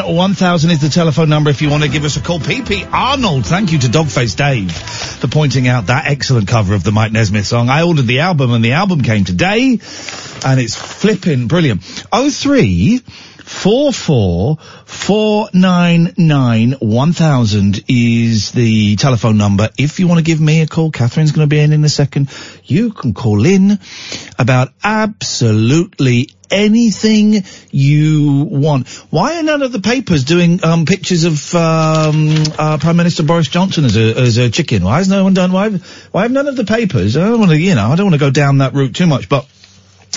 1000 is the telephone number if you want to give us a call. PP Arnold, thank you to Dogface Dave for pointing out that excellent cover of the Mike Nesmith song. I ordered the album and the album came today and it's flipping brilliant. 03 four four four nine nine one thousand is the telephone number. If you want to give me a call, Katherine's going to be in in a second. You can call in about absolutely anything you want. Why are none of the papers doing um, pictures of um, uh, Prime Minister Boris Johnson as a as a chicken? Why has no one done? Why why have none of the papers? I don't want to, you know, I don't want to go down that route too much, but.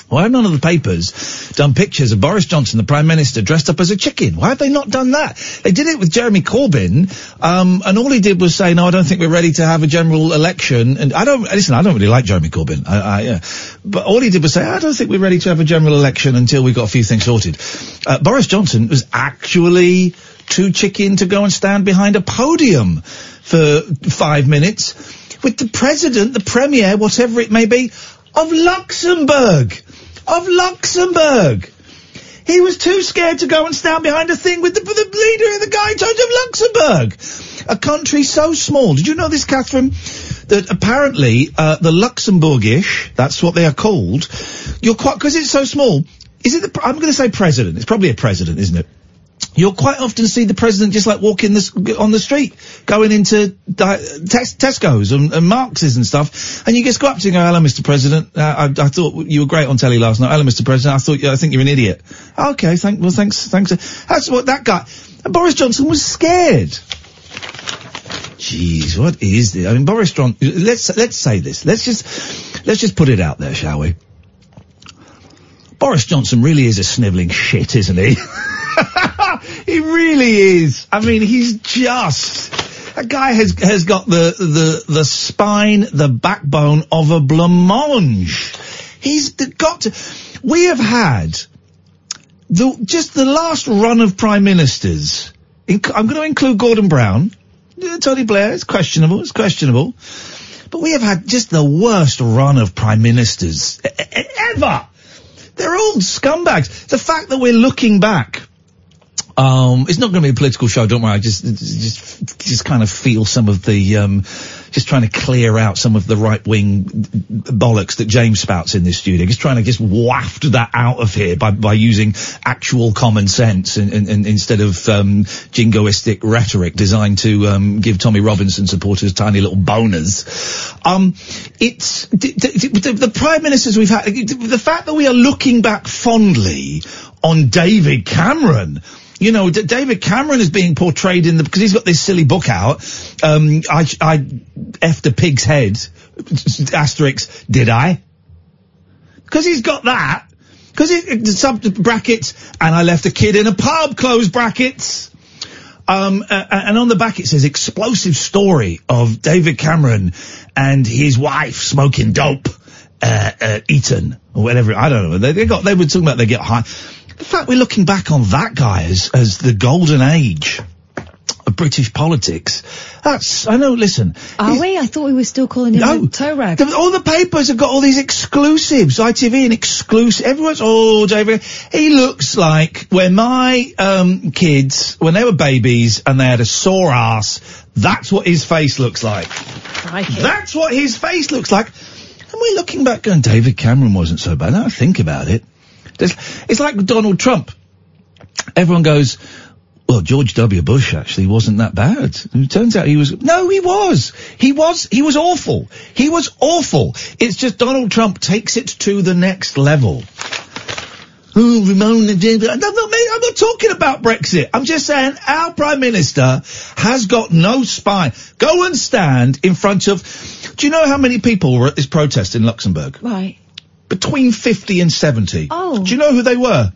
Why have none of the papers done pictures of Boris Johnson, the Prime Minister, dressed up as a chicken? Why have they not done that? They did it with Jeremy Corbyn, um, and all he did was say, no, I don't think we're ready to have a general election. And I don't, listen, I don't really like Jeremy Corbyn. I, I, yeah. But all he did was say, I don't think we're ready to have a general election until we've got a few things sorted. Uh, Boris Johnson was actually too chicken to go and stand behind a podium for five minutes with the president, the premier, whatever it may be, of Luxembourg. Of Luxembourg. He was too scared to go and stand behind a thing with the, the leader of the guy in charge of Luxembourg. A country so small. Did you know this, Katherine? That apparently, uh, the Luxembourgish, that's what they are called, you're quite, because it's so small, is it the, I'm going to say president. It's probably a president, isn't it? You'll quite often see the president just like walking on the street, going into di- tes- Tesco's and, and Marx's and stuff, and you just go up to him and go, hello, Mr. President, uh, I, I thought you were great on telly last night. Hello, Mr. President, I thought, I think you're an idiot. Okay, thank, well, thanks, thanks. That's what that guy, and Boris Johnson was scared. Jeez, what is this? I mean, Boris Johnson, let's, let's say this. Let's just, let's just put it out there, shall we? Boris Johnson really is a snivelling shit, isn't he? he really is. I mean, he's just That guy has has got the the the spine, the backbone of a blancmange. He's got to. We have had the just the last run of prime ministers. I'm going to include Gordon Brown. Tony Blair is questionable. It's questionable. But we have had just the worst run of prime ministers ever. They're all scumbags. The fact that we're looking back um, it's not going to be a political show, don't worry. I just, just, just kind of feel some of the, um, just trying to clear out some of the right wing bollocks that James spouts in this studio. Just trying to just waft that out of here by, by using actual common sense and, and, and instead of, um, jingoistic rhetoric designed to, um, give Tommy Robinson supporters tiny little boners. Um, it's, the prime ministers we've had, the fact that we are looking back fondly on David Cameron, you know, D- David Cameron is being portrayed in the because he's got this silly book out. Um, I I effed a pig's head. Asterisk. Did I? Because he's got that. Because it, it sub brackets, and I left a kid in a pub. Close brackets. Um, uh, and on the back it says explosive story of David Cameron and his wife smoking dope, uh, uh, Eton or whatever. I don't know. They, they got, they were talking about they get high. The fact we're looking back on that guy as, as the golden age of British politics. That's, I know, listen. Are we? I thought we were still calling him No. toe rag. The- all the papers have got all these exclusives, ITV and exclusive. Everyone's, oh, David, he looks like when my um, kids, when they were babies and they had a sore ass, that's what his face looks like. That's what his face looks like. And we're looking back going, David Cameron wasn't so bad. Now I think about it. There's, it's like Donald Trump. Everyone goes, well, George W. Bush actually wasn't that bad. It turns out he was, no, he was. He was, he was awful. He was awful. It's just Donald Trump takes it to the next level. Oh, Ramona. I'm not, I'm not talking about Brexit. I'm just saying our Prime Minister has got no spine. Go and stand in front of, do you know how many people were at this protest in Luxembourg? Right. Between 50 and 70. Oh. Do you know who they were?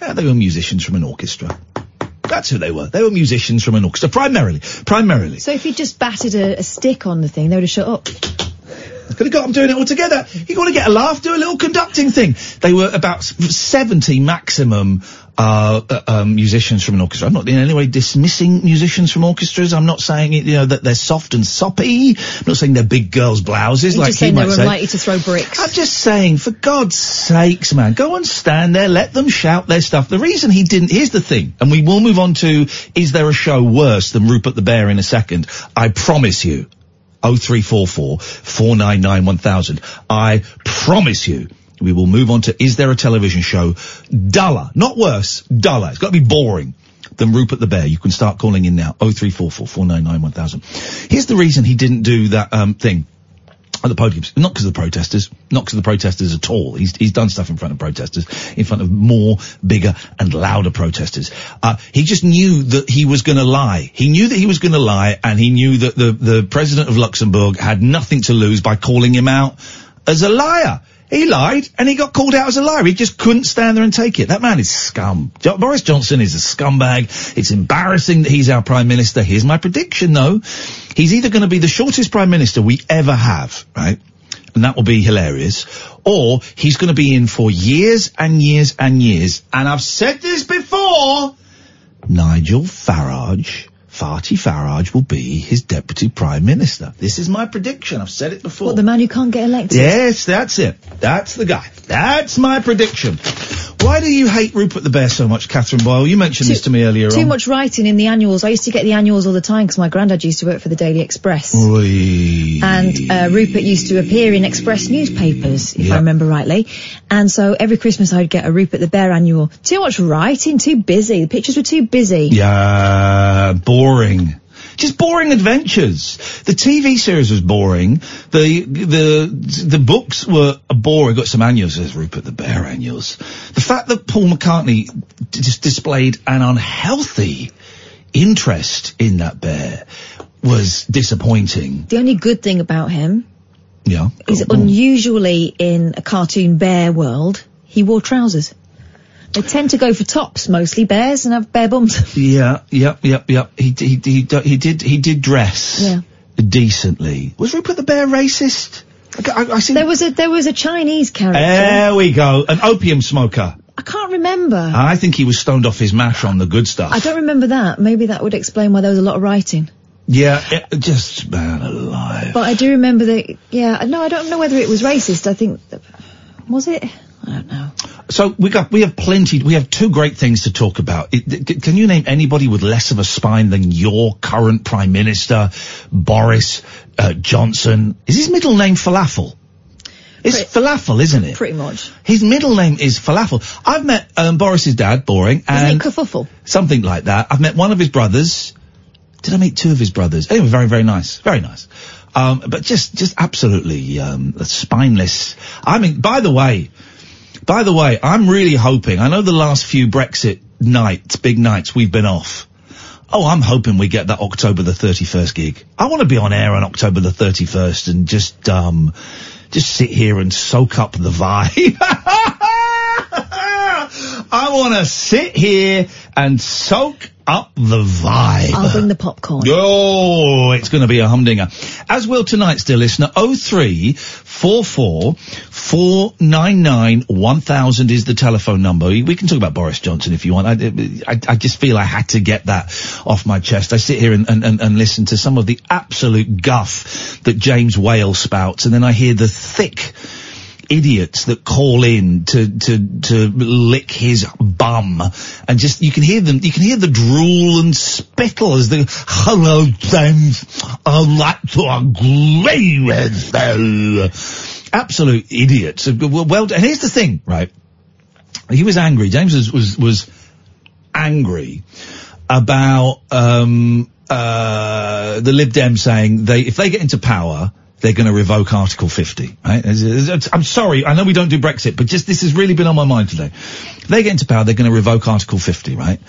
Yeah, they were musicians from an orchestra. That's who they were. They were musicians from an orchestra, primarily. Primarily. So if you just batted a, a stick on the thing, they would have shut up. Could have got them doing it all together. You got to get a laugh, do a little conducting thing. They were about 70 maximum uh, uh, um, musicians from an orchestra. I'm not in any way dismissing musicians from orchestras. I'm not saying it, you know that they're soft and soppy. I'm not saying they're big girls' blouses You're like just you saying they might were say. unlikely to throw bricks. I'm just saying, for God's sakes, man, go and stand there, let them shout their stuff. The reason he didn't, here's the thing, and we will move on to, is there a show worse than Rupert the Bear in a second? I promise you. 0344 499 1000. I promise you. We will move on to is there a television show duller, not worse, duller. It's got to be boring than Rupert the Bear. You can start calling in now. 0344 499 1000. Here's the reason he didn't do that um, thing at the podiums. Not because of the protesters, not because of the protesters at all. He's, he's done stuff in front of protesters, in front of more, bigger and louder protesters. Uh, he just knew that he was going to lie. He knew that he was going to lie and he knew that the, the president of Luxembourg had nothing to lose by calling him out as a liar. He lied and he got called out as a liar. He just couldn't stand there and take it. That man is scum. Boris Johnson is a scumbag. It's embarrassing that he's our prime minister. Here's my prediction though. He's either going to be the shortest prime minister we ever have, right? And that will be hilarious. Or he's going to be in for years and years and years. And I've said this before. Nigel Farage, Farty Farage will be his deputy prime minister. This is my prediction. I've said it before. What, the man who can't get elected? Yes, that's it. That's the guy. That's my prediction. Why do you hate Rupert the Bear so much, Katherine Boyle? You mentioned this to me earlier Too on. much writing in the annuals. I used to get the annuals all the time because my granddad used to work for the Daily Express. Oi. And uh, Rupert used to appear in Express newspapers, if Yeah. I remember rightly. And so every Christmas I'd get a Rupert the Bear annual. Too much writing, too busy. The pictures were too busy. Yeah, boring. Just boring adventures. The TV series was boring. The the the books were a boring. Got some annuals. There's Rupert the Bear annuals. The fact that Paul McCartney d- just displayed an unhealthy interest in that bear was disappointing. The only good thing about him Yeah. is unusually in a cartoon bear world, he wore trousers. They tend to go for tops mostly, bears, and have bare bums. Yeah, yep, yep, yep. He, he, he, d- he did, he did dress Yeah. decently. Was Rupert the Bear racist? I, I, there was a there was a Chinese character. There we go. An opium smoker. I can't remember. I think he was stoned off his mash on the good stuff. I don't remember that. Maybe that would explain why there was a lot of writing. Yeah, it, just man alive. But I do remember that. Yeah, no, I don't know whether it was racist. I think was it? I don't know. So we got we have plenty. We have two great things to talk about. It, can you name anybody with less of a spine than your current prime minister, Boris uh, Johnson? Is his middle name Falafel? It's Pretty- Falafel, isn't it? Pretty much. His middle name is Falafel. I've met um, Boris's dad, boring, and something like that. I've met one of his brothers. Did I meet two of his brothers? Anyway, very, very nice. Very nice. Um, but just, just absolutely, um, spineless. I mean, by the way, by the way, I'm really hoping, I know the last few Brexit nights, big nights, we've been off. Oh, I'm hoping we get that October the 31st gig. I want to be on air on October the 31st and just, um, just sit here and soak up the vibe. I want to sit here and soak up the vibe. I'll bring the popcorn. Oh, it's going to be a humdinger. As will tonight's dear listener, 0344 499 1000 is the telephone number. We can talk about Boris Johnson if you want. I, I, I just feel I had to get that off my chest. I sit here and, and, and listen to some of the absolute guff that James Whale spouts, and then I hear the thick idiots that call in to to to lick his bum. And just you can hear them you can hear the drool and spittle as the hello James I'd like to agree with you. Absolute idiots. Well well, and here's the thing right? He was angry. James was was, was angry about um uh the Lib Dem saying they if they get into power they're going to revoke Article 50. Right? I'm sorry, I know we don't do Brexit, but just this has really been on my mind today. They get into power, they're going to revoke Article 50, right?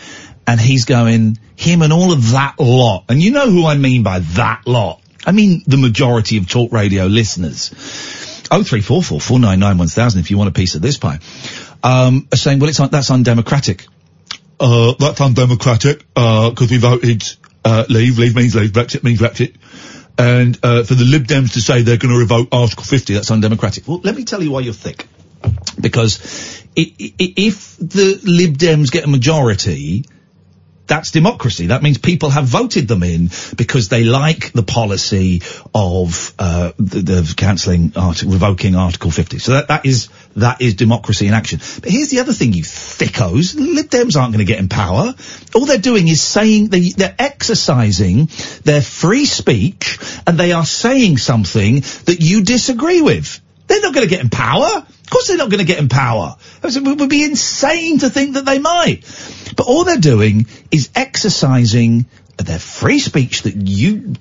And he's going, him and all of that lot, and you know who I mean by that lot. I mean the majority of talk radio listeners. 0344 499 if you want a piece of this pie. Um, are saying, well, it's that's undemocratic. Uh, that's undemocratic, uh, cause we voted, uh, leave, leave means leave, Brexit means Brexit. And, uh, for the Lib Dems to say they're gonna revoke Article 50, that's undemocratic. Well, let me tell you why you're thick. Because if the Lib Dems get a majority, that's democracy. That means people have voted them in because they like the policy of uh, the, the cancelling, art- revoking Article 50. So that, that is that is democracy in action. But here's the other thing, you thickos: Lib Dems aren't going to get in power. All they're doing is saying they, they're exercising their free speech, and they are saying something that you disagree with. They're not going to get in power. Of course they're not going to get in power. It would be insane to think that they might. But all they're doing is exercising their free speech that you,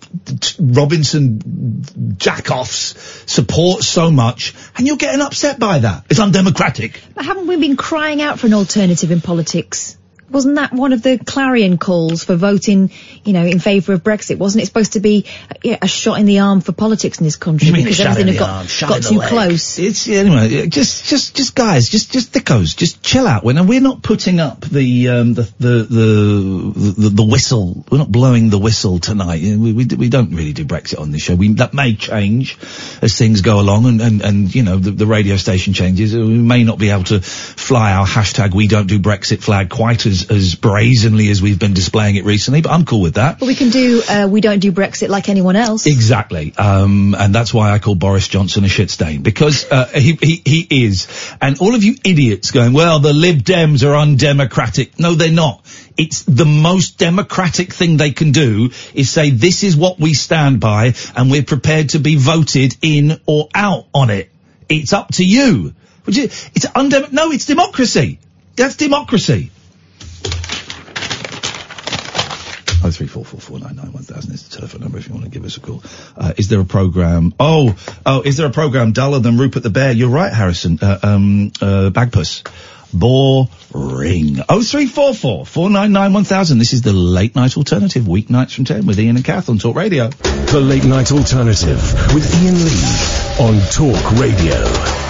Robinson jackoffs, support so much, and you're getting upset by that. It's undemocratic. But haven't we been crying out for an alternative in politics? Wasn't that one of the clarion calls for voting, you know, in favour of Brexit? Wasn't it supposed to be yeah, a shot in the arm for politics in this country? Because a shot in everything had got, arm, got too leg. close. It's anyway. Just, just, just guys, just, just thickos, just chill out. When we're not putting up the, um, the, the, the, the, the whistle. We're not blowing the whistle tonight. We, we, we don't really do Brexit on this show. We that may change as things go along, and, and, and you know the, the radio station changes. We may not be able to fly our hashtag We Don't Do Brexit flag quite as as brazenly as we've been displaying it recently. But I'm cool with that. But we can do, uh, we don't do Brexit like anyone else. Exactly, um, and that's why I call Boris Johnson a shit stain because uh, he, he he is, and all of you idiots going, well, the Lib Dems are undemocratic. No, they're not. It's the most democratic thing they can do is say this is what we stand by, and we're prepared to be voted in or out on it. It's up to you. Which is, it's undem. No, it's democracy. That's democracy. 499 1000 is the telephone number if you want to give us a call. Uh, is there a program? Oh, oh, is there a program duller than Rupert the Bear? You're right, Harrison. Uh, um, uh, Bagpuss. Boring. 0344 499 1000. This is the Late Night Alternative, weeknights from 10 with Iain and Kath on Talk Radio. The Late Night Alternative with Iain Lee on Talk Radio.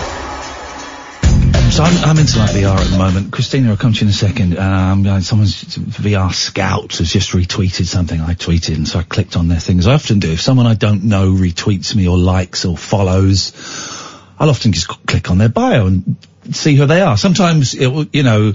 So I'm, I'm into like VR at the moment. Christina, I'll come to you in a second. Um, someone's VR Scout has just retweeted something I tweeted, and so I clicked on their things. I often do. If someone I don't know retweets me or likes or follows, I'll often just click on their bio and see who they are. Sometimes, it, will- you know,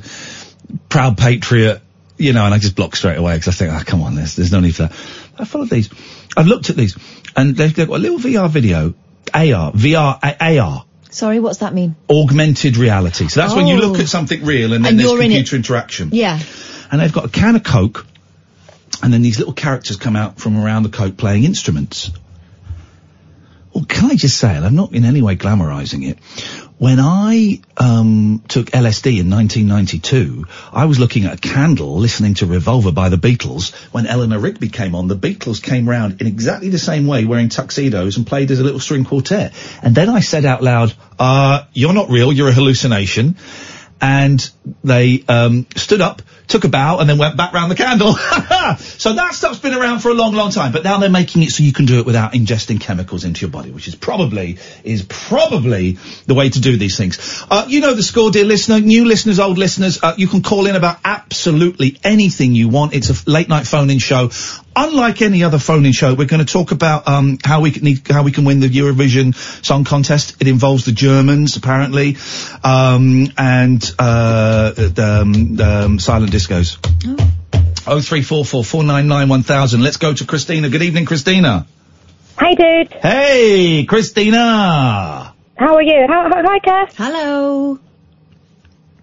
proud patriot, you know, and I just block straight away because I think, oh, come on, there's, there's no need for that. I followed these. I've looked at these, and they've, they've got a little VR video, AR, VR, AR Sorry, what's that mean? augmented reality. So that's when you look Oh. at something real and then And there's you're in computer interaction. Yeah. And they've got a can of Coke and then these little characters come out from around the Coke playing instruments. Well, can I just say, and I'm not in any way glamorizing it, when I um, took LSD in 1992, I was looking at a candle listening to Revolver by the Beatles. When Eleanor Rigby came on, the Beatles came round in exactly the same way, wearing tuxedos and played as a little string quartet. And then I said out loud, uh, you're not real, you're a hallucination. And they um, stood up, took a bow, and then went back round the candle. so that stuff's been around for a long, long time. But now they're making it so you can do it without ingesting chemicals into your body, which is probably is probably the way to do these things. Uh, you know the score, dear listener, new listeners, old listeners. Uh, you can call in about absolutely anything you want. It's a late night phone-in show. Unlike any other phone-in show, we're going to talk about um, how we can need, how we can win the Eurovision Song Contest. It involves the Germans, apparently, um, and uh, the, um, um, silent discos. Oh three four four four nine nine one thousand. Let's go to Christina. Good evening, Christina. Hey, dude. Hey, Christina. How are you? How, how, hi, Cass. Hello.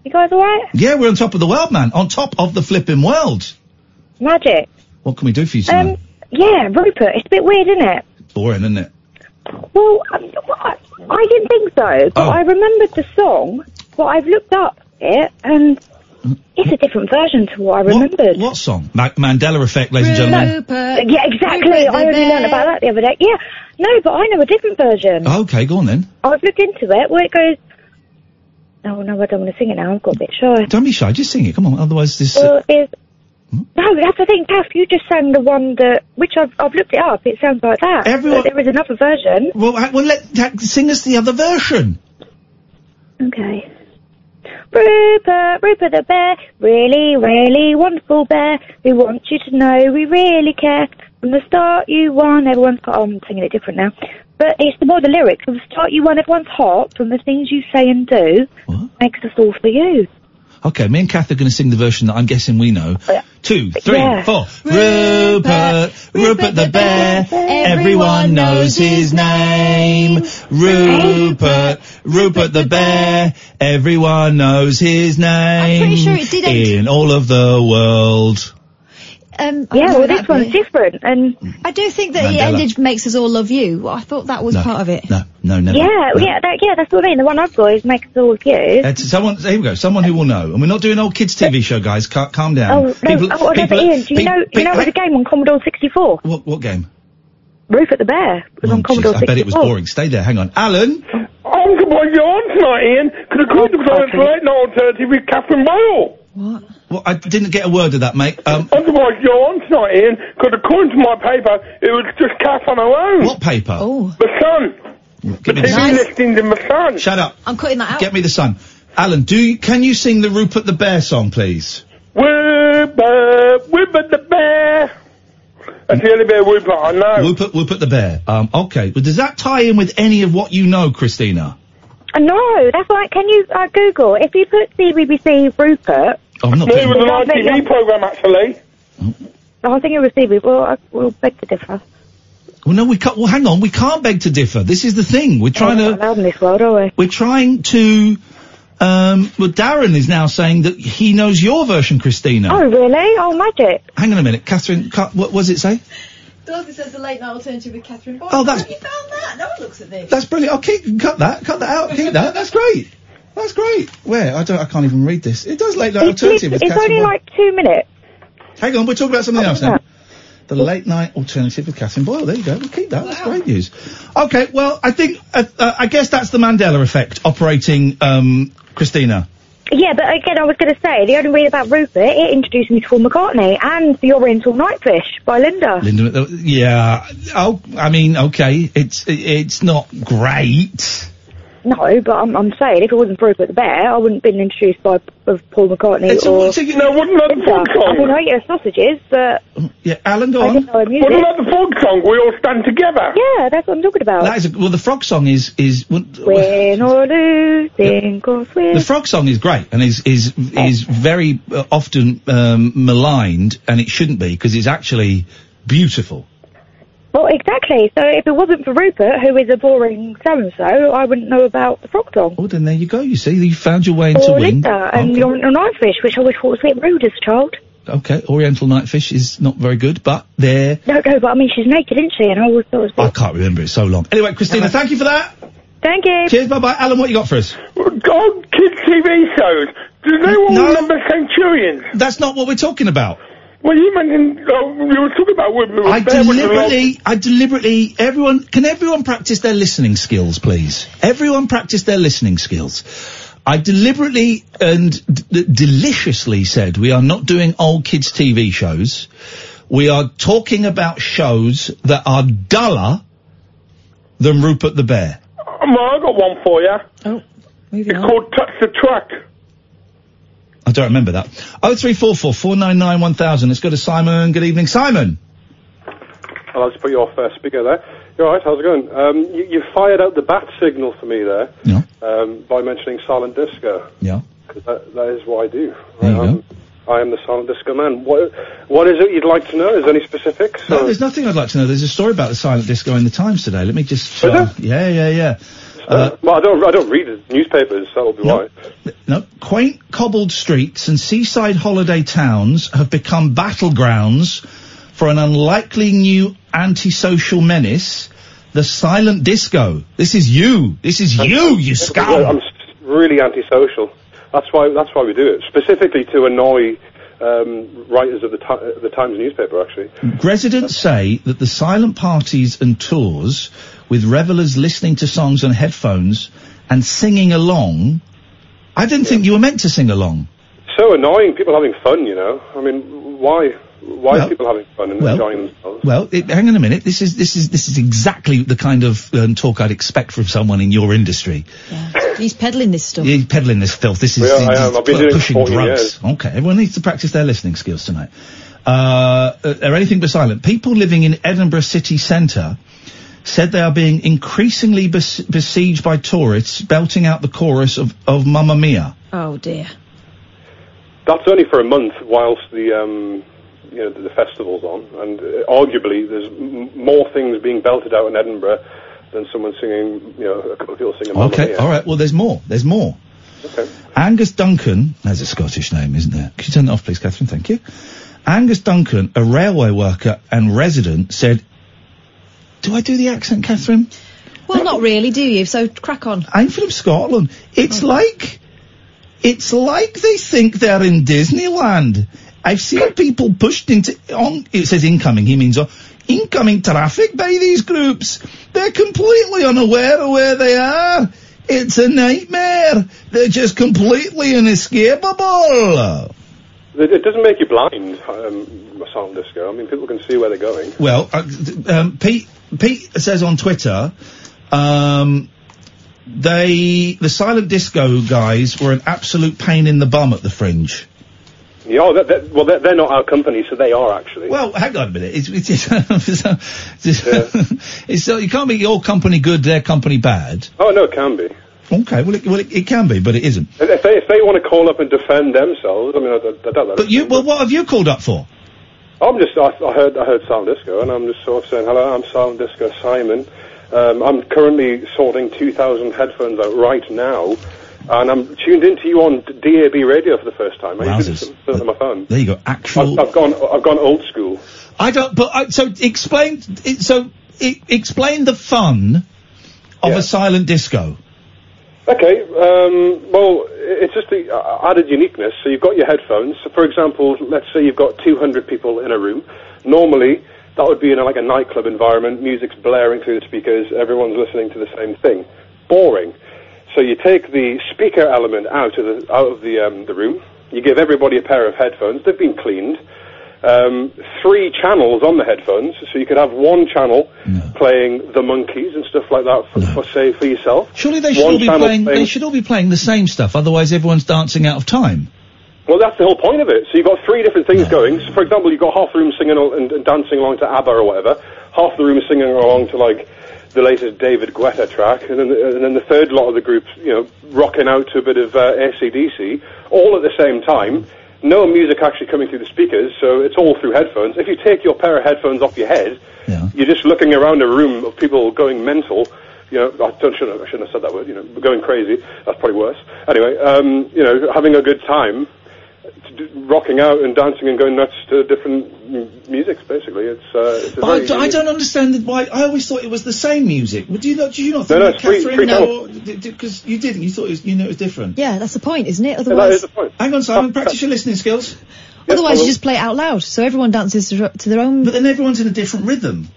You guys alright? Yeah, we're on top of the world, man. On top of the flipping world. Magic. What can we do for you tonight? Um, yeah, Rupert. It's a bit weird, isn't it? Boring, isn't it? Well, um, I, I didn't think so, but Oh. I remembered the song, but I've looked up it, and it's a different version to what I remembered. What song? Ma- Mandela Effect, ladies and gentlemen. Rupert. Yeah, exactly. Rupert I only learned about that the other day. Yeah, no, but I know a different version. Oh, okay, go on then. I've looked into it where it goes. Oh no, I don't want to sing it now. I've got a bit shy. Don't be shy, just sing it. Come on, otherwise this. Uh, Well, is no, that's the thing, Kath. You just sang the one that, which I've I've looked it up. It sounds like that. Everyone- But there is another version. well, ha- well, let ha- sing us the other version. Okay. Rupert, Rupert the bear, really, really wonderful bear. We want you to know we really care. From the start you won, everyone's got. Oh, I'm singing it different now. But it's the more the lyrics. From the start you won, everyone's hot. From the things you say and do, What? makes us all for you. Okay, me and Kath are going to sing the version that I'm guessing we know. Oh, yeah. Two, three, Yeah. four. Rupert, Rupert the bear, everyone knows his name. Rupert, Rupert the bear, everyone knows his name. pretty sure it did end- In all of the world. Um, Yeah, well, this one's bit. different, and I do think that it Mandela. ended makes us all love you. Well, I thought that was No, part of it. No, no, never. yeah, No. yeah, that, yeah, that's what I mean. The one I've got is makes us all for you. Uh, someone, here we go. Someone who will know, and we're not doing old kids TV show, guys. Ca- calm down. Oh no! People- oh, no, people- but Iain, do you pe- know? pe- you know, it was a game on Commodore 64. What, what game? Rupert the Bear was Oh, on Commodore jeez, I bet it was boring. Stay there. Hang on, Alan. I'm good boy, you're on tonight, Iain. Could have called because I was late night alternative with Katherine Boyle. What? Well, I didn't get a word of that, mate. Um, Otherwise, you're on tonight, Iain. Because according to my paper, it was just Kath on her own. what paper? Oh, The Sun. Give me TV the Nice. listings in the Sun. Shut up. I'm cutting that out. Get me the sun. Alan, do you, can you sing the Rupert the Bear song, please? Rupert, Rupert the Bear. That's the only bit of Rupert I know. Rupert, Rupert the Bear. Um, okay, but does that tie in with any of what you know, Christina? Uh, no, that's right. Can you uh, Google if you put CBBC Rupert? Oh, I'm not No, it was an Well, ITV yeah. programme, actually. Oh, I think it was CB. Well, I will beg to differ. well, no, we can't, well, hang on, we can't beg to differ. This is the thing. We're trying We're to, allowed in this world, are we? we're trying to, um, well, Darren is now saying that he knows your version, Christina. Oh, really? Oh, magic. Hang on a minute, Katherine, ca- what was it say? Dorothy says the late night alternative with Katherine Boyle. Oh, that's- Have you found that? No one looks at this. That's brilliant. Oh, keep, cut that, cut that out, keep that. That's great. That's great. Where? I don't, I can't even read this. It does late night It's, alternative it's with Katherine only Boyle. like two minutes. Hang on, we're talking about something else now. The late night alternative with Katherine Boyle. There you go. We'll keep that. That's great news. Okay, well, I think, uh, uh, I guess that's the Mandela effect operating, um, Christina. Yeah, but again, I was going to say, the only read about Rupert, it introduced me to Paul McCartney and The Oriental Nightfish by Linda. Linda, uh, yeah. Oh, I mean, okay. It's, it's not great. No, but I'm, I'm saying if it wasn't for Rupert the Bear, I wouldn't have been introduced by of Paul McCartney It's a- or. it's a- No, wasn't that the Linda. folk I mean, song? I eat their sausages, but Yeah, Alan, go I on. didn't know music. Wasn't that the folk song? We all stand together. Yeah, that's what I'm talking about. That is a, well, the frog song is is well, Win or lose, think or swim. the frog song is great and is is is very uh, often um, maligned, and it shouldn't be because it's actually beautiful. Well, exactly. So if it wasn't for Rupert, who is a boring so-and-so, I wouldn't know about the frog song. Oh, then there you go. You see, you found your way into Or win. Linda and okay. your your knifefish, which I always thought was a bit rude as a child. okay, Oriental Nightfish is not very good, but there. No, no, but I mean, she's naked, isn't she? And I always thought it was a I bit... can't remember. it so long. Anyway, Christina, thank you for that. Thank you. Cheers. Bye bye. Alan, what you got for us? God, kids' TV shows. Do they all No. remember Centurions? That's not what we're talking about. Well, you mentioned, uh, you were talking about women. I deliberately, I deliberately, everyone, can everyone practice their listening skills, please? Everyone practice their listening skills. I deliberately and d- deliciously said we are not doing old kids TV shows. We are talking about shows that are duller than Rupert the Bear. Um, I got one for you. Oh, moving It's on. called Touch the Track. I don't remember that. Oh three four four four nine nine one thousand. Let's go to Simon. Good evening, Simon. I'll just put you off uh, speaker there. You're all right, how's it going? Um, you, you fired out the bat signal for me there Yeah, um, by mentioning silent disco. yeah. 'cause That, that is what I do. There you Um, I am the silent disco man. What, what is it you'd like to know? Is there any specifics? No, or- there's nothing I'd like to know. There's a story about the silent disco in the Times today. Let me just. Is uh, there? yeah, yeah, yeah. Uh, well, I don't, I don't read the newspapers, that'll be No. why. No, quaint cobbled streets and seaside holiday towns have become battlegrounds for an unlikely new antisocial menace, the silent disco. This is you. This is you, you scum. I'm really antisocial. That's why, that's why we do it. Specifically to annoy um, writers of the, ti- the Times newspaper, actually. Residents say that the silent parties and tours with revelers listening to songs on headphones and singing along. I didn't think you were meant to sing along. so annoying. People having fun, you know. I mean, why? Why Well- are people having fun and well- enjoying themselves? Well, it, hang on a minute. This is this is this is exactly the kind of um, talk I'd expect from someone in your industry. Yeah. He's peddling this stuff. You're peddling this filth. This is, Yeah, I am. I've been pu- doing pushing drugs. years. Okay, everyone needs to practice their listening skills tonight. Uh, uh, are anything but silent. People living in Edinburgh city centre said they are being increasingly bes- besieged by tourists belting out the chorus of, of Mamma Mia. Oh dear. That's only for a month, whilst the um, you know the, the festival's on, and uh, arguably there's m- more things being belted out in Edinburgh than someone singing, you know, a couple of people singing. Mamma Okay, Mia. all right. Well, there's more. There's more. Okay. Angus Duncan, that's a Scottish name, isn't there? Could you turn that off, please, Katherine? Thank you. Angus Duncan, a railway worker and resident, said, "Do I do the accent, Katherine? Well, not really, do you? So crack on. I'm from Scotland. It's Oh. like, it's like they think they're in Disneyland. I've seen people pushed into on. It says incoming. He means uh, incoming traffic by these groups. They're completely unaware of where they are. It's a nightmare. They're just completely inescapable. It, it doesn't make you blind, um, silent disco. I mean, people can see where they're going. Well, uh, um, Pete Pete says on Twitter, um, they the silent disco guys were an absolute pain in the bum at the fringe. Yeah, oh, that, that, well, they're, they're not our company, so they are actually. Well, hang on a minute. It's, it's, it's, it's, it's so you can't make your company good, their company bad. oh no, it can be. Okay, well, it, well, it, it can be, but it isn't. If they if they want to call up and defend themselves, I mean, I, I, I don't know. But you, well, what have you called up for? I'm just, I, I heard, I heard Silent Disco, and I'm just sort of saying, hello, I'm Silent Disco Simon. Um, I'm currently sorting 2,000 headphones out right now, and I'm tuned into you on DAB radio for the first time. I Wowzers. just listen to my phone. There you go. Actual. I've, I've gone, I've gone old school. I don't. But I, so explain. It, so i explain the fun of Yeah. a silent disco. Okay, um, well, it's just the added uniqueness. So you've got your headphones. So for example, let's say you've got 200 people in a room. Normally, that would be in a, like a nightclub environment. Music's blaring through the speakers. Everyone's listening to the same thing. Boring. So you take the speaker element out of the out of the um, the room. You give everybody a pair of headphones. They've been cleaned. Um, three channels on the headphones, so you could have one channel playing the monkeys and stuff like that for, for say for yourself. Surely they should One all be channel playing, They should all be playing the same stuff. Otherwise, everyone's dancing out of time. Well, that's the whole point of it. So you've got three different things going. So, for example, you've got half the room singing and, and dancing along to ABBA or whatever, half the room singing along to like the latest David Guetta track, and then the, and then the third lot of the group, you know, rocking out to a bit of uh, ACDC, all at the same time. No music actually coming through the speakers, so it's all through headphones. If you take your pair of headphones off your head, you're just looking around a room of people going mental. You know, I don't shouldn't, I shouldn't have said that word. You know, going crazy. That's probably worse. Anyway, um, you know, having a good time, rocking out and dancing and going nuts to different m- musics. Basically, it's uh, it's a But I, very d- I don't understand why. I always thought it was the same music. Well, Do you not? Do you not think no, that it's three- Katherine? three no, because you didn't. You thought it was, you knew it was different. Yeah, that's the point, isn't it? that Otherwise, is the point. Hang on, Simon. Practice your listening skills. otherwise you just play it out loud, so everyone dances to, to their own. But then everyone's in a different rhythm.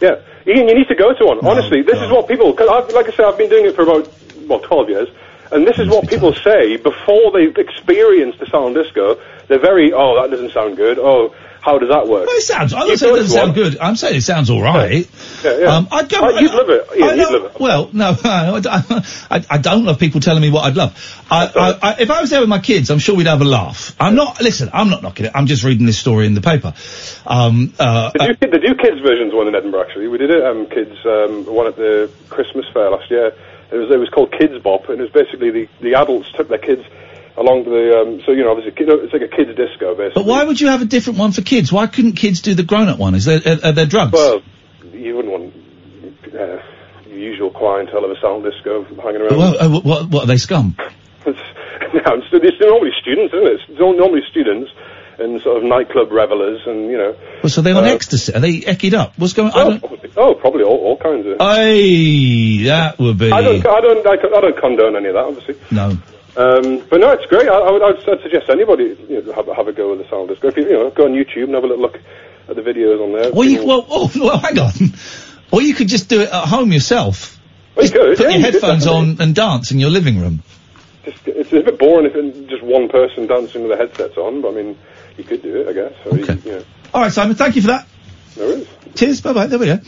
Yeah, Iain, you need to go to one. Honestly, this is what people. Cause I've, like I said, I've been doing it for about well, twelve years, and this is what people say before they've experienced the sound disco. They're very, oh, that doesn't sound good. Oh, how does that work? Well, it sounds. I'm not saying it doesn't sound good. I'm saying it sounds all right. Yeah, yeah. Um, I'd go. Oh, you'd love it. Iain, I you'd know- love it. Well, no, I, don't- I, I don't love people telling me what I'd love. I, if I was there with my kids, I'm sure we'd have a laugh. I'm not. Listen, I'm not knocking it. I'm just reading this story in the paper. Um, uh, do, they do kids versions one in Edinburgh actually. We did it um, kids um, one at the Christmas fair last year. It was it was called Kids Bop, and it was basically the, the adults took their kids along to the um, so you know obviously you know, it's like a kids disco basically. but why would you have a different one for kids? Why couldn't kids do the grown-up one? Is there are, are there drugs? Well, you wouldn't want uh, the usual clientele of a sound disco hanging around. Well, uh, what, what are they scum? It's, no, it's, it's normally students, isn't it? It's normally students and sort of nightclub revelers, and you know. Well, so they on Uh, ecstasy? Are they eckied up? What's going? on? Oh, probably, oh, probably all, all kinds of. Aye, that would be. I don't, I don't, I, don't- I don't condone any of that, obviously. No. Um, but no, it's great. I, I would, I'd suggest anybody you know, have, have a go with the sound disco. If you, you know, go on YouTube and have a little look at the videos on there. Well, you, well, oh, well, hang on. Or you could just do it at home yourself. Well, you could, Put yeah, your you headphones on and dance in your living room. just, it's a bit boring if it's just one person dancing with the headsets on, but I mean, you could do it, I guess. Or you, you know, All right, Simon. Thank you for that. there is. Cheers. Bye bye. There we go.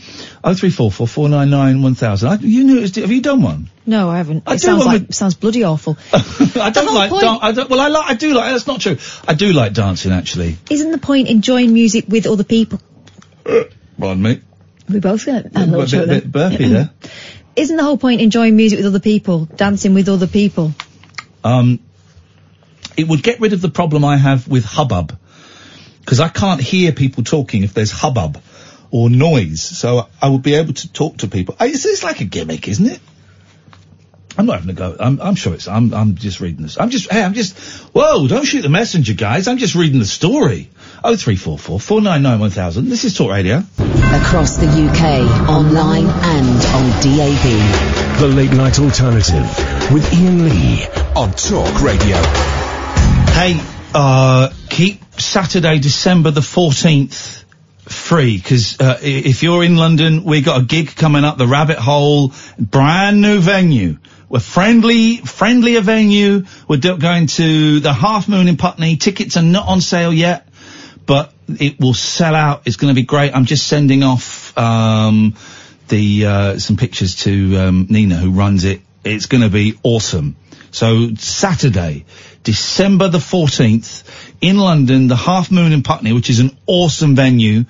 Oh three four four four nine nine one thousand. I- You knew it was. Have you done one? No, I haven't. I it sounds want like sounds bloody awful. I don't like. point- Dan- I don't, well, I like. I do like. That's not true. I do like dancing actually. Isn't the point enjoying music with other people? Pardon me. We both got a little bit, bit burpy there. Isn't the whole point enjoying music with other people, dancing with other people? Um, it would get rid of the problem I have with hubbub. Because I can't hear people talking if there's hubbub or noise. So I would be able to talk to people. I- It's, it's like a gimmick, isn't it? I'm not having a go. I'm, I'm sure it's. I'm. I'm just reading this. I'm just. Hey, I'm just. Whoa! Don't shoot the messenger, guys. I'm just reading the story. Oh three four four four nine nine one thousand. This is Talk Radio. Across the UK, online and on DAB. The Late Night Alternative with Iain Lee on Talk Radio. Hey, uh, keep Saturday, December the 14th free, because uh, if you're in London, we got a gig coming up, the Rabbit Hole, brand new venue. We're friendly, friendlier venue. We're going to the Half Moon in Putney. Tickets are not on sale yet, but it will sell out. It's going to be great. I'm just sending off um, the uh, some pictures to um, Nina, who runs it. It's going to be awesome. So Saturday, December the 14th, in London, the Half Moon in Putney, which is an awesome venue.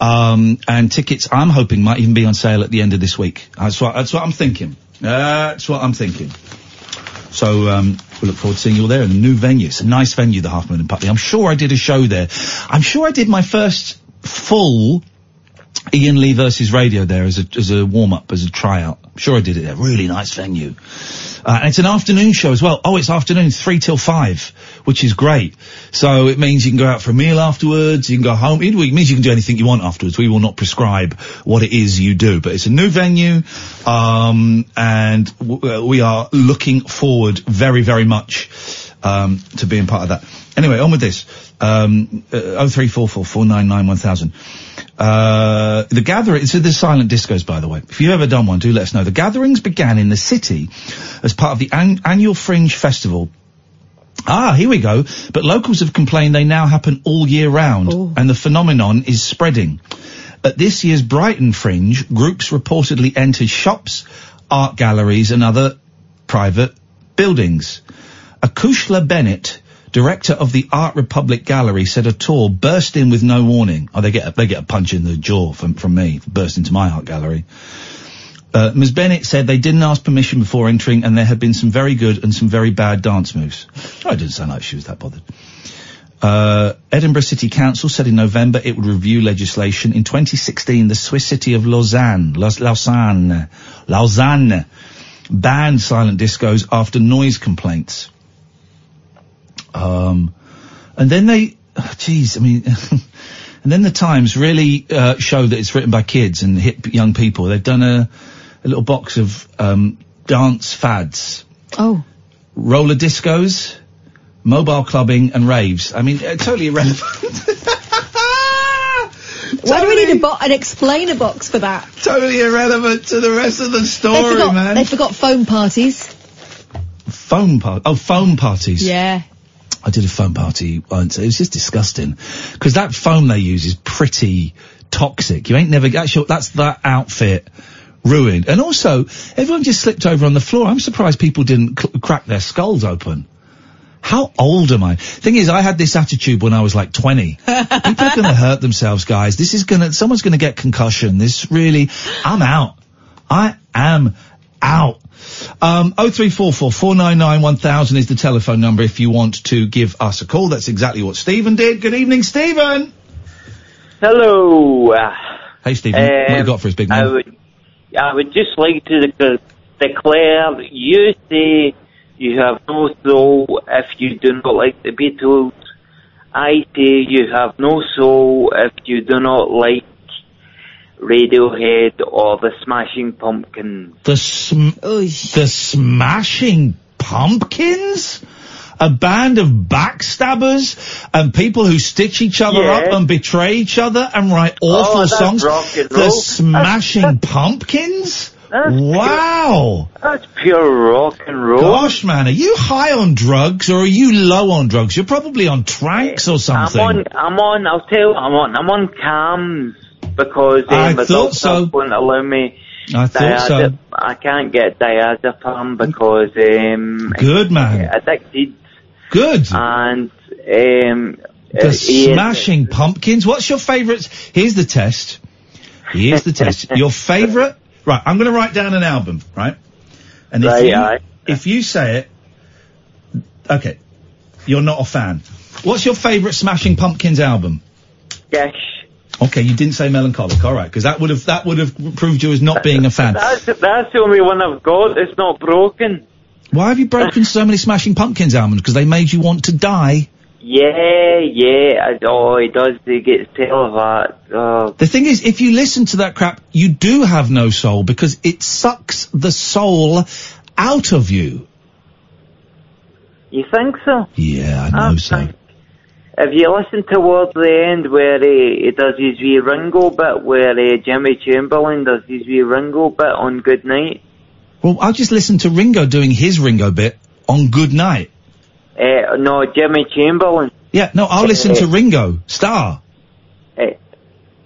Um, and tickets, I'm hoping, might even be on sale at the end of this week. That's what, that's what I'm thinking. That's what I'm thinking. So um, we look forward to seeing you all there in the new venue. It's a nice venue, the Half Moon in Putney. I'm sure I did a show there. I'm sure I did my first full Iain Lee versus radio there as a as a warm up, as a tryout. I'm sure I did it there. Really nice venue. Uh, and it's an afternoon show as well. Oh, it's afternoon, three till five, which is great. So it means you can go out for a meal afterwards, you can go home. It means you can do anything you want afterwards. We will not prescribe what it is you do, but it's a new venue, um, and w- uh, we are looking forward very, very much um, to being part of that. Anyway, on with this. Um, uh, 03444991000. Uh, the gathering, so the silent discos, by the way. If you've ever done one, do let us know. The gatherings began in the city as part of the an- annual Fringe Festival. Ah, here we go. But locals have complained they now happen all year round, and the phenomenon is spreading. At this year's Brighton Fringe, groups reportedly entered shops, art galleries and other private buildings. Akushla Bennett, director of the Art Republic Gallery, said a tour burst in with no warning. Oh, they get a, they get a punch in the jaw from, from me, burst into my art gallery. Uh, Ms. Bennett said they didn't ask permission before entering and there had been some very good and some very bad dance moves. Oh, it didn't sound like she was that bothered. Uh, Edinburgh City Council said in November it would review legislation. In 2016, the Swiss city of Lausanne, Lausanne, Lausanne, banned silent discos after noise complaints. Um, and then they, jeez, I mean, and then the Times really uh, show that it's written by kids and hip young people. They've done a, a little box of um, dance fads, Oh. roller discos, mobile clubbing, and raves. I mean, uh, totally irrelevant. Why do we need a bo- an explainer box for that? totally irrelevant to the rest of the They story, forgot, man. they forgot phone parties. phone part. Oh, phone parties. Yeah. I did a phone party once. It was just disgusting because that phone they use is pretty toxic. You ain't never that's your, that's that outfit ruined. And also, everyone just slipped over on the floor. I'm surprised people didn't cl- crack their skulls open. How old am I? Thing is, I had this attitude when I was like 20. People are going to hurt themselves, guys. This is going to, someone's going to get concussion. This really, I'm out. I am out. Um, 0344 is the telephone number if you want to give us a call. That's exactly what Stephen did. Good evening, Stephen. Hello. Uh, Hey, Stephen. what you got for us, big man? I man? would, I would just like to de- declare that you say you have no soul if you do not like the Beatles. I say you have no soul if you do not like Radiohead or the Smashing Pumpkins. The sm- the Smashing Pumpkins? A band of backstabbers and people who stitch each other Yeah. up and betray each other and write oh, awful Oh, that's songs. rock and The roll. Smashing Pumpkins? That's wow. That's pure rock and roll. Gosh, man, are you high on drugs or are you low on drugs? You're probably on tranks or something. I'm on. I'm on. I'll tell you. what I'm on. I'm on cams because um, I my thought doctor so. won't allow me. I thought so. I can't get diazepam because um, Good, man. Addicted. Good. And um, The uh, Smashing Pumpkins. What's your favourite? Here's the test. Here's the test. Your favourite? Right, I'm going to write down an album, right? And if Right, you if you say it, okay, you're not a fan. What's your favourite Smashing Pumpkins album? Yes. Okay, you didn't say Mellon Collie. All right, because that would have that would have proved you as not being a fan. That's that's the only one I've got. It's not broken. Why have you broken so many Smashing Pumpkins albums? Because they made you want to die. Yeah, yeah. I, oh, it does. It gets tell of that. Oh, The thing is, if you listen to that crap, you do have no soul because it sucks the soul out of you. you think so? Yeah, I know so. If you listen towards the end where uh, he does his wee Ringo bit, where uh, Jimmy Chamberlin does his wee Ringo bit on Good Night, Well, I'll just listen to Ringo doing his Ringo bit on Good Night. uh, no, Jimmy Chamberlin. Yeah, no, I'll listen to Ringo Starr. Uh,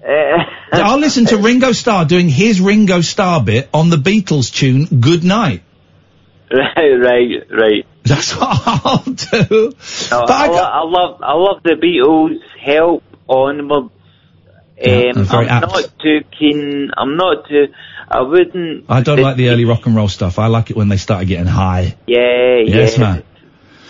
uh, I'll listen to Ringo Starr doing his Ringo Starr bit on the Beatles tune Good Night. right, right, right. That's what I'll do. No, I, lo- I love, I love the Beatles. Help onwards. Um, that's very I'm apt. not too keen. I'm not too. I wouldn't. I don't like the early rock and roll stuff. I like it when they started getting high. Yeah, Yes, yeah. man.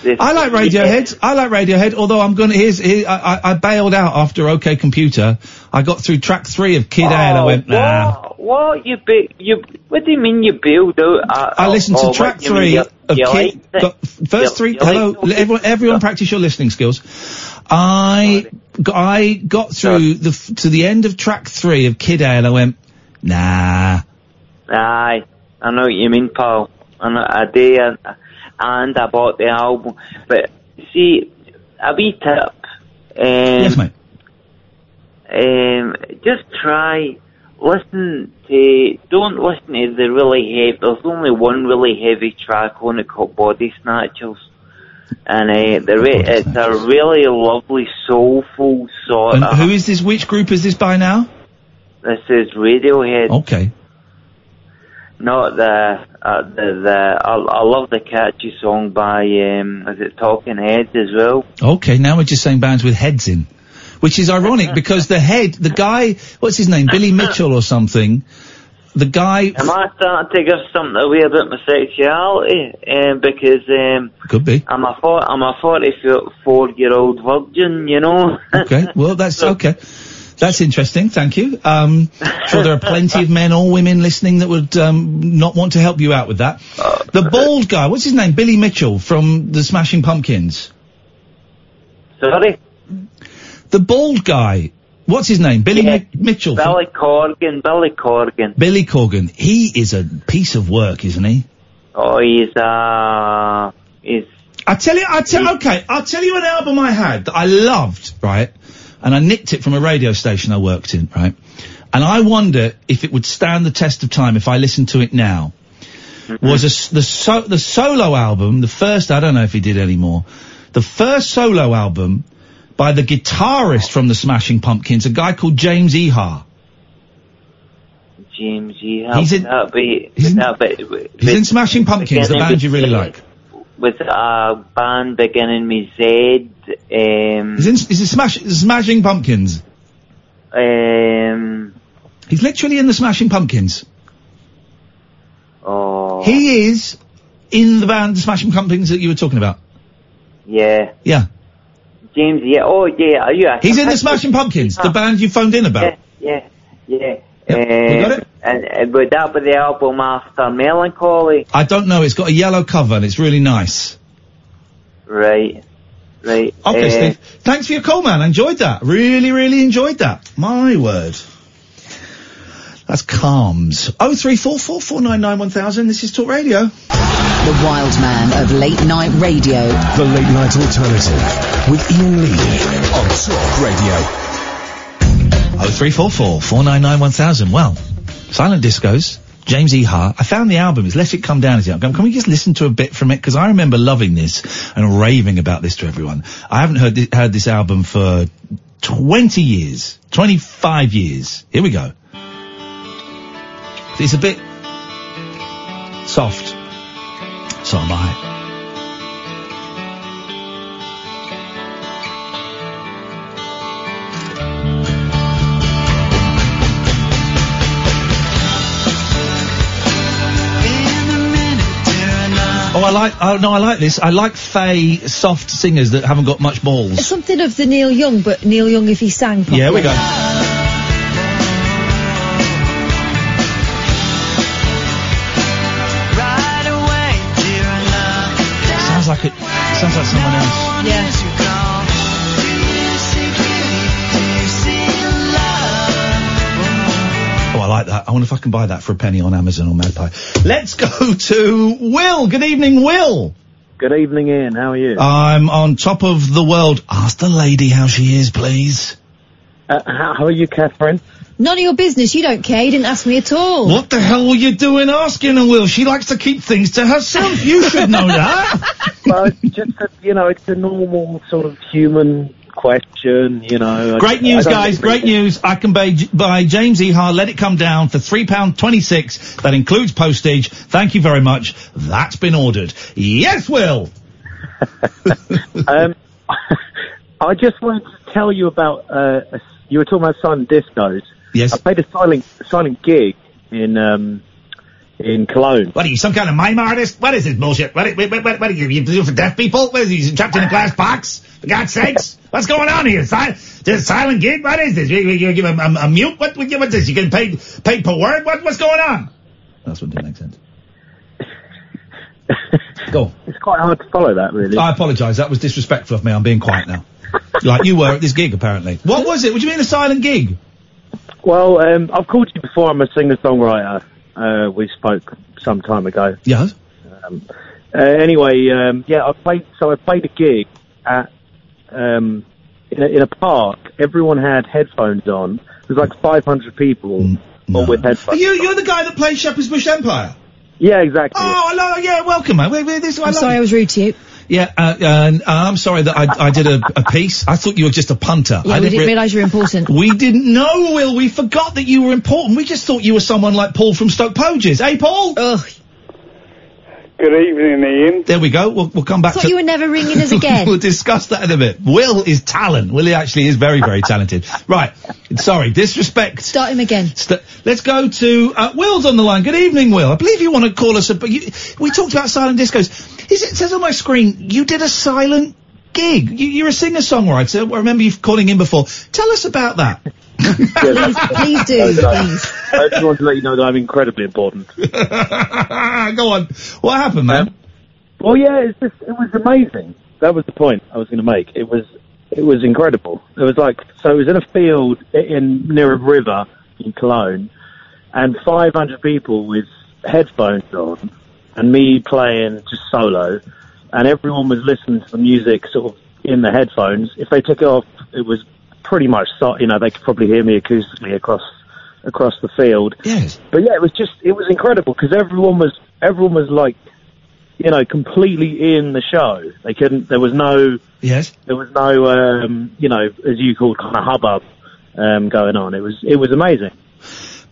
I like Radiohead. I like Radiohead. Although I'm gonna, here's, here, I, I, I bailed out after OK Computer. I got through track three of Kid A and I went, nah. What? What you ba- you? What do you mean you bailed out? Uh, I listened to oh, track what, you mean three of you Kid. liked it? got- First You- three. you hello, liked it? everyone, everyone, practice your listening skills. I got, I got through the to the end of track three of Kid A and I went, nah. Aye, I know what you mean, pal. I know, I do, and, and I bought the album. But see, a wee tip. Um, yes, mate. Um, just try listen to. Don't listen to the really heavy. There's only one really heavy track on it called Body Snatchers. And uh, the re- it's a really lovely, soulful sort And of. who is this? Which group is this by now? This is Radiohead. Okay. Not the uh, the the. I, I love the catchy song by um, is it Talking Heads as well? Okay, now we're just saying bands with heads in. Which is ironic because the head, the guy, what's his name? Billy Mitchell or something. The guy, Am I starting to give something away about my sexuality? Um, because um, could be. I'm a four, I'm a forty-four year old virgin, you know. Okay, well that's, okay. That's interesting, thank you. Um, sure there are plenty of men or women listening that would, um, not want to help you out with that. The bald guy, what's his name? Billy Mitchell from the Smashing Pumpkins. Sorry, The bald guy, what's his name? Billy Mi- Mitchell. from- Billy Corgan, Billy Corgan. Billy Corgan. He is a piece of work, isn't he? Oh, he's uh, he's I tell you, I tell, okay, I'll tell you an album I had that I loved, right? And I nicked it from a radio station I worked in, right? And I wonder if it would stand the test of time if I listened to it now. Was a the so, the solo album, the first, I don't know if he did anymore, the first solo album by the guitarist from the Smashing Pumpkins, a guy called James Iha. James. He He's in- that be, that be, He's in Smashing Pumpkins, the band you really like. With a band beginning with Z. Um, He's in, he's in Smash, Smashing Pumpkins. um, He's literally in the Smashing Pumpkins. oh, He is in the band, the Smashing Pumpkins that you were talking about. yeah, Yeah. James. Yeah, oh yeah, yeah. He's in the Smashing Pumpkins, the band you phoned in about. Yeah, yeah. we got and, and would that be the album after Mellon Collie? I don't know, it's got a yellow cover and it's really nice. Right, right. Okay, uh, Steve. Thanks for your call, man. I enjoyed that. Really, really enjoyed that. My word. That's calms. Oh three four four four nine nine one thousand. This is Talk Radio. The wild man of late night radio. The Late Night Alternative with Iain Lee on Talk Radio. Oh three four four four nine nine one thousand. Well, Silent Discos. James Iha. I found the album. It's Let It Come Down. Is it? Can we just listen to a bit from it? Because I remember loving this and raving about this to everyone. I haven't heard heard this album for twenty years, twenty five years. Here we go. It's a bit soft. So am I. like. Oh no, I like this. I like fey soft singers that haven't got much It's balls. something of the Neil Young, but Neil Young if he sang properly. Yeah, we go. Sounds like it. Sounds like someone else. Yeah. I like that. I wonder if I can buy that for a penny on Amazon or Magpie. Let's go to Will. Good evening, Will. Good evening, Iain. How are you? I'm on top of the world. Ask the lady how she is, please. Uh, how, how are you, Katherine? None of your business. You don't care. You didn't ask me at all. What the hell were you doing asking her, Will? She likes to keep things to herself. You should know that. well, it's just a, you know, it's a normal sort of human question. You know. Great I news, don't guys. Great news. I can buy, buy James Iha. Let it come down for £3.26. That includes postage. Thank you very much. That's been ordered. Yes, Will. um, I just wanted to tell you about. Uh, you were talking about silent discos. Yes. I played a silent silent gig in um, in Cologne. What are you, some kind of mime artist? What is this bullshit? What, what, what, what are you, you do for deaf people? What is he, trapped in a glass box? For God's sakes? What's going on here? Si- this silent gig? What is this? You, you, give him a, a mute? What, what, what's this? You getting paid, paid per word? What, what's going on? That's what didn't make sense. Go. It's quite hard to follow that, really. I apologise. That was disrespectful of me. I'm being quiet now. like you were at this gig, apparently. What was it? What do you mean a silent gig? Well, um, I've called you before. I'm a singer-songwriter. Uh, we spoke some time ago. Yes. Um, uh, anyway, um, yeah, I played. So I played a gig at um, in, a, in a park. Everyone had headphones on. There was like 500 people, all with Are headphones. you, you're the guy that played Shepherd's Bush Empire? Yeah, exactly. Oh, hello, yeah, welcome, man. Wait, wait, this, I I'm love sorry I was rude to you. Yeah, uh, uh, I'm sorry that I, I did a, a piece. I thought you were just a punter. Yeah, I we didn't rea- realise you're important. We didn't know, Will. We forgot that you were important. We just thought you were someone like Paul from Stoke Poges. Hey, Paul. Ugh. Good evening, Iain. There we go. We'll, we'll come back Thought to. you were never ringing us again. we'll discuss that in a bit. Will is talent. Will he actually is very, very talented. Right. Sorry, disrespect. Start him again. St- let's go to uh, Will's on the line. Good evening, Will. I believe you want to call us. A, but you, we talked about silent discos. Is it, it says on my screen you did a silent gig. You, you're a singer-songwriter. I remember you calling in before. Tell us about that. please, please do, please. I just want to let you know that I'm incredibly important. Go on. What happened, man? Well, yeah, it's just, it was amazing. That was the point I was going to make. It was it was incredible. It was like so. It was in a field in near a river in Cologne, and 500 people with headphones on, and me playing just solo, and everyone was listening to the music sort of in the headphones. If they took it off, it was pretty much you know they could probably hear me acoustically across across the field. Yes. But yeah, it was just it was incredible because everyone was everyone was like, you know, completely in the show. They couldn't. There was no. Yes. There was no, um, you know, as you call kind of hubbub um, going on. It was it was amazing.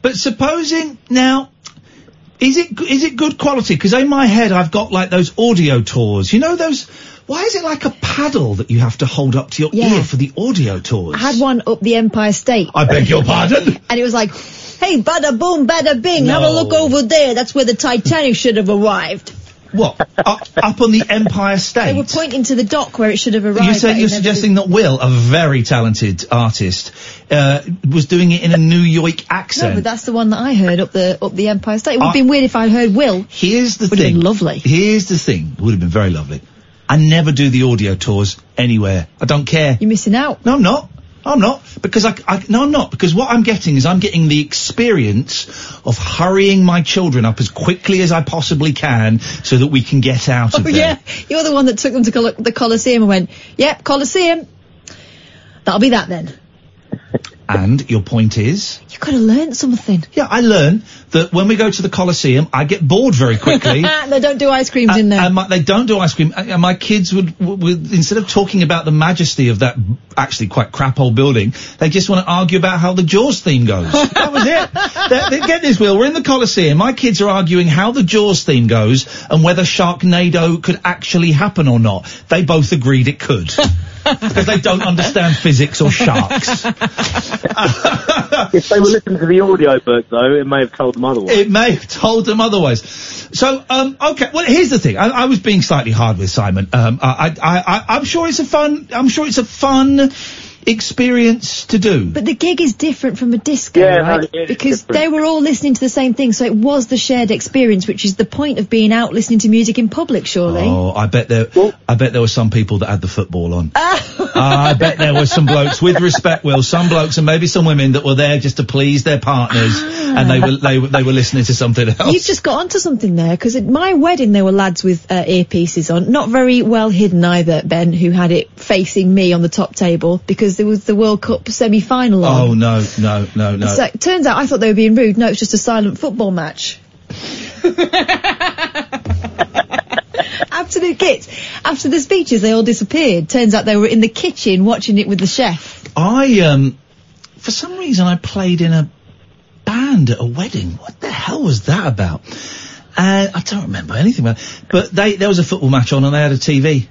But supposing now, is it is it good quality? Because in my head I've got like those audio tours. You know those. Why is it like a paddle that you have to hold up to your Yeah. ear for the audio tours? I had one up the Empire State. I beg your pardon. And it was like, hey, bada boom, bada bing, have a look over there. That's where the Titanic should have arrived. What? up, up on the Empire State? They were pointing to the dock where it should have arrived. You said you're suggesting that Will, a very talented artist, uh, was doing it in a New York did. No, accent. but that's the one that I heard up the up the Empire State. It would have been weird if I heard Will. Here's the Would have thing. been lovely. Here's the thing. Would have been very lovely. I never do the audio tours anywhere. I don't care. You're missing out. No, I'm not. I'm not because I, I no, I'm not because what I'm getting is I'm getting the experience of hurrying my children up as quickly as I possibly can so that we can get out of Oh there. yeah, you're the one that took them to Col- the Colosseum and went, yep, Colosseum. That'll be that then. And your point is? You've got to learn something. Yeah, I learn that when we go to the Colosseum, I get bored very quickly. they don't do ice creams in there. And my, they don't do ice cream. And and my kids would, would, would, instead of talking about the majesty of that actually quite crap old building, they just want to argue about how the Jaws theme goes. that was it. They- they- get this, Will. We're in the Colosseum. My kids are arguing how the Jaws theme goes and whether Sharknado could actually happen or not. They both agreed it could. Because they don't understand physics or sharks. If they were listening to the audio book, though, it may have told them otherwise. It may have told them otherwise. So, um, okay. Well, here's the thing. I, I was being slightly hard with Simon. Um, I, I, I, I'm sure it's a fun. I'm sure it's a fun experience to do. But the gig is different from a disco, Yeah, no, right? it is because different. they were all listening to the same thing, so it was the shared experience, which is the point of being out listening to music in public, surely. Oh, I bet there. I bet there were some people that had the football on. Ah, I bet there were some blokes. With respect, Will, some blokes and maybe some women that were there just to please their partners, and they were they were they were listening to something else. You've just got onto something there because at my wedding there were lads with uh, earpieces on, not very well hidden either. Ben, who had it facing me on the top table because there was the World Cup semi-final on. oh no, no, no, no. So it turns out I thought they were being rude. No, it's just a silent football match. after the kids, after the speeches, they all disappeared. Turns out they were in the kitchen watching it with the chef. I um, for some reason, I played in a band at a wedding. What the hell was that about? And I don't remember anything about. it. But they there was a football match on, and they had a TV.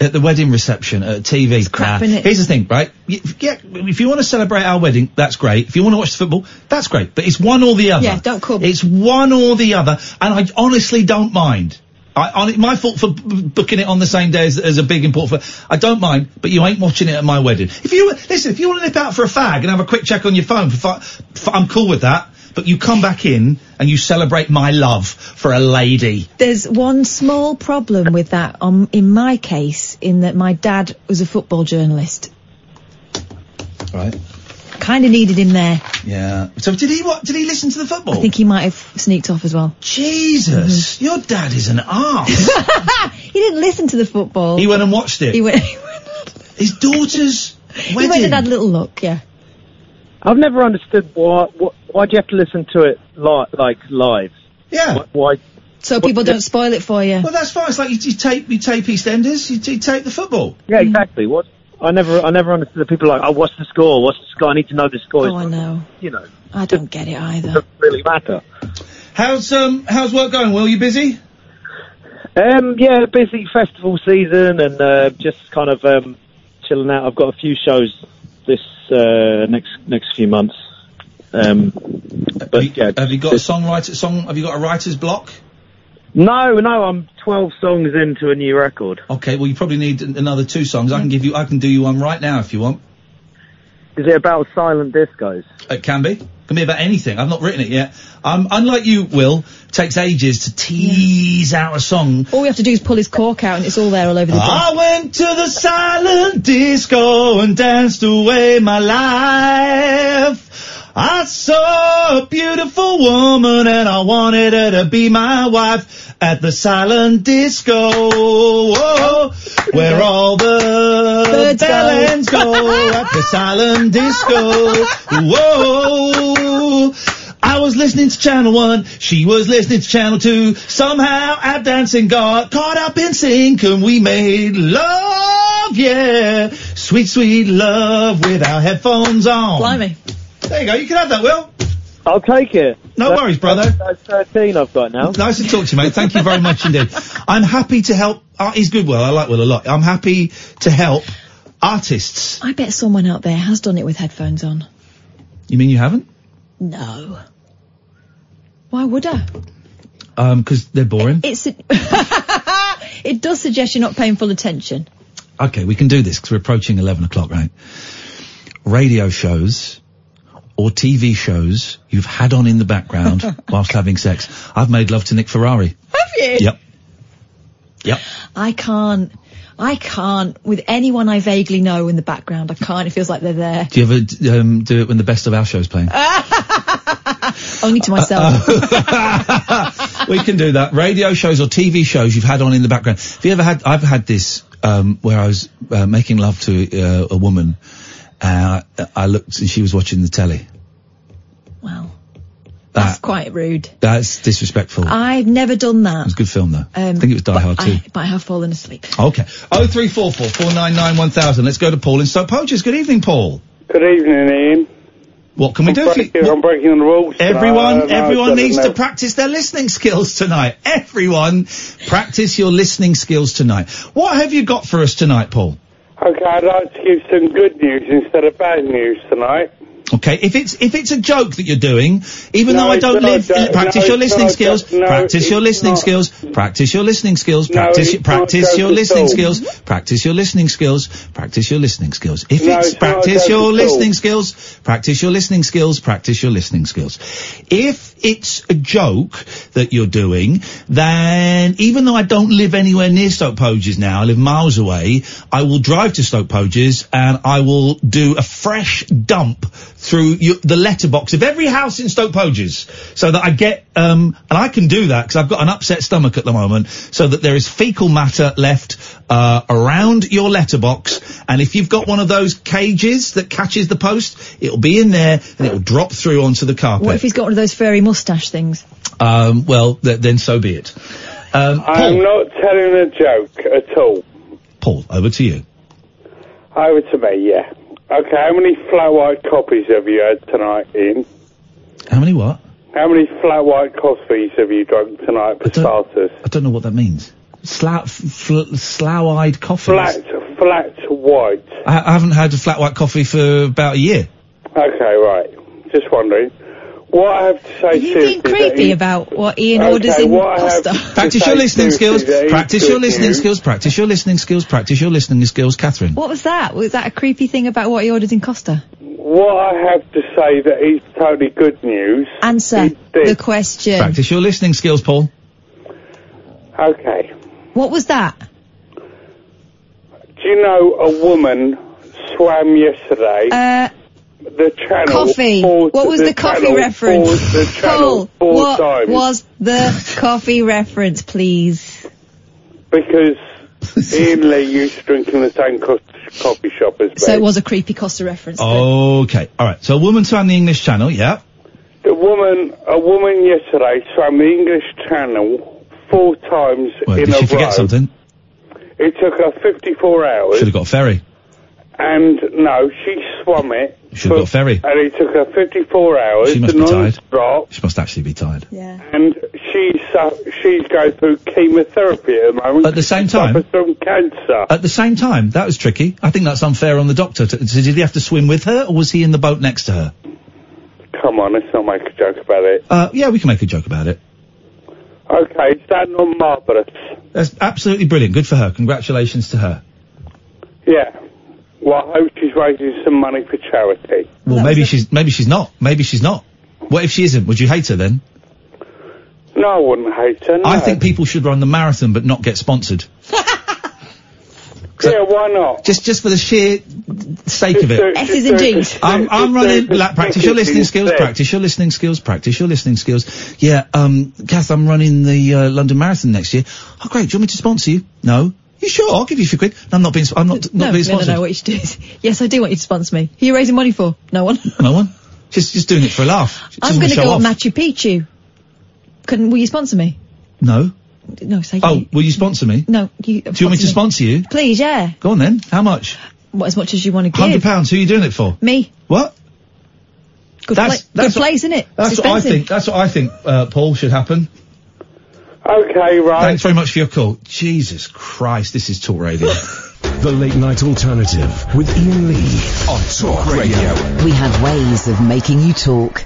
At the wedding reception, at TV. It's crap, innit? Here's the thing, right? Yeah, if you want to celebrate our wedding, that's great. If you want to watch the football, that's great. But it's one or the other. Yeah, don't come. It's one or the other, and I honestly don't mind. I, on, my fault for b- booking it on the same day as, as a big important. I don't mind, but you ain't watching it at my wedding. If you listen, if you want to nip out for a fag and have a quick check on your phone, for, for, I'm cool with that. But you come back in and you celebrate my love for a lady. There's one small problem with that on, in my case, in that my dad was a football journalist. Right. Kind of needed him there. Yeah. So did he what? Did he listen to the football? I think he might have sneaked off as well. Jesus, mm-hmm. your dad is an arse. He didn't listen to the football. he went and watched it. He went. His daughter's wedding. he went and had a little look. Yeah. I've never understood why. wh why do you have to listen to it li- like live? Yeah. Wh- Why? So people don't spoil it for you. Well, that's fine. It's like you, you tape you tape EastEnders, you, you tape the football. Yeah, exactly. What I never, I never understood the people like, oh, what's the score? What's the score? I need to know the score. Oh, I know. You know, I don't get it either. doesn't really matter. How's um how's work going? Will you busy? Um, yeah, busy festival season and uh, just kind of um, chilling out. I've got a few shows this uh, next next few months. Um, but yeah, Have you got a songwriter song? Have you got a writer's block? no, no, I'm 12 songs into a new record. Okay, well you probably need another two songs. I can give you, I can do you one right now if you want. Is it about silent discos? It can be. Can be about anything. I've not written it yet. Um, unlike you, Will, takes ages to tease out a song. All we have to do is pull his cork out and it's all there all over the place. I went to the silent disco and danced away my life. I saw a beautiful woman and I wanted her to be my wife at the silent disco, oh, where all the Birds go. go at the silent disco. Whoa. I was listening to Channel 1, she was listening to Channel 2. Somehow our dancing got caught up in sync and we made love, yeah. Sweet, sweet love with our headphones on. Blimey. There you go, you can have that, Will. I'll take it. No worries, brother. That's 13 I've got now. Nice to talk to you, mate. Thank you very much indeed. I'm happy to help. Uh, he's good, Will. I like Will a lot. I'm happy to help artists. I bet someone out there has done it with headphones on. You mean you haven't? No. Why would I? Um, because they're boring. It's it does suggest you're not paying full attention. Okay, we can do this because we're approaching 11 o'clock, right? Radio shows or TV shows you've had on in the background whilst having sex. I've made love to Nick Ferrari. Have you? Yep. Yep. I can't. I can't with anyone I vaguely know in the background. I can't. It feels like they're there. Do you ever um, do it when the best of our show's playing? Only to myself. we can do that. Radio shows or TV shows you've had on in the background. Have you ever had? I've had this um, where I was uh, making love to uh, a woman. Uh, I looked and she was watching the telly. well, that's That, quite rude. that's disrespectful. I've never done that. It was a good film though. Um, I think it was Die Hard too. I, but I have fallen asleep. Okay. Oh three four four four nine nine one thousand. Let's go to Paul in Stoke Poges. Good evening, Paul. Good evening, Iain. What can we I'm do? for you? breaking, I'm breaking on the rules. Everyone, don't everyone needs don't to practice their listening skills tonight. Everyone, practice your listening skills tonight. What have you got for us tonight, Paul? Okay, I'd like to give some good news instead of bad news tonight. Okay, if it's if it's a joke that you're doing, even No, though I don't live, joke. practice No, your listening not skills. No, practice your listening not. skills. Practice your listening skills. Practice practice your listening skills. Practice your listening skills. Practice your listening skills. If it's it's practice your listening skills. Practice your listening skills. Practice your listening skills. If it's a joke that you're doing, then even though I don't live anywhere near Stoke Poges now, I live miles away, I will drive to Stoke Poges and I will do a fresh dump through your, the letterbox of every house in Stoke Poges so that I get, um, and I can do that because I've got an upset stomach at the moment, so that there is fecal matter left uh, around your letterbox. And if you've got one of those cages that catches the post, it'll be in there and it'll drop through onto the carpet. What if he's got one of those furry mustache things? Um, well, th- then so be it. Um, I'm not telling a joke at all. Paul, over to you. Over to me, yeah. Okay, how many flat white coffees have you had tonight, Iain? How many what? How many flat white coffees have you drunk tonight for starters? I don't know what that means. Slough, fl- slough-eyed coffee. Flat, flat white. I, I haven't had a flat white coffee for about a year. Okay, right. Just wondering. What I have to say Are you seriously being creepy Iain- about what Iain Okay, orders in what I Costa? Practice your listening skills. that is Practice your listening news. skills. Practice your listening skills. Practice your listening skills, Katherine. What was that? Was that a creepy thing about what he ordered in Costa? What I have to say that is totally good news. Answer the question. Practice your listening skills, Paul. Okay. What was that? Do you know a woman swam yesterday Uh, the channel? coffee. What was the, coffee reference? the channel Paul, four what times was the coffee reference, please? because Iain Lee used to drink in the same co- coffee shop as me. So it was a creepy Costa reference. Okay. All right. So a woman swam the English Channel. Yeah. The woman, a woman yesterday swam the English Channel four times Well, in did a she forget something? It took her 54 hours, Should have got a ferry. and no, she swam it. Should have got a ferry. And it took her 54 hours. She must be tired. non-stop, She must actually be tired. Yeah. and she's uh, she's going through chemotherapy at the moment. At the same time? suffers from cancer. At the same time, that was tricky. I think that's unfair on the doctor. To, did he have to swim with her, or was he in the boat next to her? Come on, let's not make a joke about it. Uh, yeah, we can make a joke about it. Okay, is that not marvellous? That's absolutely brilliant. Good for her. Congratulations to her. Yeah. Well, I hope she's raising some money for charity. Well, maybe she's maybe she's not. Maybe she's not. What if she isn't? Would you hate her then? No, I wouldn't hate her. No. I think people should run the marathon but not get sponsored. Yeah, why not? Just just for the sheer sake of it. Just do- just do it. I'm, I'm running. it. Like, practice your listening skills. Instead. Practice your listening skills. Practice your listening skills. Yeah, um, Kath, I'm running the uh, London Marathon next year. Oh, great. Do you want me to sponsor you? No. You sure? I'll give you a few quid. No, I'm not being. I'm not not no, being no, no, sponsored. no. What you should do is, yes, I do want you to sponsor me. Who are you raising money for? No one. No one. Just just doing it for a laugh. Just I'm going to go off. on Machu Picchu. Couldn't? Will you sponsor me? No. No, say Oh, you. will you sponsor me? No, you. Do you want me to sponsor you? Please, yeah. Go on then. How much? What, as much as you want to give. Hundred pounds. Who are you doing it for? Me. What? Good, That's- pla- that's good what- place, isn't it? That's what I think. That's what I think. Uh, Paul should happen. Okay, right. Thanks very much for your call. Jesus Christ, this is talk radio. The Late Night Alternative with Iain Lee on Talk Radio. We have ways of making you talk.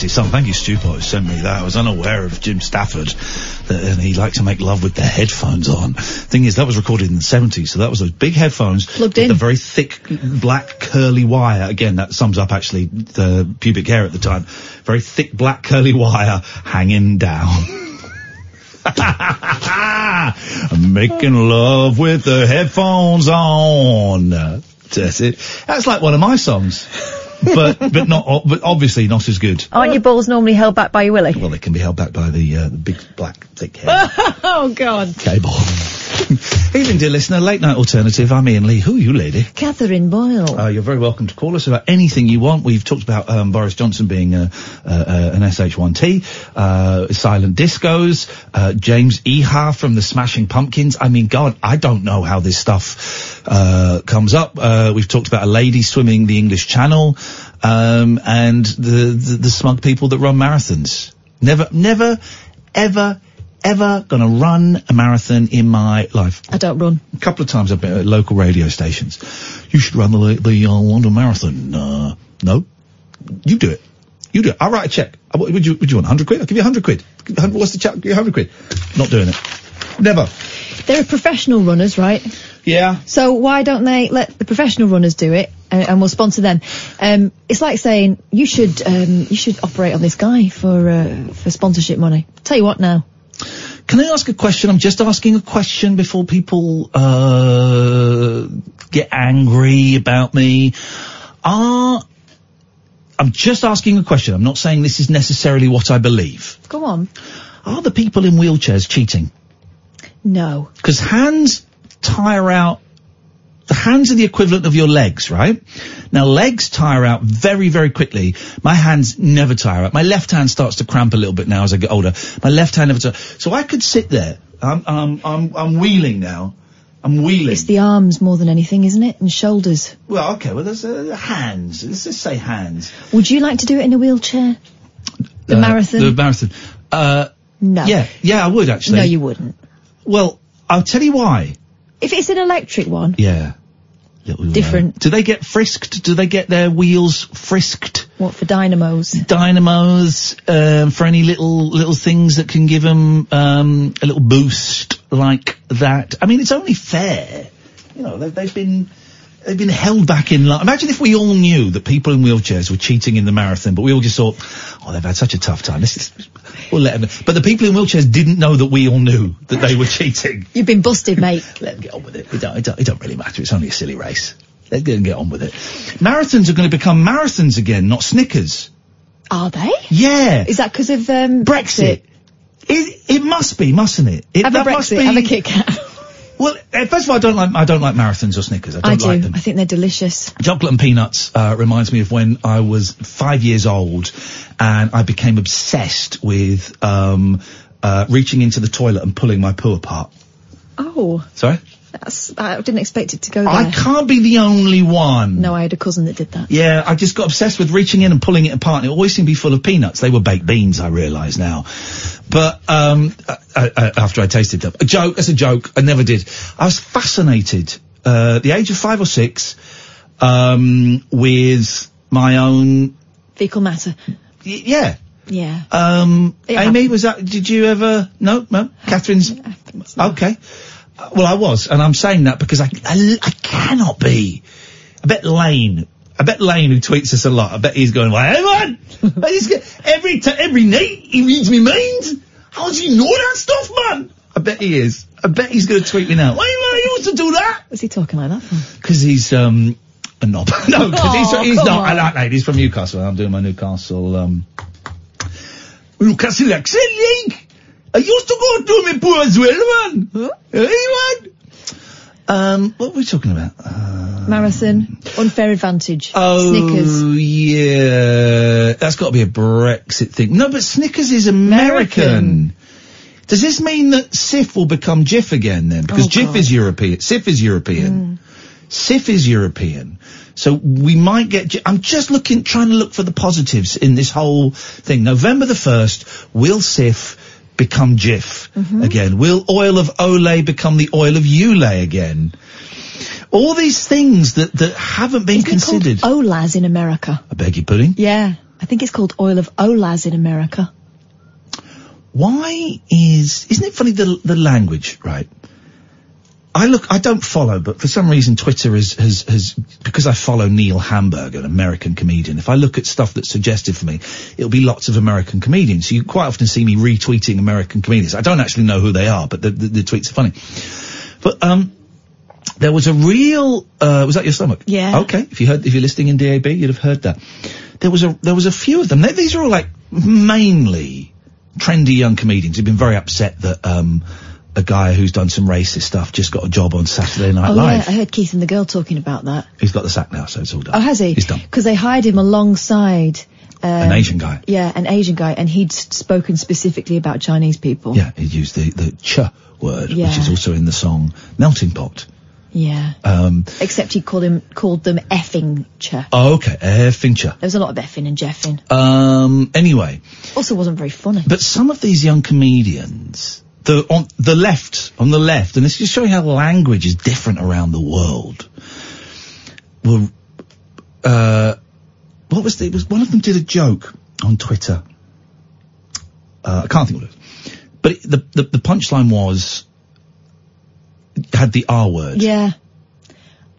Sexy song. Thank you, Stupo, who sent me that. I was unaware of Jim Stafford, that, and he liked to make love with the headphones on. Thing is, that was recorded in the 70s, so that was those big headphones Plugged with in. the very thick black curly wire. Again, that sums up actually the pubic hair at the time. Very thick black curly wire hanging down. Making love with the headphones on. That's it. That's like one of my songs, but but not but obviously not as good. Aren't your balls normally held back by your willy? Well, they can be held back by the, uh, the big black thick hair oh, God. cable. Evening, dear listener. Late night alternative. I'm Iain Lee. Who are you, lady? Katherine Boyle. Uh, you're very welcome to call us about anything you want. We've talked about um, Boris Johnson being uh, uh, uh, an SH1T, uh, silent discos, uh, James Iha from the Smashing Pumpkins. I mean, God, I don't know how this stuff uh, comes up. Uh, we've talked about a lady swimming the English Channel, um, and the, the the smug people that run marathons. Never, never, ever. Ever gonna run a marathon in my life? I don't run. A couple of times I've been at local radio stations. You should run the the uh, London Marathon. Uh, no, you do it. You do it. I'll write a check. Uh, would you would you want? Hundred quid? I'll give you hundred quid. What's the check? Give you hundred quid. Not doing it. Never. There are professional runners, right? Yeah. So why don't they let the professional runners do it, and, and we'll sponsor them? Um, it's like saying you should um, you should operate on this guy for uh, for sponsorship money. Tell you what now. Can I ask a question? I'm just asking a question before people uh, get angry about me. Are I'm just asking a question. I'm not saying this is necessarily what I believe. Go on. Are the people in wheelchairs cheating? No. Because hands tire out. The hands are the equivalent of your legs, right? Now legs tire out very, very quickly. My hands never tire out. My left hand starts to cramp a little bit now as I get older. My left hand never tire. So I could sit there. I'm, I'm, I'm, I'm wheeling now. I'm wheeling. It's the arms more than anything, isn't it? And shoulders. Well, okay. Well, there's uh, hands. Let's just say hands. Would you like to do it in a wheelchair? The Uh, marathon? The marathon. Uh, no. yeah, yeah, I would actually. No, you wouldn't. Well, I'll tell you why. If it's an electric one, Yeah. Uh, Different. do they get frisked? Do they get their wheels frisked? what for dynamos? Dynamos um, for any little little things that can give them um, a little boost like that. I mean, it's only fair. You know, they've, they've been they've been held back in line. Imagine if we all knew that people in wheelchairs were cheating in the marathon, but we all just thought, oh, they've had such a tough time. This is, we'll let them. But the people in wheelchairs didn't know that we all knew that they were cheating. You've been busted, mate. Let them get on with it. It don't, it don't, it don't really matter. It's only a silly race. Let them get on with it. Marathons are going to become marathons again, not Snickers. Are they? Yeah. Is that because of um, Brexit. It, it must be, mustn't it? it Have a that must Brexit, be. have a Kit Kat. Well, uh, first of all, I don't like I don't like marathons or Snickers. I don't I do. like them. I think they're delicious. Chocolate and peanuts uh, reminds me of when I was five years old, and I became obsessed with um, uh, reaching into the toilet and pulling my poo apart. Oh, Sorry, that's. I didn't expect it to go there. I can't be the only one. No, I had a cousin that did that. Yeah, I just got obsessed with reaching in and pulling it apart, and it always seemed to be full of peanuts. They were baked beans, I realise now. But um, uh, uh, after I tasted them, a joke. That's a joke. I never did. I was fascinated, uh, the age of five or six, um, with my own. Fecal matter. Y- yeah. Yeah. Um, Amy, was that? Did you ever? No, no. Katherine's. Okay. Well, I was, and I'm saying that because I, I, I cannot be. I bet Lane. I bet Lane, who tweets us a lot, I bet he's going, well, hey man, but he's get, every t- every night he reads me mind. How does he know that stuff, man? I bet he is. I bet he's going to tweet me now. Why you used to do that? What's he talking like that for? Because he's um a knob. no, because he's, Oh, he's not. I on. like that. He's from Newcastle. I'm doing my Newcastle um Newcastle accent, like. I used to go to me poor as well, man. Hey, man. Um, what were we talking about? Uh, Marathon. Unfair advantage. oh, Snickers. yeah. That's got to be a Brexit thing. No, but Snickers is American. American. Does this mean that Cif will become Jif again then? Because Oh, Jif God. is European. Cif is European. Cif is European. So we might get, I'm just looking, trying to look for the positives in this whole thing. November the 1st, will Cif become Jif mm-hmm. again? Will oil of Olay become the oil of Ulay again? All these things that, that haven't been Isn't it called considered. OLAS in America. I beg your pudding. Yeah. I think it's called oil of Olaz in America. Why is isn't it funny the the language right? I look, I don't follow, but for some reason Twitter has, has, has, because I follow Neil Hamburger, an American comedian, if I look at stuff that's suggested for me, it'll be lots of American comedians. So you quite often see me retweeting American comedians. I don't actually know who they are, but the, the, the tweets are funny. But, um, there was a real, uh, was that your stomach? Yeah. Okay. If you heard, if you're listening in DAB, you'd have heard that. There was a, there was a few of them. They- These are all like mainly trendy young comedians who've been very upset that, um, a guy who's done some racist stuff just got a job on Saturday Night oh Live. yeah, I heard Keith and the girl talking about that. He's got the sack now, so it's all done. Oh, has he? He's done. Because they hired him alongside um, An Asian guy. Yeah, an Asian guy, and he'd spoken specifically about Chinese people. Yeah, he used the, the ch word, Yeah. which is also in the song Melting Pot. Yeah. Um, Except he called him called them effing cha. oh, okay, effing Fincher. There was a lot of effing and jeffing. Um, anyway, Also, wasn't very funny. but some of these young comedians, the, on the left, on the left, and this is just showing how language is different around the world, were, uh, what was the, it was, one of them did a joke on Twitter. Uh, I can't think what it was. But it, the, the, the punchline was, had the R word. Yeah.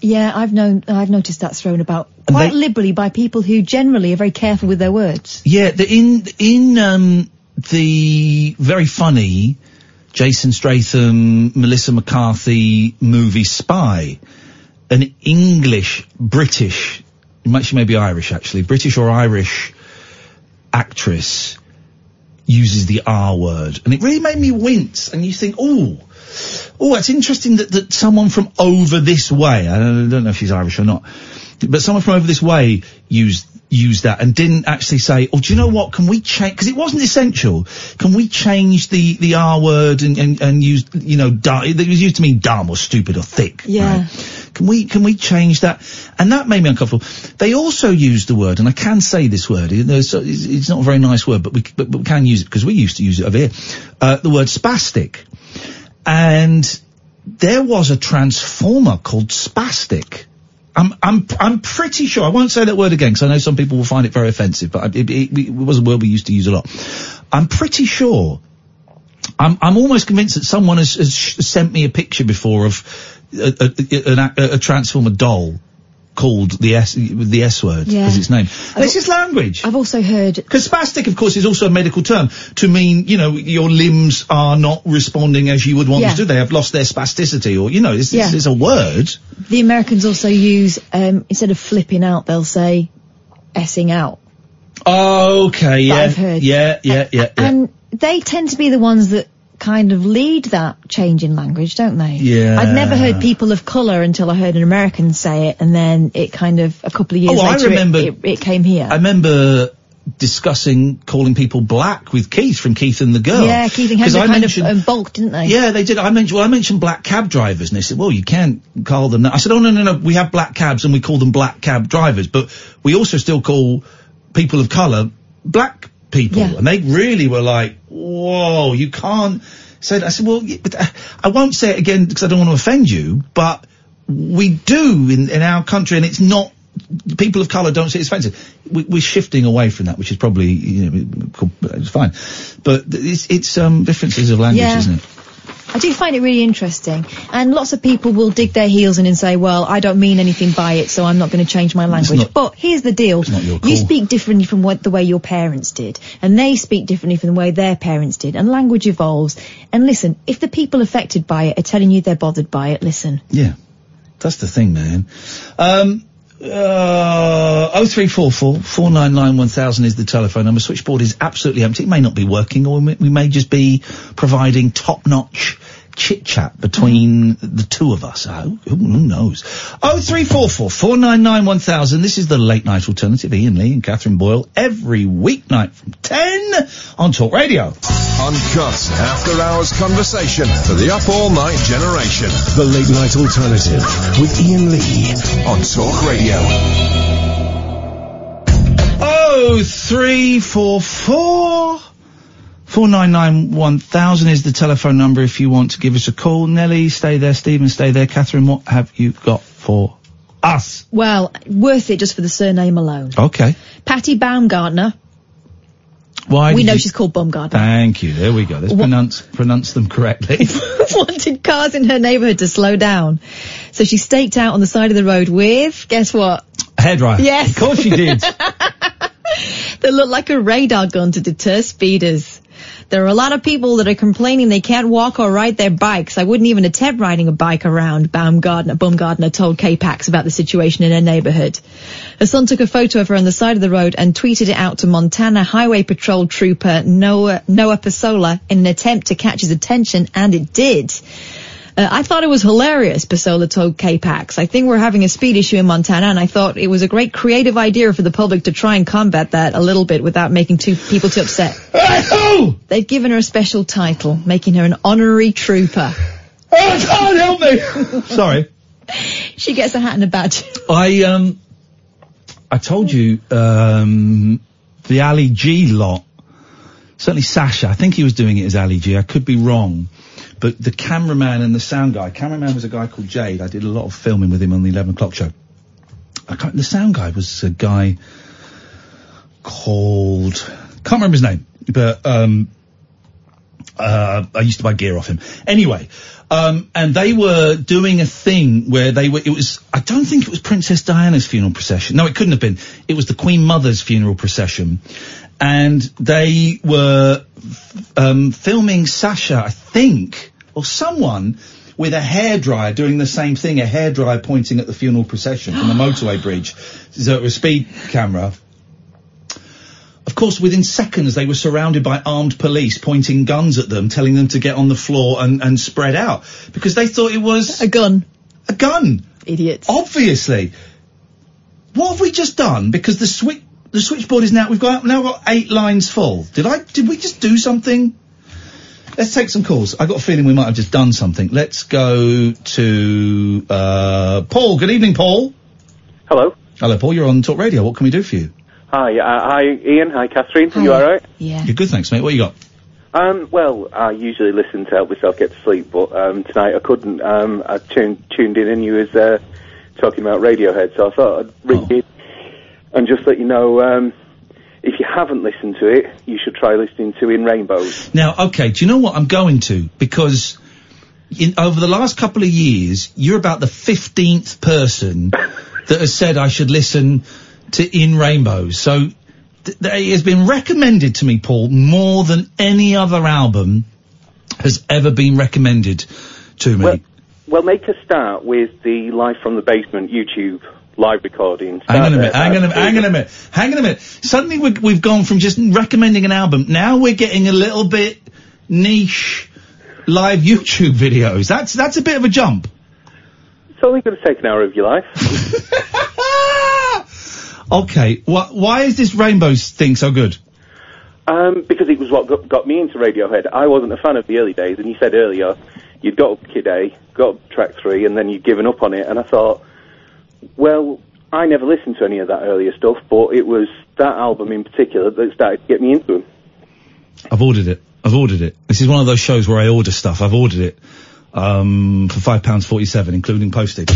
Yeah, I've known, I've noticed that thrown about quite they- liberally by people who generally are very careful with their words. Yeah, the, in in um, the very funny Jason Statham, Melissa McCarthy movie Spy, an English British, she may be Irish actually, British or Irish actress uses the R word, and it really made me wince. And you think, oh. Oh, it's interesting that, that someone from over this way, I don't, I don't know if she's Irish or not, but someone from over this way used used that and didn't actually say, oh, do you know what, can we change, because it wasn't essential, can we change the, the R word and, and, and use, you know, dumb, it was used to mean dumb or stupid or thick. Yeah. Can we, can we change that? And that made me uncomfortable. They also used the word, and I can say this word, it's, it's it's not a very nice word, but we, but, but we can use it because we used to use it over here, uh, the word spastic. And there was a transformer called Spastic. I'm, I'm, I'm pretty sure, I won't say that word again because I know some people will find it very offensive, but it, it, it was a word we used to use a lot. I'm pretty sure, I'm, I'm almost convinced that someone has, has sent me a picture before of a, a, a, a, a transformer doll called the S, the S word Yeah. as its name. And it's just language. I've also heard Because spastic, of course, is also a medical term to mean, you know, your limbs are not responding as you would want Yeah. them to. They have lost their spasticity, or you know, it's, it's, Yeah. it's a word. the Americans also use, um, instead of flipping out, they'll say essing out. Okay, yeah, I've heard. yeah, yeah, yeah, yeah. And they tend to be the ones that kind of lead that change in language, don't they? Yeah. I'd never heard people of colour until I heard an American say it, and then it kind of, a couple of years Oh, I later, it- remember- it, it came here. I remember discussing calling people black with Keith from Keith and the Girl. yeah, Keith and Chemda I kind mentioned- of um, bulked, didn't they? Yeah, they did. I mentioned, well, I mentioned black cab drivers, and they said, well, you can't call them that. I said, oh, no, no, no, we have black cabs and we call them black cab drivers, but we also still call people of colour black people. Yeah. And they really were like, whoa, you can't say that. I said, well, uh, I won't say it again because I don't want to offend you, but we do in, in our country, and it's not, people of colour don't see it as offensive. We, we're shifting away from that, which is probably, you know, it's fine. But it's, it's, um, differences of language, Yeah. isn't it? I do find it really interesting. And lots of people will dig their heels in and say, well, I don't mean anything by it, so I'm not going to change my language. not- but here's the deal. You speak differently from what the way your parents did. And they speak differently from the way their parents did. And language evolves. And listen, if the people affected by it are telling you they're bothered by it, listen. Yeah, that's the thing, man. Um, uh, 0344 499 1000 is the telephone number. Switchboard is absolutely empty. It may not be working, or we may, just be providing top-notch chit chat between the two of us. Oh, who, who knows? 0344 499 1000. This is the late night alternative. Iain Lee and Katherine Boyle every weeknight from 10 on Talk Radio. Uncut after hours conversation for the up all night generation. The late night alternative with Iain Lee on Talk Radio. Oh, three, four, four. Four nine nine one thousand is the telephone number if you want to give us a call. Nelly, stay there. Stephen, stay there. Katherine, what have you got for Us. Well, worth it just for the surname alone. Okay. Patty Baumgartner. Why? we know you- she's called Baumgartner. Thank you. There we go. Let's Wha- pronounce pronounce them correctly. wanted cars in her neighbourhood to slow down. So she staked out on the side of the road with, guess what? A Hairdryer. Yes. Of course she did. That looked like a radar gun to deter speeders. There are a lot of people that are complaining they can't walk or ride their bikes. I wouldn't even attempt riding a bike around, Baumgartner, Baumgartner told KPAX about the situation in her neighbourhood. Her son took a photo of her on the side of the road and tweeted it out to Montana Highway Patrol Trooper Noah, Noah Pasola in an attempt to catch his attention, and it did. Uh, I thought it was hilarious, Pasola told KPAX. I think we're having a speed issue in Montana, and I thought it was a great creative idea for the public to try and combat that a little bit without making two people too upset. They've given her a special title, making her an honorary trooper. Oh, God, help me! Sorry. She gets a hat and a badge. I um, I told you um, the Ali G lot. Certainly Sacha. I think he was doing it as Ali G. I could be wrong, but the cameraman and the sound guy. Cameraman was a guy called Jade. I did a lot of filming with him on the eleven o'clock show. The sound guy was a guy called can't remember his name, but um, uh, I used to buy gear off him. Anyway, um, and they were doing a thing where they were. It was. I don't think it was Princess Diana's funeral procession. No, it couldn't have been. It was the Queen Mother's funeral procession, and they were um, filming Sacha, I think, or someone. With a hairdryer doing the same thing, a hairdryer pointing at the funeral procession from the motorway bridge. So it was a speed camera, of course, within seconds, they were surrounded by armed police pointing guns at them, telling them to get on the floor and, and spread out because they thought it was a gun. A gun. Idiots. Obviously. What have we just done? Because the switch, the switchboard is now we've got now got eight lines full. Did I? Did we just do something? Let's take some calls. I got a feeling we might have just done something. Let's go to uh, Paul. Good evening, Paul. Hello. Hello, Paul. You're on Talk Radio. What can we do for you? Hi, uh, hi, Iain. Hi, Katherine. You all right? Yeah. You're good, thanks, mate. What you got? Um, well, I usually listen to help myself get to sleep, but um, tonight I couldn't. Um, I tuned tuned in and you was uh, talking about Radiohead, so I thought I'd ring in and just let you know. Um, if you haven't listened to it, you should try listening to In Rainbows. Now, okay, do you know what I'm going to? Because in, over the last couple of years, you're about the 15th person that has said I should listen to In Rainbows. So th- th- it has been recommended to me, Paul, more than any other album has ever been recommended to me. Well, make a start with the Live from the Basement YouTube live recordings. Hang on a minute, hang on a minute, hang on a minute, hang on a minute. Suddenly we we've gone from just recommending an album, now we're getting a little bit niche live YouTube videos. That's, that's a bit of a jump. It's only going to take an hour of your life. Okay, wh- why is this Rainbow thing so good? Um, because it was what got, got me into Radiohead. I wasn't a fan of the early days, and you said earlier you'd got up Kid A, got up track three, and then you'd given up on it. And I thought, well, I never listened to any of that earlier stuff, but it was that album in particular that started to get me into them. I've ordered it. I've ordered it. This is one of those shows where I order stuff. I've ordered it um, for five pounds forty-seven, including postage.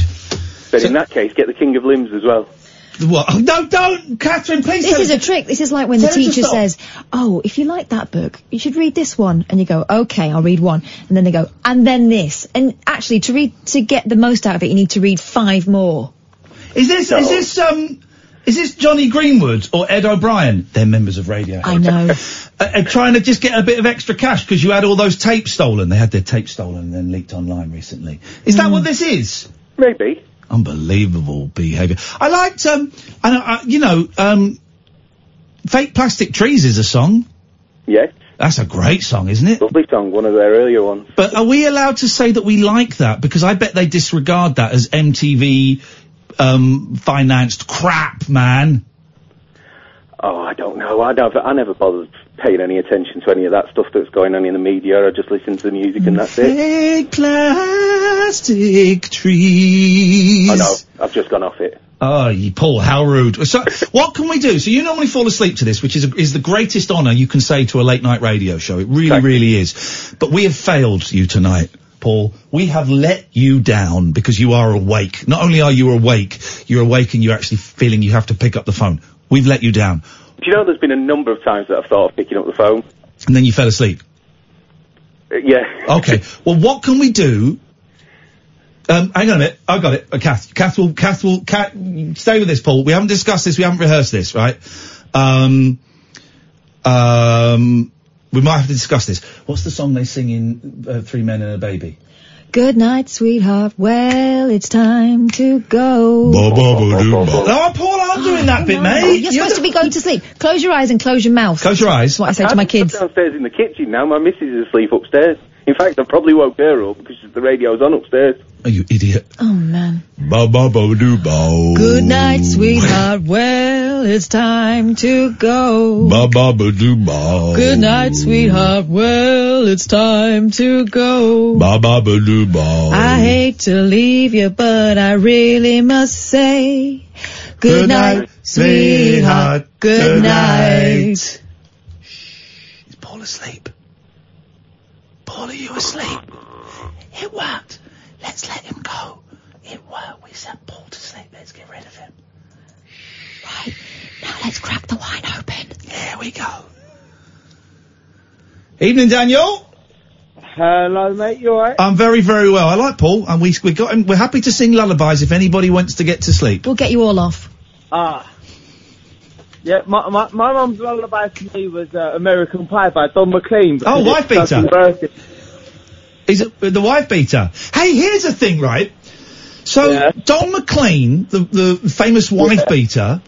But in that case, get the King of Limbs as well. What? Oh, no, don't, Katherine, please. This is a trick. This is like when the Tell her teacher says, "Oh, if you like that book, you should read this one." And you go, "Okay, I'll read one." And then they go, "And then this." And actually, to read to get the most out of it, you need to read five more. Is this is this um is this Jonny Greenwood or Ed O'Brien? They're members of Radio. I know. uh, uh, trying to just get a bit of extra cash because you had all those tapes stolen. They had their tapes stolen and then leaked online recently. Is that what this is? Maybe. Unbelievable behaviour. I liked um, I, know, I, you know, um, fake plastic trees is a song. Yes. That's a great song, isn't it? Lovely song, one of their earlier ones. But are we allowed to say that we like that? Because I bet they disregard that as MTV um, financed crap, man. Oh, I don't know. I, never, I never bothered paying any attention to any of that stuff that's going on in the media. I just listen to the music and that's it. Fake plastic trees. I know. I've just gone off it. Oh, you Paul, how rude. So, what can we do? So you normally fall asleep to this, which is a, is the greatest honour you can say to a late night radio show. It really, really is. But we have failed you tonight, Paul. We have let you down because you are awake. Not only are you awake, you're awake and you're actually feeling you have to pick up the phone. We've let you down. Do you know there's been a number of times that I've thought of picking up the phone? And then you fell asleep. Uh, yeah. Okay. well, what can we do? Um, hang on a minute. I've got it. Uh, Kath, Kath will, Kath will, Kath, stay with this, Paul. We haven't discussed this. We haven't rehearsed this, right? Um, um, we might have to discuss this. What's the song they sing in uh, Three Men and a Baby? Good night, sweetheart. Well, it's time to go. No, Paul, I'm doing that bit, mate. You're supposed to be going to sleep. Close your eyes and close your mouth. Close your eyes. That's what I say to my kids. I'm downstairs in the kitchen now. My missus is asleep upstairs. In fact, I probably woke her up because the radio's on upstairs. Oh, you idiot. Oh, man. Ba ba ba doo ba. Oh. Good night, sweetheart. Well, it's time to go. Ba ba ba doo ba. Oh. Good night, sweetheart. Well, it's time to go. Ba ba ba doo ba. Oh. I hate to leave you, but I really must say, good night, sweetheart. Good night. Shh. Is Paul asleep? Paul, are you asleep? It worked. Let's let him go. It worked. We sent Paul to sleep. Let's get rid of him. Right. Now let's crack the wine open. Here we go. Evening, Daniel. Hello, mate. You alright? I'm very, very well. I like Paul, and we we got him. We're happy to sing lullabies if anybody wants to get to sleep. We'll get you all off. Ah. Yeah, my my my mum's lullaby to me was uh, American Pie by Don McLean. Oh, wife beater. Is it the wife beater? Hey, here's the thing, right? So Don McLean, the the famous wife beater,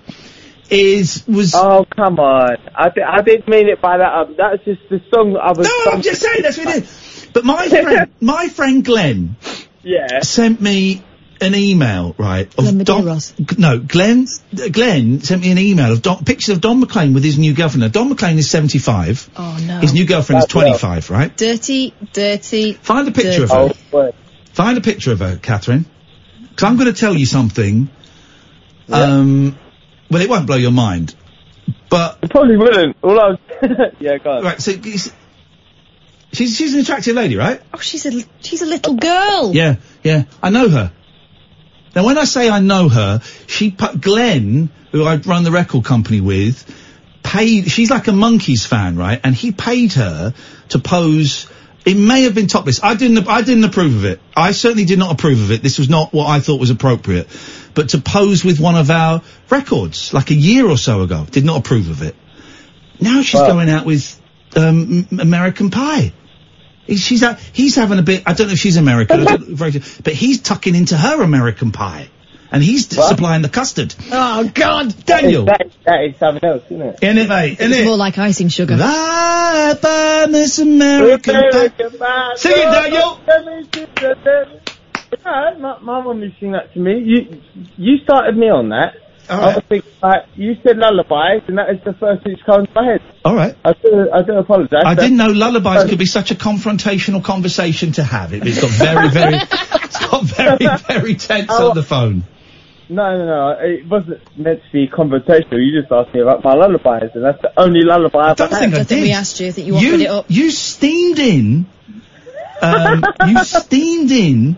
is was. Oh come on! I di- I didn't mean it by that. Um, that's just the song that I was. No, I'm just saying that's what it is. But my friend, my friend Glenn, Yeah. sent me an email, right? Of Glenn Don, Medeiros. no, Glenn, Glenn sent me an email of Don, pictures of Don McLean with his new governor. Don McLean is 75. Oh, no. His new girlfriend is Bloody hell. 25, right? Dirty, dirty. Find a picture of dirty. her. Find a picture of her, Katherine. Because I'm going to tell you something. Um, well, it won't blow your mind, but It probably wouldn't. All I was. yeah, go on. right. So it's- she's she's an attractive lady, right? Oh, she's a she's a little girl. Yeah, yeah. I know her. Now, when I say I know her, she put Glenn, who I run the record company with, paid. She's like a monkeys fan, right? And he paid her to pose. It may have been topless. I didn't. I didn't approve of it. I certainly did not approve of it. This was not what I thought was appropriate. But to pose with one of our records, like a year or so ago, did not approve of it. Now she's going out with um, American Pie. He's- She's ha- he's having a bit. I don't know if she's American, I don't very- but he's tucking into her American Pie, and he's supplying the custard. Oh God, Daniel. That, that is something else, isn't it? In it, mate. In It's it. more like icing sugar. Bye bye, Miss American Pie. Sing it, Daniel. No, my, my mum used to sing that to me. You you started me on that. I was thinking, like, you said lullabies, and that is the first thing that comes to my head. All right. I do, I do apologise. I didn't know lullabies could be such a confrontational conversation to have. It, it's got very, very, it's got very, very tense Oh. on the phone. No, no, no. It wasn't meant to be confrontational. You just asked me about my lullabies, and that's the only lullaby I've don't had. think I think we asked you. I think you offered it up. You steamed in. Um, you steamed in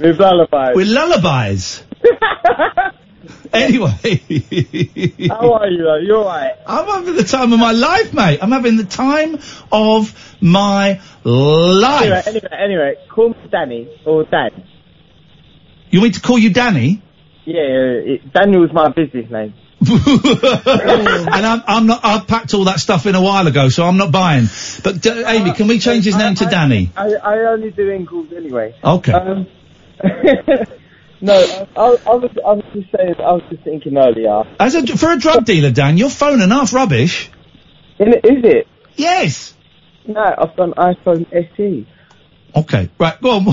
with lullabies. With lullabies. anyway, How are you, though? You alright? I'm having the time of my life, mate. I'm having the time of my life. Anyway, anyway, anyway, call me Danny or Dan. You want me to call you Danny? Yeah, yeah, it, Daniel's my business name. and I'm, I'm not. I've packed all that stuff in a while ago, so I'm not buying. But uh, Amy, can we change his name to Danny? I, I only do in-calls anyway. Okay. Um, no, I, I, I was I was just saying, I was just thinking earlier. As a for a drug dealer, Dan, your phone enough rubbish. Is it? Yes. No, I've got an iPhone SE. Okay, right, go on.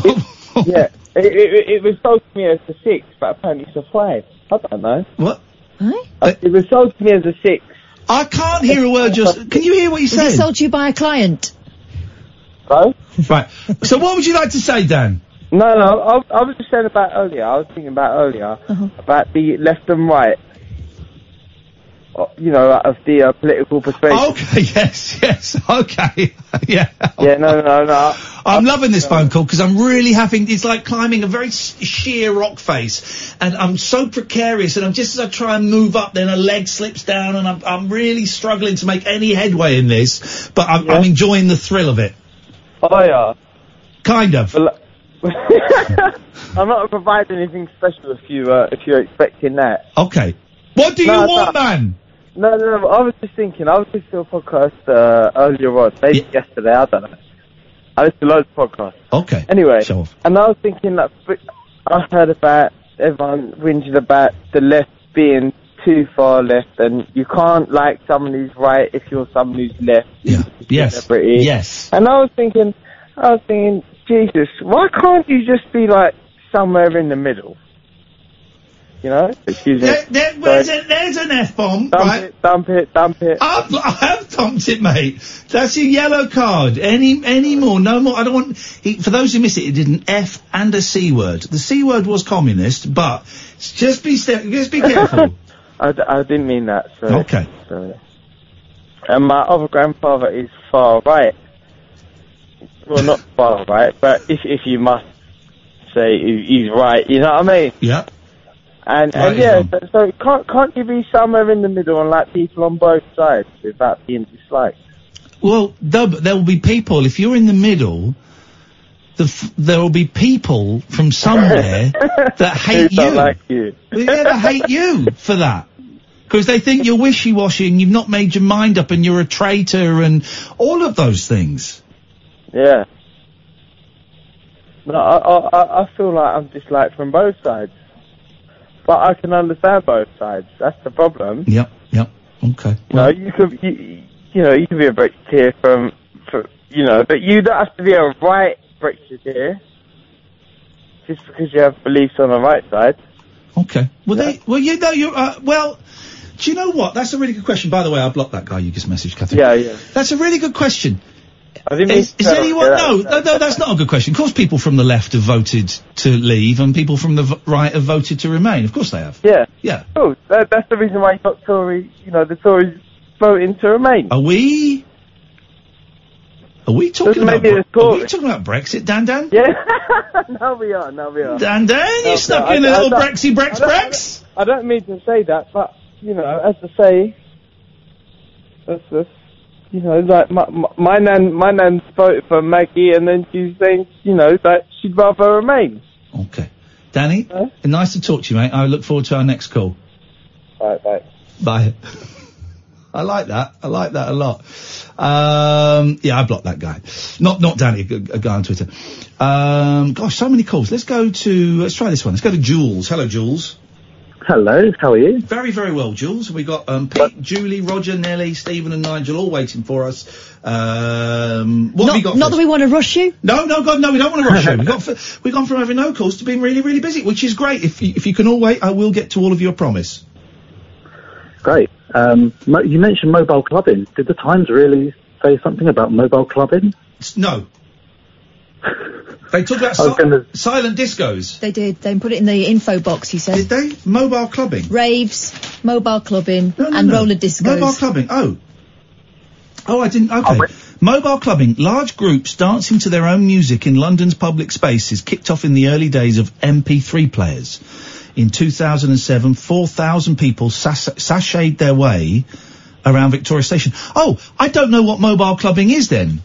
yeah, it, it, it was sold to me as a six, but apparently it's a five. I don't know. What? Uh, it was sold to me as a six. I can't hear a word. Just can you hear what you Was it said? sold to you by a client? Hello? Right. So what would you like to say, Dan? No, no, I, I was just saying about earlier. I was thinking about earlier Uh-huh. about the left and right. uh, you know, of the uh, political perspective. Okay, yes, yes, okay, yeah. Yeah, no, no, no. I'm loving this phone call because I'm really having, it's like climbing a very sheer rock face and I'm so precarious and I'm just as I try and move up then a leg slips down and I'm, I'm really struggling to make any headway in this, but I'm, I'm enjoying the thrill of it. Oh yeah. Kind of. I'm not providing anything special if you uh, if you're expecting that. Okay. What do you No, want, no. man? No, no, no. I was just thinking. I was listening to a podcast uh, earlier on, maybe yesterday. I don't know. I listened to loads of podcasts. Okay. Anyway, and I was thinking that I heard about everyone whinging about the left being too far left, and you can't like someone who's right if you're someone who's left. Yeah. Yes. Yes. And I was thinking, I was thinking, Jesus, why can't you just be like somewhere in the middle? You know? Excuse me. There, there, there's, a, there's an F-bomb, Dump right? it, dump it, dump it. I've, I have dumped it, mate. That's your yellow card. Any any more? No more. I don't want. He, for those who miss it, it did an F and a C word. The C word was communist, but just be sta- just be careful. I, d- I didn't mean that. Sorry. Okay. Sorry. And my other grandfather is far right. Well, not far right, but if if you must say he- he's right, you know what I mean? Yeah. And Right and yeah, so, so can't can't you be somewhere in the middle and like people on both sides without being disliked? Well, but there will be people. If you're in the middle, the f- there will be people from somewhere that hate you. like you. Yeah, they hate you for that. Because they think you're wishy-washy and you've not made your mind up and you're a traitor and all of those things. Yeah. No, I, I I- I feel like I'm disliked from both sides, but I can understand both sides. That's the problem. Yep, yep, okay. You know, you could you, you know you could be a Brexiteer from, from you know, but you don't have to be a right Brexiteer just because you have beliefs on the right side. Okay. Well, they, well, you know, you're, uh, well, do you know what? That's a really good question. By the way, I blocked that guy you just messaged, Katherine. Yeah, yeah. That's a really good question. I didn't mean Is, is anyone, no, no, no, that's not a good question. Of course people from the left have voted to leave and people from the v- right have voted to remain. Of course they have. Yeah. Yeah. Oh, that, that's the reason why you got Tory. You know, the Tories voting to remain. Are we, are we talking about, Bre- are we talking about Brexit, Dan Dan? Yeah. now we are. Now we are. Dan Dan, you No, snuck no, in I- a I little don't- Brexy Brex I don't- Brex. I don't mean to say that, but you know, as I say, that's, that's you know, like my, my, my nan, my nan voted for Maggie, and then she's saying, you know, that she'd rather remain. Okay. Danny, nice to talk to you, mate. I look forward to our next call. Right, bye. Bye. I like that. I like that a lot. Um, yeah, I blocked that guy. Not not Danny, a, a guy on Twitter. Um, gosh, so many calls. Let's go to. Let's try this one. Let's go to Jules. Hello, Jules. Hello, how are you? Very, very well, Jules. We got um, Pete, Julie, Roger, Nelly, Stephen, and Nigel all waiting for us. Um, what not, have you got? not for that us? we want to rush you. No, no, God, no, we don't want to rush you. We've, got f- we've gone from having no calls to being really, really busy, which is great. If you, if you can all wait, I will get to all of your promise. Great. Um, mo- you mentioned mobile clubbing. Did the Times really say something about mobile clubbing? No. They took about si- gonna- silent discos. They did. They put it in the info box. He said. Did they? Mobile clubbing. Raves, mobile clubbing, and roller discos. Mobile clubbing. Oh. Oh, I didn't. Okay. Mobile clubbing. Large groups dancing to their own music in London's public spaces kicked off in the early days of MP3 players. In 2007, 4,000 people sas- sashayed their way around Victoria Station. Oh, I don't know what mobile clubbing is then.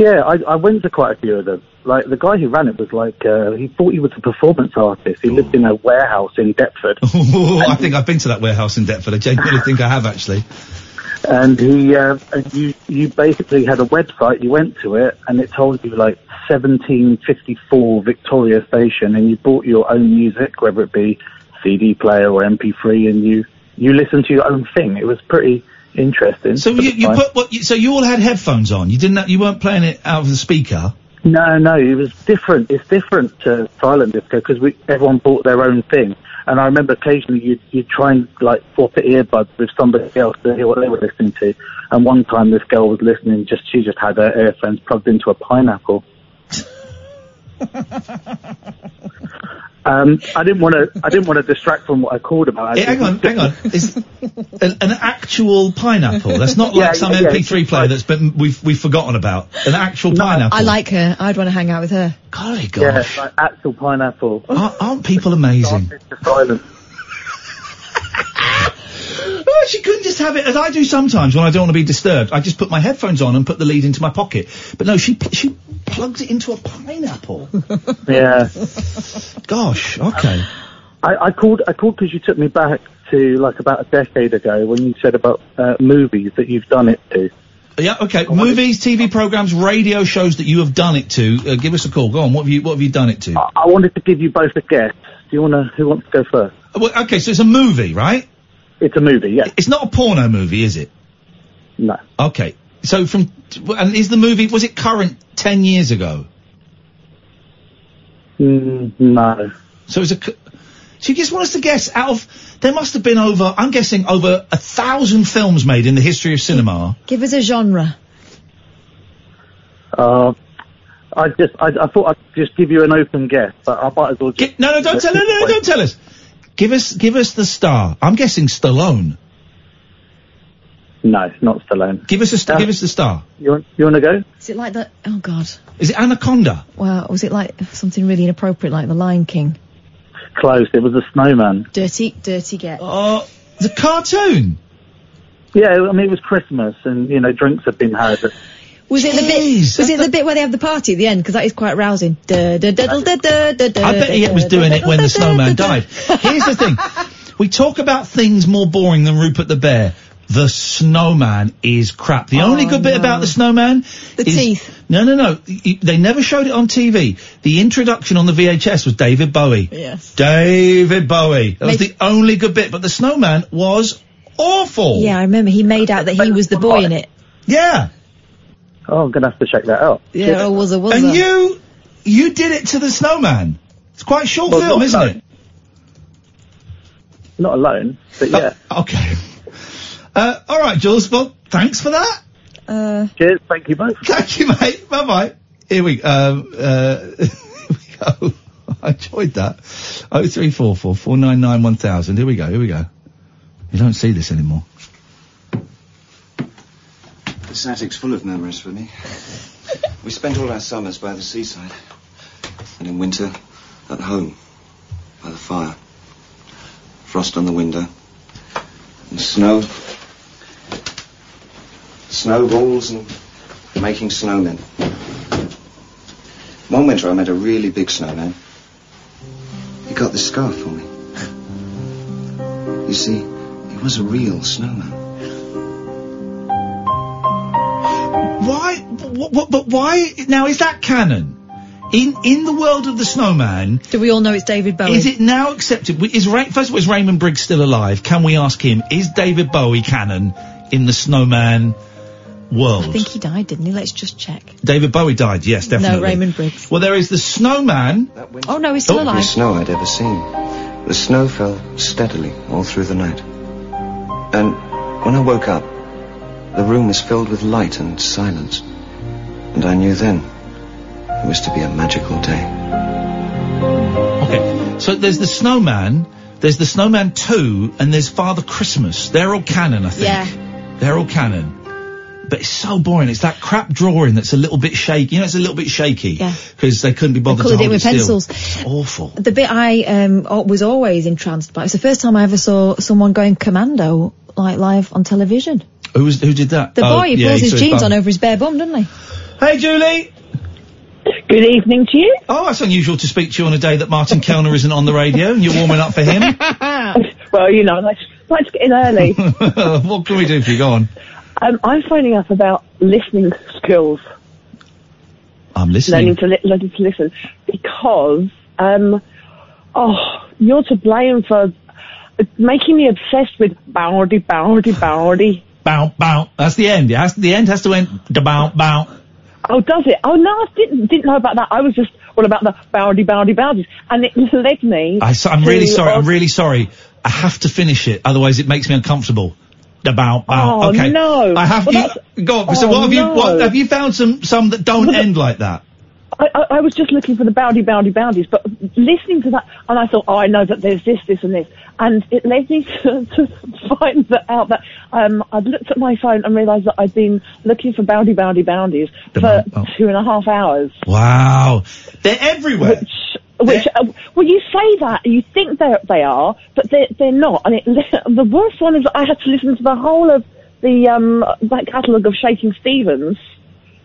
Yeah, I, I went to quite a few of them. Like the guy who ran it was like uh, he thought he was a performance artist. He lived in a warehouse in Deptford, I think I've been to that warehouse in Deptford. I genuinely think I have actually. and he uh, and you you basically had a website. You went to it, and it told you like 1754 Victoria Station, and you bought your own music, whether it be CD player or MP3, and you you listened to your own thing. It was pretty interesting. So you, you put what? You, so you all had headphones on. You didn't. have- You weren't playing it out of the speaker. No, no, it was different. It's different to silent disco because we everyone bought their own thing. And I remember occasionally you'd, you'd try and like swap the earbuds with somebody else to hear what they were listening to. And one time this girl was listening, just she just had her earphones plugged into a pineapple. and Um, I didn't want to. I didn't want to distract from what I called about. Hang on, hang on. Is an, an actual pineapple? That's not like Yeah, some yeah, yeah. MP3 player that's been we've we've forgotten about. An actual pineapple. I like her. I'd want to hang out with her. Golly Yeah, gosh. like actual pineapple. Aren't, aren't people amazing? Oh, she couldn't just have it as I do sometimes when I don't want to be disturbed. I just put my headphones on and put the lead into my pocket. But no, she pl- she plugs it into a pineapple. Yeah. Gosh. Okay. I, I called. I called because you took me back to like about a decade ago when you said about uh, movies that you've done it to. Yeah. Okay. Movies, TV programs, radio shows that you have done it to. Uh, give us a call. Go on. What have you What have you done it to? I wanted to give you both a guess. Do you want to? Who wants to go first? Well, okay. So it's a movie, right? It's a movie. Yeah. It's not a porno movie, is it? No. Okay. So from and is the movie was it current ten years ago? Mm, no. So it's a. c- So you just want us to guess out of there must have been over I'm guessing over a thousand films made in the history of cinema. Give us a genre. Uh, I just. I, I thought I'd just give you an open guess, but I might as well. Just, No, no, don't tell. No, no, no, don't tell us. Give us, give us the star. I'm guessing Stallone. No, not Stallone. Give us a, st- uh, give us the star. You want? You want to go? Is it like the? Oh God. Is it Anaconda? Well, was it like something really inappropriate, like The Lion King? Close. It was a snowman. Dirty, dirty get. Oh, the cartoon. Yeah, I mean it was Christmas, and you know drinks had been had. Was it the bit? Was it the bit where they have the party at the end? Because that is quite rousing. I bet he da, was doing it when the snowman da, da. died. Here's the thing. We talk about things more boring than Rupert the Bear. The snowman is crap. The only oh, good bit about the snowman The is, teeth. No, no, no. They never showed it on TV. The introduction on the VHS was David Bowie. Yes. David Bowie. That was the only good bit. But the snowman was awful. Yeah, I remember he made out that he was the boy in it. Yeah. Oh, I'm gonna have to check that out. Yeah, oh, was a was And a. you, you did it to the snowman. It's quite a short Well, film, isn't alone. it? Not alone, but yeah. Okay. Uh, all right, Jules. Well, thanks for that. Uh, Cheers. Thank you both. Thank you, mate. Bye bye. Here we um, uh, here we go. I enjoyed that. Oh three four four four nine nine one thousand. Here we go. Here we go. You don't see this anymore. This attic's full of memories for me. we spent all our summers by the seaside. And in winter, at home, by the fire. Frost on the window. And snow. Snowballs and making snowmen. One winter I met a really big snowman. He got this scarf for me. You see, he was a real snowman. Why? What, what, but why? Now is that canon? In in the world of the snowman, do we all know it's David Bowie? is it now accepted? Is Ra- first of all, is Raymond Briggs still alive? Can we ask him? Is David Bowie canon in the snowman world? I think he died, didn't he? Let's just check. David Bowie died. Yes, definitely. No, Raymond Briggs. Well, there is the snowman. Oh no, he's still oh, Every alive. The snow I'd ever seen. The snow fell steadily all through the night. And when I woke up, the room was filled with light and silence. And I knew then it was to be a magical day. Okay, so there's the snowman. There's the snowman two, and there's Father Christmas. They're all canon, I think. Yeah. They're all canon. But it's so boring. It's that crap drawing that's a little bit shaky. You know, it's a little bit shaky. Yeah. Because they couldn't be bothered to coloured it with still. pencils. It's awful. The bit I um was always entranced by. It's the first time I ever saw someone going commando like live on television. Who was who did that? The Oh, boy, he yeah, pulls his jeans bum. on over his bare bum, doesn't he? Hey, Julie. Good evening to you. Oh, that's unusual to speak to you on a day that Martin Kelner isn't on the radio and you're warming up for him. well, you know, let's let's get in early. what can we do for you? Go on. um, I'm phoning up about listening skills, I'm listening. learning to li- learning to listen, because um, oh, you're to blame for uh, making me obsessed with boundy, boundy, boundy. Bow, bow. That's the end. It has, the end has to end. Da bow, bow. Oh, does it? Oh no, I didn't didn't know about that. I was just all about the boundy, boundy, boundies, and it led me. I, am really sorry. I'm really sorry. I have to finish it, otherwise it makes me uncomfortable. Da bow, bow. Oh, okay. no. I have Well, you. Go on. so Oh, what have you? What have you found? Some some that don't end like that. I, I, I was just looking for the boundy, boundy, boundies, but listening to that, and I thought, oh, I know that there's this, this, and this, and it led me to, to find that out that um, I'd looked at my phone and realised that I'd been looking for boundy, boundy, boundies for two and a half hours. Wow. They're everywhere. Which, which, uh, well, you say that, you think they they are, but they're they're not. And it, the worst one is I had to listen to the whole of the um back catalogue of Shakin' Stevens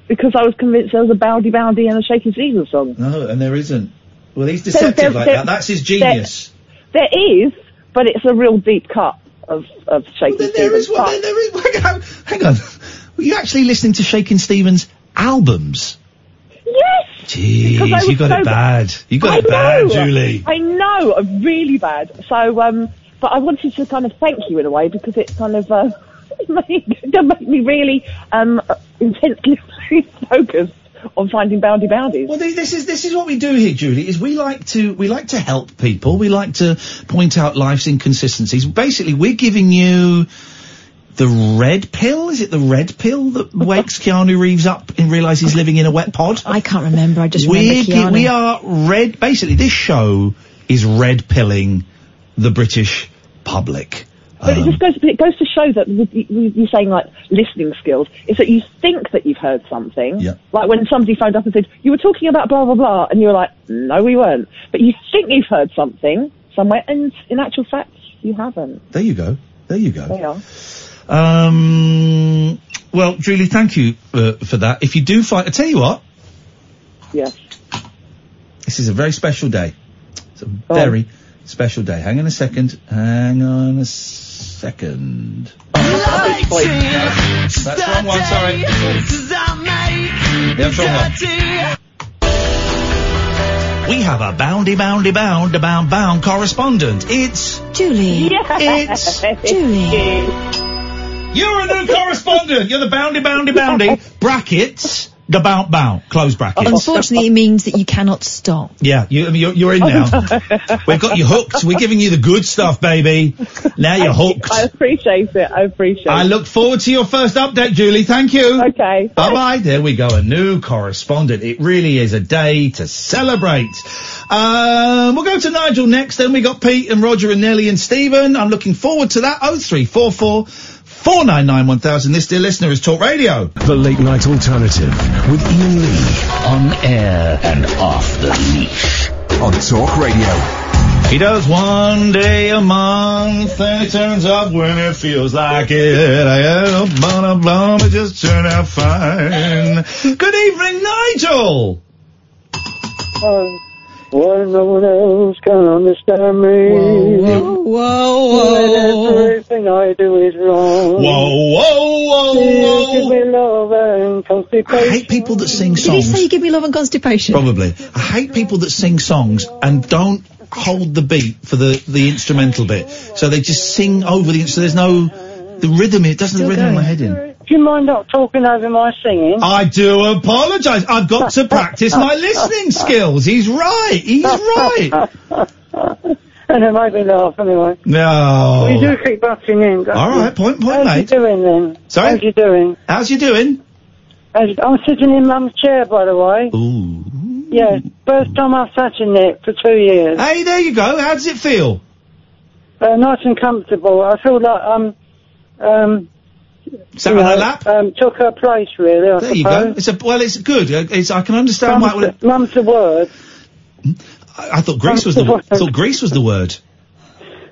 because I was convinced there was a Boundy Boundy and a Shakin' Stevens song. No, and there isn't. Well, he's deceptive there- like there- that. That's his genius. There is, but it's a real deep cut of of Shaking there is Stevens. one. There is. Hang on. Hang on. Were you actually listening to Shakin' Stevens albums? Yes. Jeez, you got so it bad. You got I it bad, know. Julie. I know, uh, really bad. So, um, but I wanted to kind of thank you in a way because it kind of uh, made, made me really um, intensely focused on finding boundy boundies. Well, this is this is what we do here, Julie. Is we like to we like to help people. We like to point out life's inconsistencies. Basically, we're giving you the red pill. Is it the red pill that wakes Keanu Reeves up and realises he's living in a wet pod? I can't remember. I just We're remember gi- Keanu. we are red. Basically, this show is red pilling the British public. But it Um, just goes it goes to show that you- you're saying like listening skills is that you think that you've heard something. Yeah. Like when somebody phoned up and said you were talking about blah blah blah, and you were like, no, we weren't. But you think you've heard something somewhere, and in actual fact, you haven't. There you go. There you go. There you are. Um, well, Julie, thank you uh, for that. If you do find, I tell you what, Yes. this is a very special day. It's a very special day. Hang on a second. Hang on a second. That's wrong one. Sorry. Yeah, wrong one. We have a boundy, boundy, bound, bound, bound correspondent. It's Julie. It's Julie. You're a new correspondent. You're the boundy, boundy, boundy. Brackets. The bound, bound. Close bracket. Unfortunately, it means that you cannot stop. Yeah, you, you're, you're in now. We've got you hooked. We're giving you the good stuff, baby. Now you're hooked. I appreciate it. I appreciate it. I look forward to your first update, Julie. Thank you. Okay. Bye bye. There we go. A new correspondent. It really is a day to celebrate. Um, we'll go to Nigel next. Then we got Pete and Roger and Nelly and Stephen. I'm looking forward to that. Oh three four four four nine nine one thousand. This dear listener is Talk Radio. The Late Night Alternative with Iain Lee. On air and off the leash. On Talk Radio. He does one day a month, and it turns up when it feels like it. I had a blah, blah, but it just turned out fine. Good evening, Nigel. Oh, well, no one else can understand me. Whoa, whoa, When everything I do is wrong. Whoa, whoa, You give me love and constipation. I hate people that sing songs. Did he say you give me love and constipation? Probably. I hate people that sing songs and don't hold the beat for the, the instrumental bit. So they just sing over the, so there's no, the rhythm, it doesn't the rhythm in my head in. Do you mind not talking over my singing? I do apologise. I've got to practice my listening skills. He's right. He's right. and it made me laugh anyway. No. You do keep butting in. don't All right, point, point How's made. you doing then? Sorry? How's you doing? How's you doing? How's, I'm sitting in Mum's chair, by the way. Ooh. Yeah, first time I've sat in it for two years. Hey, there you go. How does it feel? Uh, nice and comfortable. I feel like I'm, um, Sat you on her lap? Um, took her place, really. I There you go. It's a well. It's good. Uh, It's I can understand why. Mum's, mum's the word. I, I thought Grease was the. I thought Grease was the word.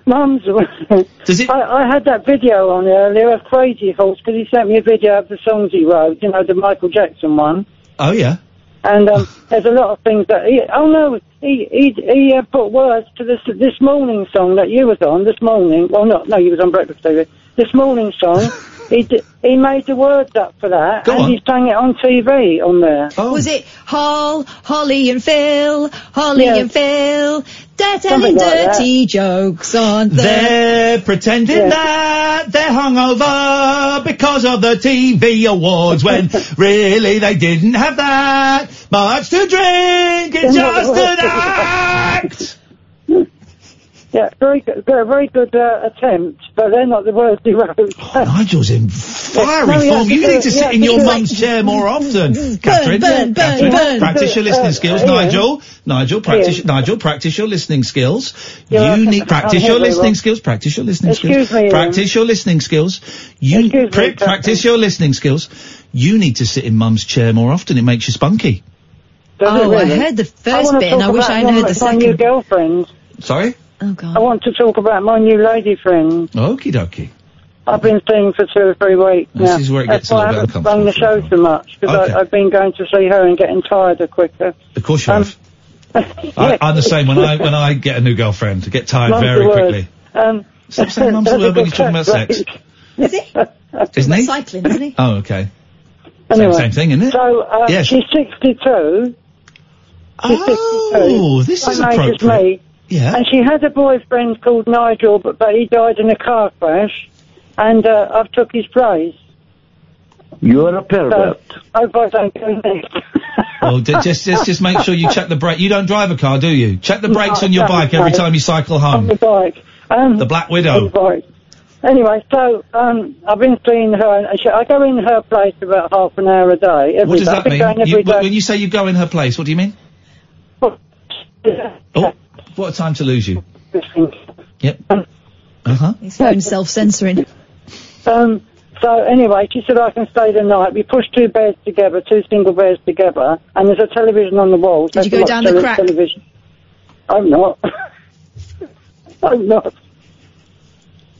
Mum's the word. Does it? I, I had that video on earlier of Crazy Horse because he sent me a video of the songs he wrote. You know, the Michael Jackson one. Oh yeah. And um, there's a lot of things that he. Oh no, he he he uh, put words to this this morning song that you was on this morning. Well, not no, you was on Breakfast TV. This morning song. he d- he made the words up for that, Go and on. he sang it on TV on there. Oh. Was it Hall, Holly and Phil, Holly Yes. and Phil? They're Something telling like dirty jokes on the. They're pretending that they're hungover because of the TV awards when really they didn't have that much to drink. It's just an act. Yeah, very good, very very good uh, attempt, but they're not the words he wrote. Nigel's in fiery No, form. You need it, to sit has in your do it. mum's chair more often. Katherine, burn, burn, Katherine, burn. practice your listening Uh, skills. Iain. Nigel, Nigel, practice, Nigel, practice your listening skills. Yeah, you I- need practice your listening well. skills. Practice your listening Excuse skills. me, Iain. practice your listening skills. You Excuse me, pra- practice your listening skills. You need to sit in mum's chair more often. It makes you spunky. Does it Oh, I heard the first wanna bit and I wish I'd heard the My new second. girlfriend. Sorry. Oh God. I want to talk about my new lady friend. Okie dokie. I've been seeing for two or three weeks This now. is where it That's gets a why little I bit haven't rung the show so much because Okay. I've been going to see her and getting tired quicker. Of course you Um, have. I, I'm the same. When I when I get a new girlfriend, I get tired Mum's very the word. quickly. Um, Stop saying mum's the word when you're talking about sex. Is he? Isn't he? Cycling, isn't he? Oh, okay. Anyway, same thing, isn't it? So uh, Yes. she's 62. She's 62. Oh, this is Same age as appropriate. me. Yeah. And she had a boyfriend called Nigel, but, but he died in a car crash, and uh, I've took his place. You're a pervert. So, I hope I don't go next. Well, d- just just just make sure you check the brake. You don't drive a car, do you? Check the brakes No, on your bike every time you cycle on home. the bike. Um, The Black Widow. the bike. Anyway, so um, I've been seeing her, and she, I go in her place about half an hour a day. Every What does day. that mean? You, when you say you go in her place, what do you mean? Oh, what a time to lose you. Yep. Uh huh. His phone's self-censoring. Um, so anyway, she said I can stay the night. We pushed two beds together, two single beds together, and there's a television on the wall. Did you go down the crack? Television. I'm not. I'm not.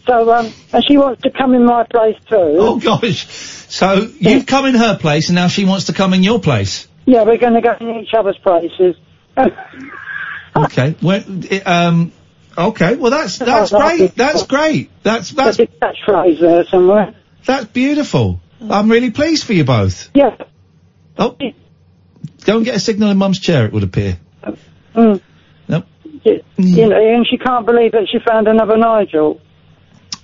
So, um, and she wants to come in my place too. Oh gosh. So you've come in her place, and now she wants to come in your place. Yeah, we're going to go in each other's places. Okay. Well, um. Okay. Well, that's that's great. That's great. That's that's a catchphrase there somewhere. that's beautiful. I'm really pleased for you both. Yeah. Oh. Go and get a signal in Mum's chair. It would appear. Mm. Nope. You, you know, and she can't believe that she found another Nigel.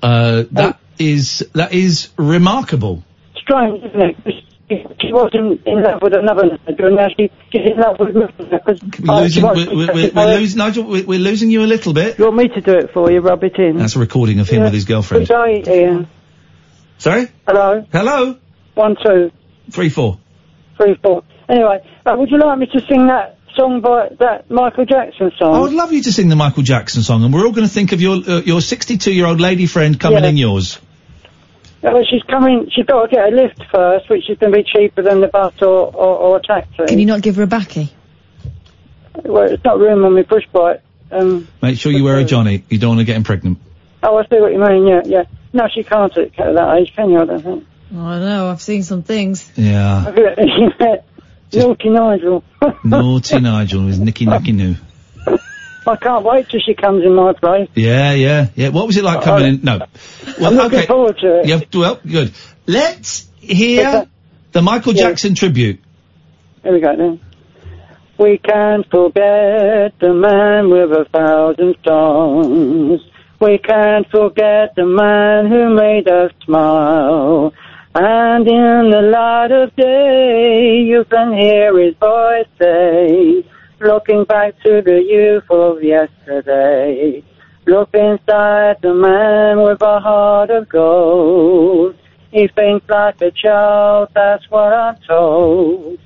Uh, that is that is remarkable. Strange, isn't it? She, she was in, love with another Nigel, and now she, she's in love with me. Because We're losing, we're, we're, we're, we're losing, Nigel. We're, losing you a little bit. You want me to do it for you? Rub it in. That's a recording of him with his girlfriend. Good day, Iain. Sorry. Hello. Hello. One, two, Three, four. three, four. Anyway, uh, would you like me to sing that song by that Michael Jackson song? I would love you to sing the Michael Jackson song, and we're all going to think of your uh, your 62 year old lady friend coming Yeah. in yours. Yeah, well, she's coming. She's got to get a lift first, which is going to be cheaper than the bus or, or, or a taxi. Can you not give her a backy? Well, it's not room on my push bike. Um, Make sure you wear a Johnny. You don't want to get him pregnant. oh, I see what you mean. Yeah, yeah. No, she can't at that age, can you? I don't think. Oh, I know. I've seen some things. Yeah. Naughty Nigel. Naughty Nigel is Nicky Nicky Noo. I can't wait till she comes in my place. Yeah, yeah, yeah. What was it like uh, coming in? No. Well, I'm looking okay. forward to it. Yeah, well, good. Let's hear the Michael Yeah. Jackson tribute. Here we go then. We can't forget the man with a thousand songs. We can't forget the man who made us smile. And in the light of day, you can hear his voice say, looking back to the youth of yesterday. Look inside the man with a heart of gold. He thinks like a child, that's what I'm told.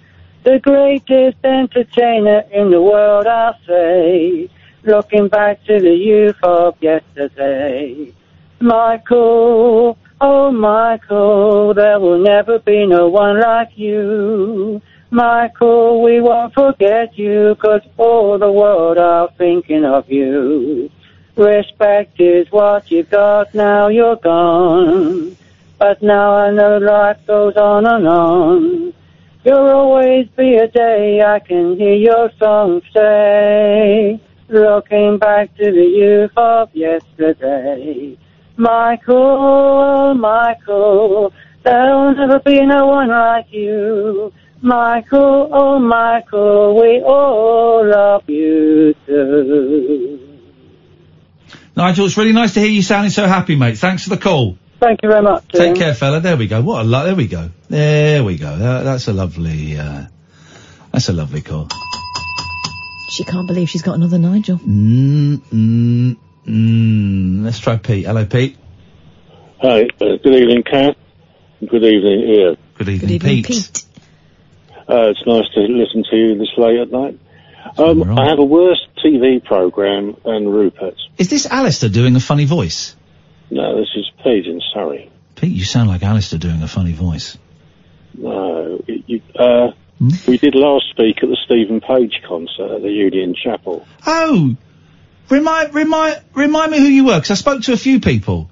The greatest entertainer in the world, I'll say. Looking back to the youth of yesterday. Michael, oh Michael, there will never be no one like you. Michael, we won't forget you, 'cause all the world are thinking of you. Respect is what you got, now you're gone. But now I know life goes on and on. There'll always be a day I can hear your song say, looking back to the youth of yesterday. Michael, oh, Michael, there'll never be no one like you. Michael, oh Michael, we all love you too. Nigel, it's really nice to hear you sounding so happy, mate. Thanks for the call. Thank you very much. Take Iain. care, fella. There we go. What a lo- there we go. There we go. That, that's a lovely. Uh, that's a lovely call. She can't believe she's got another Nigel. Mm, mm, Mm, let's try Pete. Hello, Pete. Hi, uh, good evening, Kath. Good evening, Iain. Good evening, Pete. Uh, it's nice to listen to you this late at night. Um, I have a worse TV program than Rupert. Is this Alistair doing a funny voice? No, this is Pete in Surrey. Pete, you sound like Alistair doing a funny voice. No, it- you, uh, we did last week at the Steven Page concert at the Union Chapel. Oh, remind remind remind me who you were because I spoke to a few people.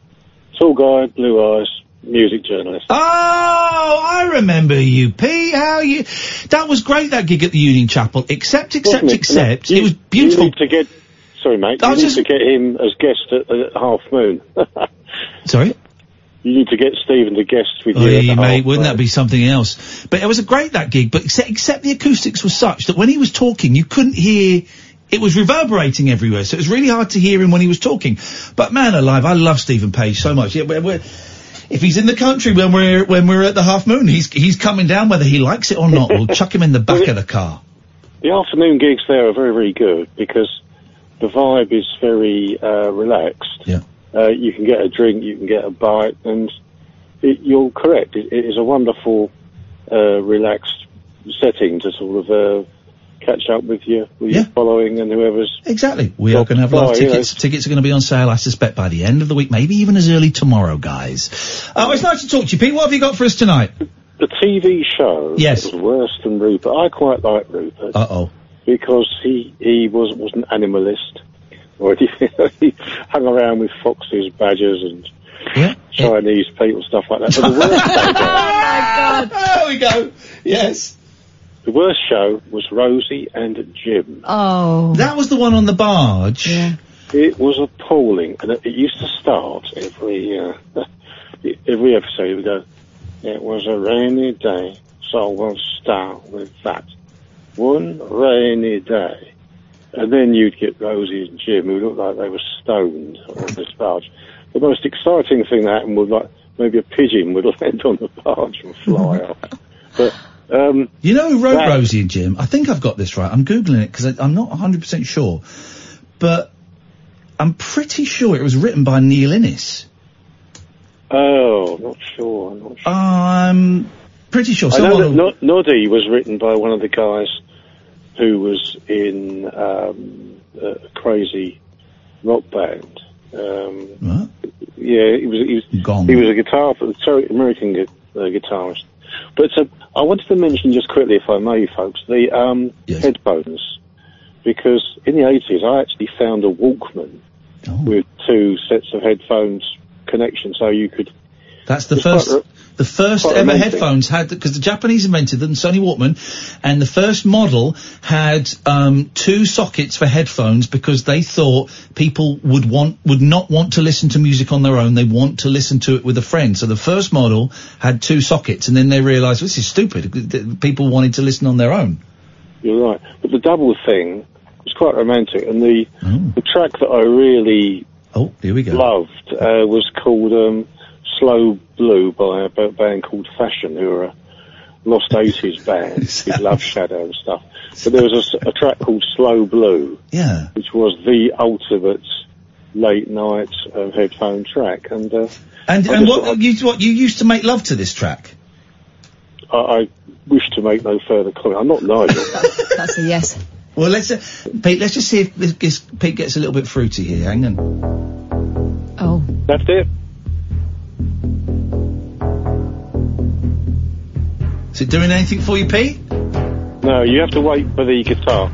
Tall guy, blue eyes, music journalist. Oh, I remember you, Pete. How you? That was great. That gig at the Union Chapel. Except, except, it? except. You- it was beautiful. You need to get, sorry mate, I you need just- to get him as guest at, at Half Moon. Sorry. You need to get Steven to guest with you. Oy, at mate, wouldn't that be something else? But it was a great that gig. But except, except the acoustics were such that when he was talking, you couldn't hear. It was reverberating everywhere, so it was really hard to hear him when he was talking. But man alive, I love Steven Page so much. Yeah, we're, we're, if he's in the country when we're when we're at the Half Moon, he's he's coming down whether he likes it or not. We'll chuck him in the back of the car. The afternoon gigs there are very, very good because the vibe is very uh, relaxed. Yeah. Uh, you can get a drink, you can get a bite, and it, you're correct. It, it is a wonderful, uh, relaxed setting to sort of uh, catch up with your, with your following and whoever's. Exactly. We are going to have live you know. tickets. Tickets are going to be on sale, I suspect, by the end of the week, maybe even as early tomorrow, guys. Oh, it's nice to talk to you, Pete. What have you got for us tonight? The TV show Yes. was worse than Rupert. I quite like Rupert. Uh oh. because he he was was an animalist, or he, he hung around with foxes, badgers, and Chinese people, stuff like that. But the worst, Oh my God. There we go. Yes. The worst show was Rosie and Jim. Oh. That was the one on the barge. Yeah. It was appalling, and it, it used to start every uh, every episode. It would go, "It was a rainy day, so we'll start with that. One rainy day." And then you'd get Rosie and Jim, who looked like they were stoned on this barge. The most exciting thing that happened was like maybe a pigeon would land on the barge and fly off. But um, You know who wrote that- Rosie and Jim? I think I've got this right. I'm googling it because I'm not 100 percent sure, but I'm pretty sure it was written by Neil Innes. Oh, not sure. I'm not sure. I'm pretty sure I know that Nod- Noddy was written by one of the guys who was in um, a crazy rock band. Um, Yeah, he was. He was, Gone. he was a guitar, sorry, American gu- uh, guitarist. But uh, I wanted to mention just quickly, if I may, folks, the um, headphones, because in the eighties I actually found a Walkman Oh. with two sets of headphones connection, so you could. That's the quite first. ro- the first quite ever romantic. headphones had because the Japanese invented them, Sony Walkman, and the first model had um, two sockets for headphones because they thought people would want would not want to listen to music on their own. They want to listen to it with a friend. So the first model had two sockets, and then they realised this is stupid. People wanted to listen on their own. You're right, but the double thing was quite romantic, and the the track that I really oh here we go loved uh, was called um, "Slow Blue" by a band called Fashion, who are a lost '80s band with Love Shadow and stuff. But there was a track called "Slow Blue," Yeah. which was the ultimate late night uh, headphone track, and uh, And and just- what you what you used to make love to this track? I, I wish to make no further comment. I'm not Nigel. That's a yes. Well, let's uh, Pete. Let's just see if this, this Pete gets a little bit fruity here. Hang on. Oh. That's it. Is it doing anything for you, Pete? No, you have to wait for the guitar.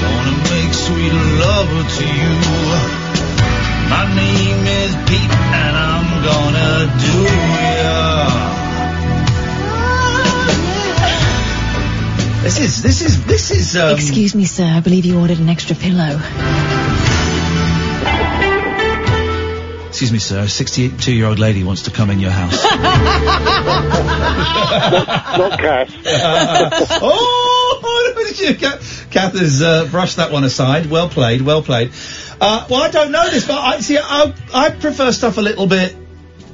Gonna make sweet love to you. This is this is this is. Um, Excuse me, sir. I believe you ordered an extra pillow. Excuse me, sir. A 62-year-old lady wants to come in your house. not Cass. oh, look at you. Kath, Kath has uh, brushed that one aside. Well played, well played. Uh, well, I don't know this, but I see. I, I prefer stuff a little bit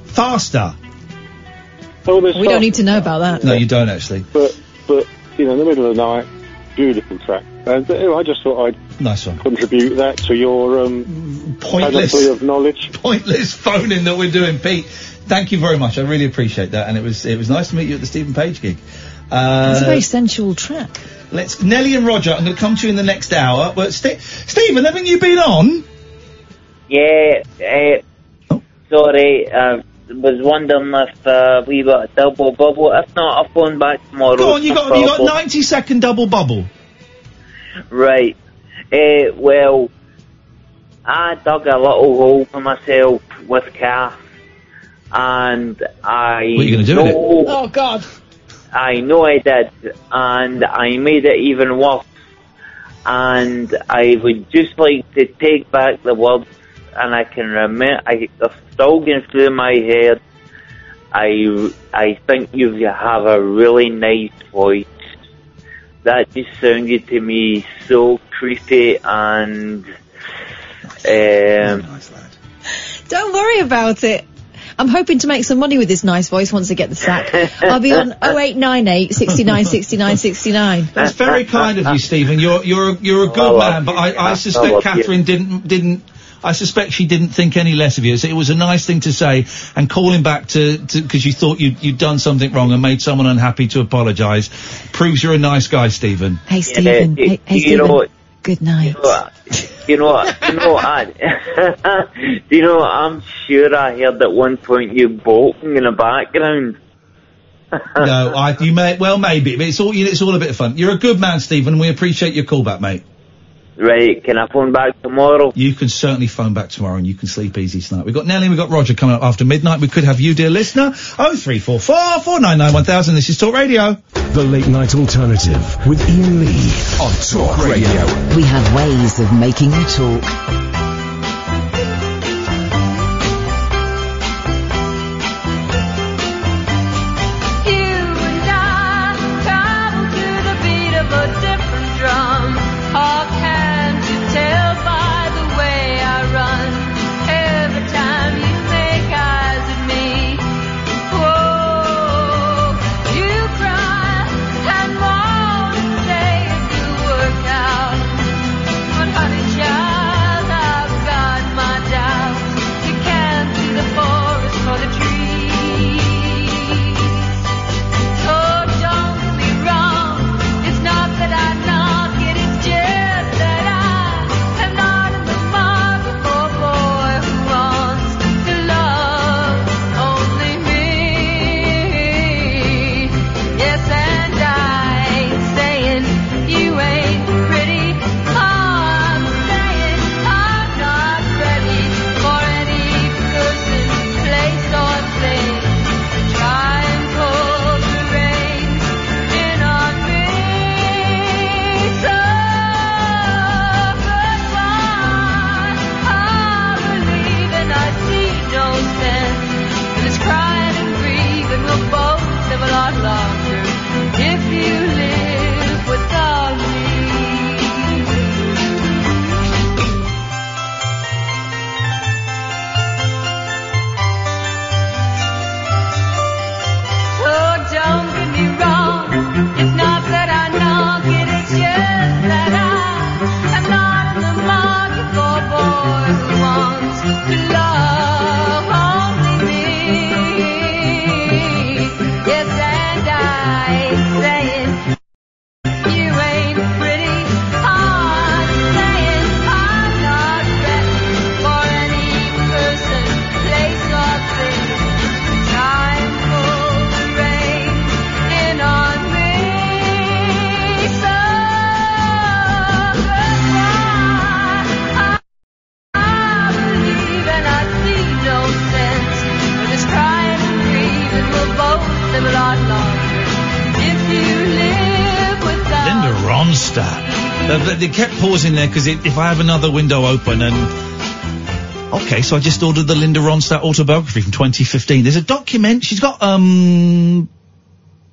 faster. Oh, there's We don't need to know about that. No, you don't actually. But but you know, in the middle of the night, beautiful track. And uh, I just thought I'd nice one. contribute that to your um, Pointless. of knowledge. Pointless phoning that we're doing, Pete. Thank you very much. I really appreciate that, and it was it was nice to meet you at the Steven Page gig. Uh, It's a very sensual track. Let's Nelly and Roger. I'm going to come to you in the next hour. But St- Stephen, haven't you been on? Yeah, uh, sorry, I was wondering if uh, we were a double bubble. If not, I'll phone back tomorrow. Go on, you No got you got 90 second double bubble. Right. Uh, well, I dug a little hole for myself with Kath, and I What are you gonna do with it? know, Oh God. I know I did, and I made it even worse. And I would just like to take back the words, and I can remember. I they're still going through my head. I I think you have a really nice voice. That just sounded to me so creepy and um. Don't worry about it. I'm hoping to make some money with this nice voice once I get the sack. I'll be on 0898 69 69 69. That's very kind of you, Stephen. You're you're you're a good I man, but. I, I I suspect love you. Katherine didn't didn't. I suspect she didn't think any less of you. So it was a nice thing to say, and calling back to because you thought you'd you'd done something wrong and made someone unhappy to apologise proves you're a nice guy, Stephen. Hey, Stephen. Yeah, hey, hey, you Stephen. know- Good night. You know what? You know what? I, do you know what? I'm sure I heard at one point you bolting in the background. no, I you may well maybe, but it's all it's all a bit of fun. You're a good man, Stephen. We appreciate your call back, mate. Right? Can I phone back tomorrow? You can certainly phone back tomorrow, and you can sleep easy tonight. We've got Nelly, we've got Roger coming up after midnight. We could have you, dear listener. Oh three four four four nine nine one thousand. This is Talk Radio. The Late Night Alternative with Iain Lee on Talk Radio. We have ways of making you talk. Ronstadt. They, kept pausing there because if I have another window open and. Okay, so I just ordered the Linda Ronstadt autobiography from 2015. There's a document. She's got, um,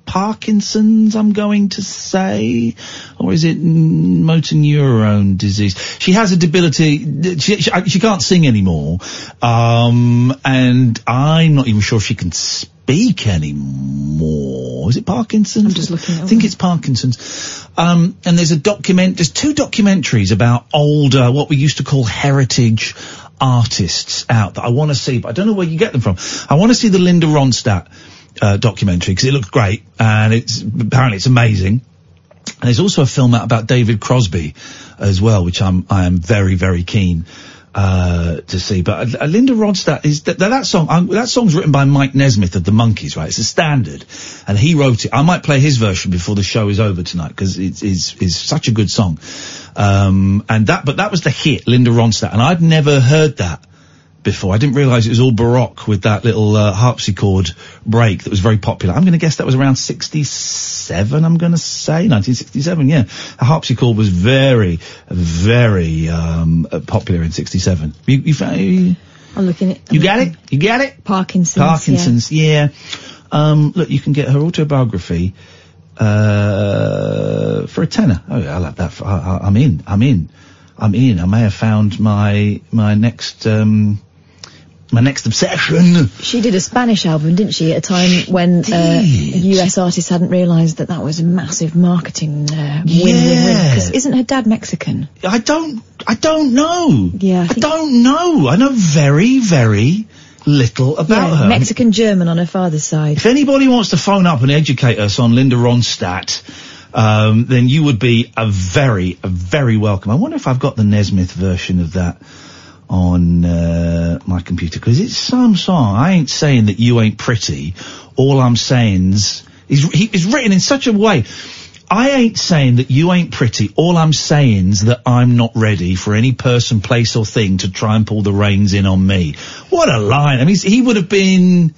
Parkinson's, I'm going to say, or is it motor neurone disease? She has a debility. She, she, she can't sing anymore, um, and I'm not even sure if she can speak anymore. Is it Parkinson's? I'm just looking. I think it's Parkinson's. Um, and there's a document. There's two documentaries about older, what we used to call heritage artists out that I want to see, but I don't know where you get them from. I want to see the Linda Ronstadt uh, documentary because it looks great and it's apparently it's amazing. And there's also a film out about David Crosby as well, which I'm I am very very keen uh, to see. But uh, Linda Ronstadt is that, that song. Um, that song's written by Mike Nesmith of the Monkees, right? It's a standard, and he wrote it. I might play his version before the show is over tonight because it's is is such a good song. Um, and that, but that was the hit, Linda Ronstadt, and I'd never heard that before. I didn't realise it was all baroque with that little uh, harpsichord break that was very popular. I'm going to guess that was around 67. I'm going to say 1967. Yeah, a harpsichord was very, very um, popular in 67. You, you, you, I'm looking at. you got it? You got it? Parkinson's. Parkinson's. Yeah. Um, look, you can get her autobiography uh, for a tenner. Oh, yeah, I'll have that. I, I, I'm in. I'm in. I'm in. I may have found my my next um, my next obsession. She did a Spanish album, didn't she, at a time when uh, US artists hadn't realised that that was a massive marketing uh, win-win-win. Yeah. Because isn't her dad Mexican? I don't. I don't know. Yeah, I, I don't know. I know very, very little about yeah, her. Mexican German on her father's side. If anybody wants to phone up and educate us on Linda Ronstadt, um, then you would be a very, a very welcome. I wonder if I've got the Nesmith version of that on uh, my computer because it's some song. I ain't saying that you ain't pretty. All I'm saying's is he is written in such a way. I ain't saying that you ain't pretty. All I'm saying's that I'm not ready for any person, place, or thing to try and pull the reins in on me. What a line! I mean, he would have been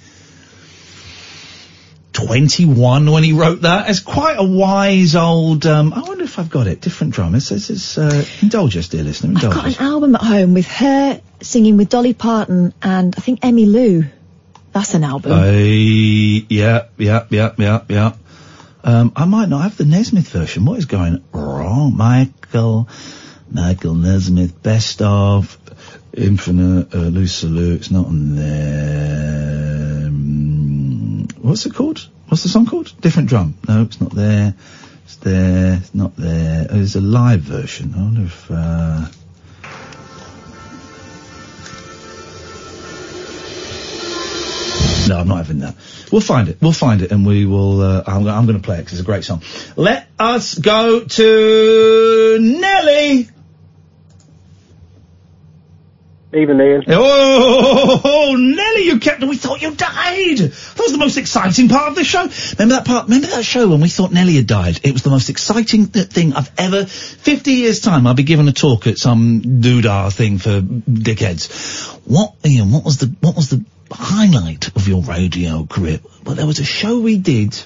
21 when he wrote that. It's quite a wise old. Um, I wonder if I've got it. Different drum. It says it's uh, indulge us, dear listener. I've got us. an album at home with her singing with Dolly Parton and I think Emmylou. That's an album. Uh, yeah, yeah, yeah, yeah, yeah. Um, I might not have the Nesmith version. What is going wrong? Michael, Michael Nesmith, best of, Infinite, uh, Lou. It's not on there. What's it called? What's the song called? Different drum. No, it's not there. It's there. It's not there. Oh, There's a live version. I wonder if. Uh, No, I'm not having that. We'll find it. We'll find it, and we will. Uh, I'm, I'm going to play it because it's a great song. Let us go to Nelly. Even Iain. Oh, oh, Nelly, you kept. We thought you died. That was the most exciting part of the show. Remember that part? Remember that show when we thought Nelly had died? It was the most exciting th- thing I've ever. Fifty years time, I'll be giving a talk at some doodah thing for dickheads. What, Iain? What was the what was the highlight of your radio career? Well, there was a show we did.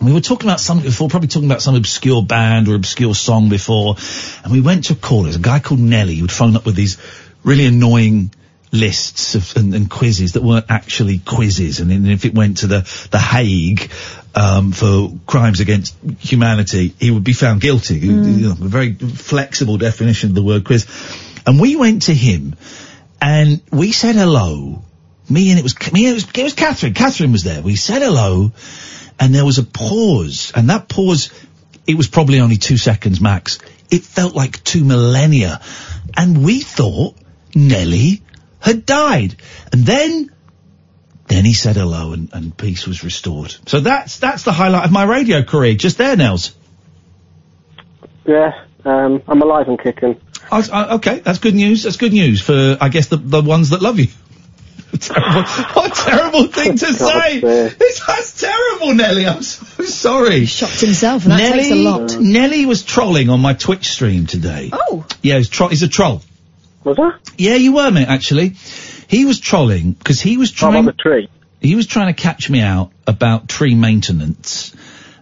We were talking about something before, probably talking about some obscure band or obscure song before, and we went to a call. There's a guy called Nelly who'd phone up with these really annoying lists of, and, and quizzes that weren't actually quizzes, and if it went to the the Hague um, for crimes against humanity, he would be found guilty. You know, a very flexible definition of the word quiz. And we went to him, and we said hello. Me and it was me and it was, it was Katherine. Katherine was there. We said hello, and there was a pause, and that pause, it was probably only two seconds max. It felt like two millennia, and we thought Nelly had died, and then. Then he said hello and, and peace was restored. So that's that's the highlight of my radio career. Just there, Nels. Yeah, um, I'm alive and kicking. I, I, okay, that's good news. That's good news for, I guess, the the ones that love you. terrible, what a terrible thing to say. It's, that's terrible, Nelly. I'm so sorry. Shocked himself, and that Nelly, takes a lot. Nelly was trolling on my Twitch stream today. Oh. Yeah, he's, tro- he's a troll. Was that? Yeah, you were, mate. Actually, he was trolling because he was trying. On the tree. He was trying to catch me out about tree maintenance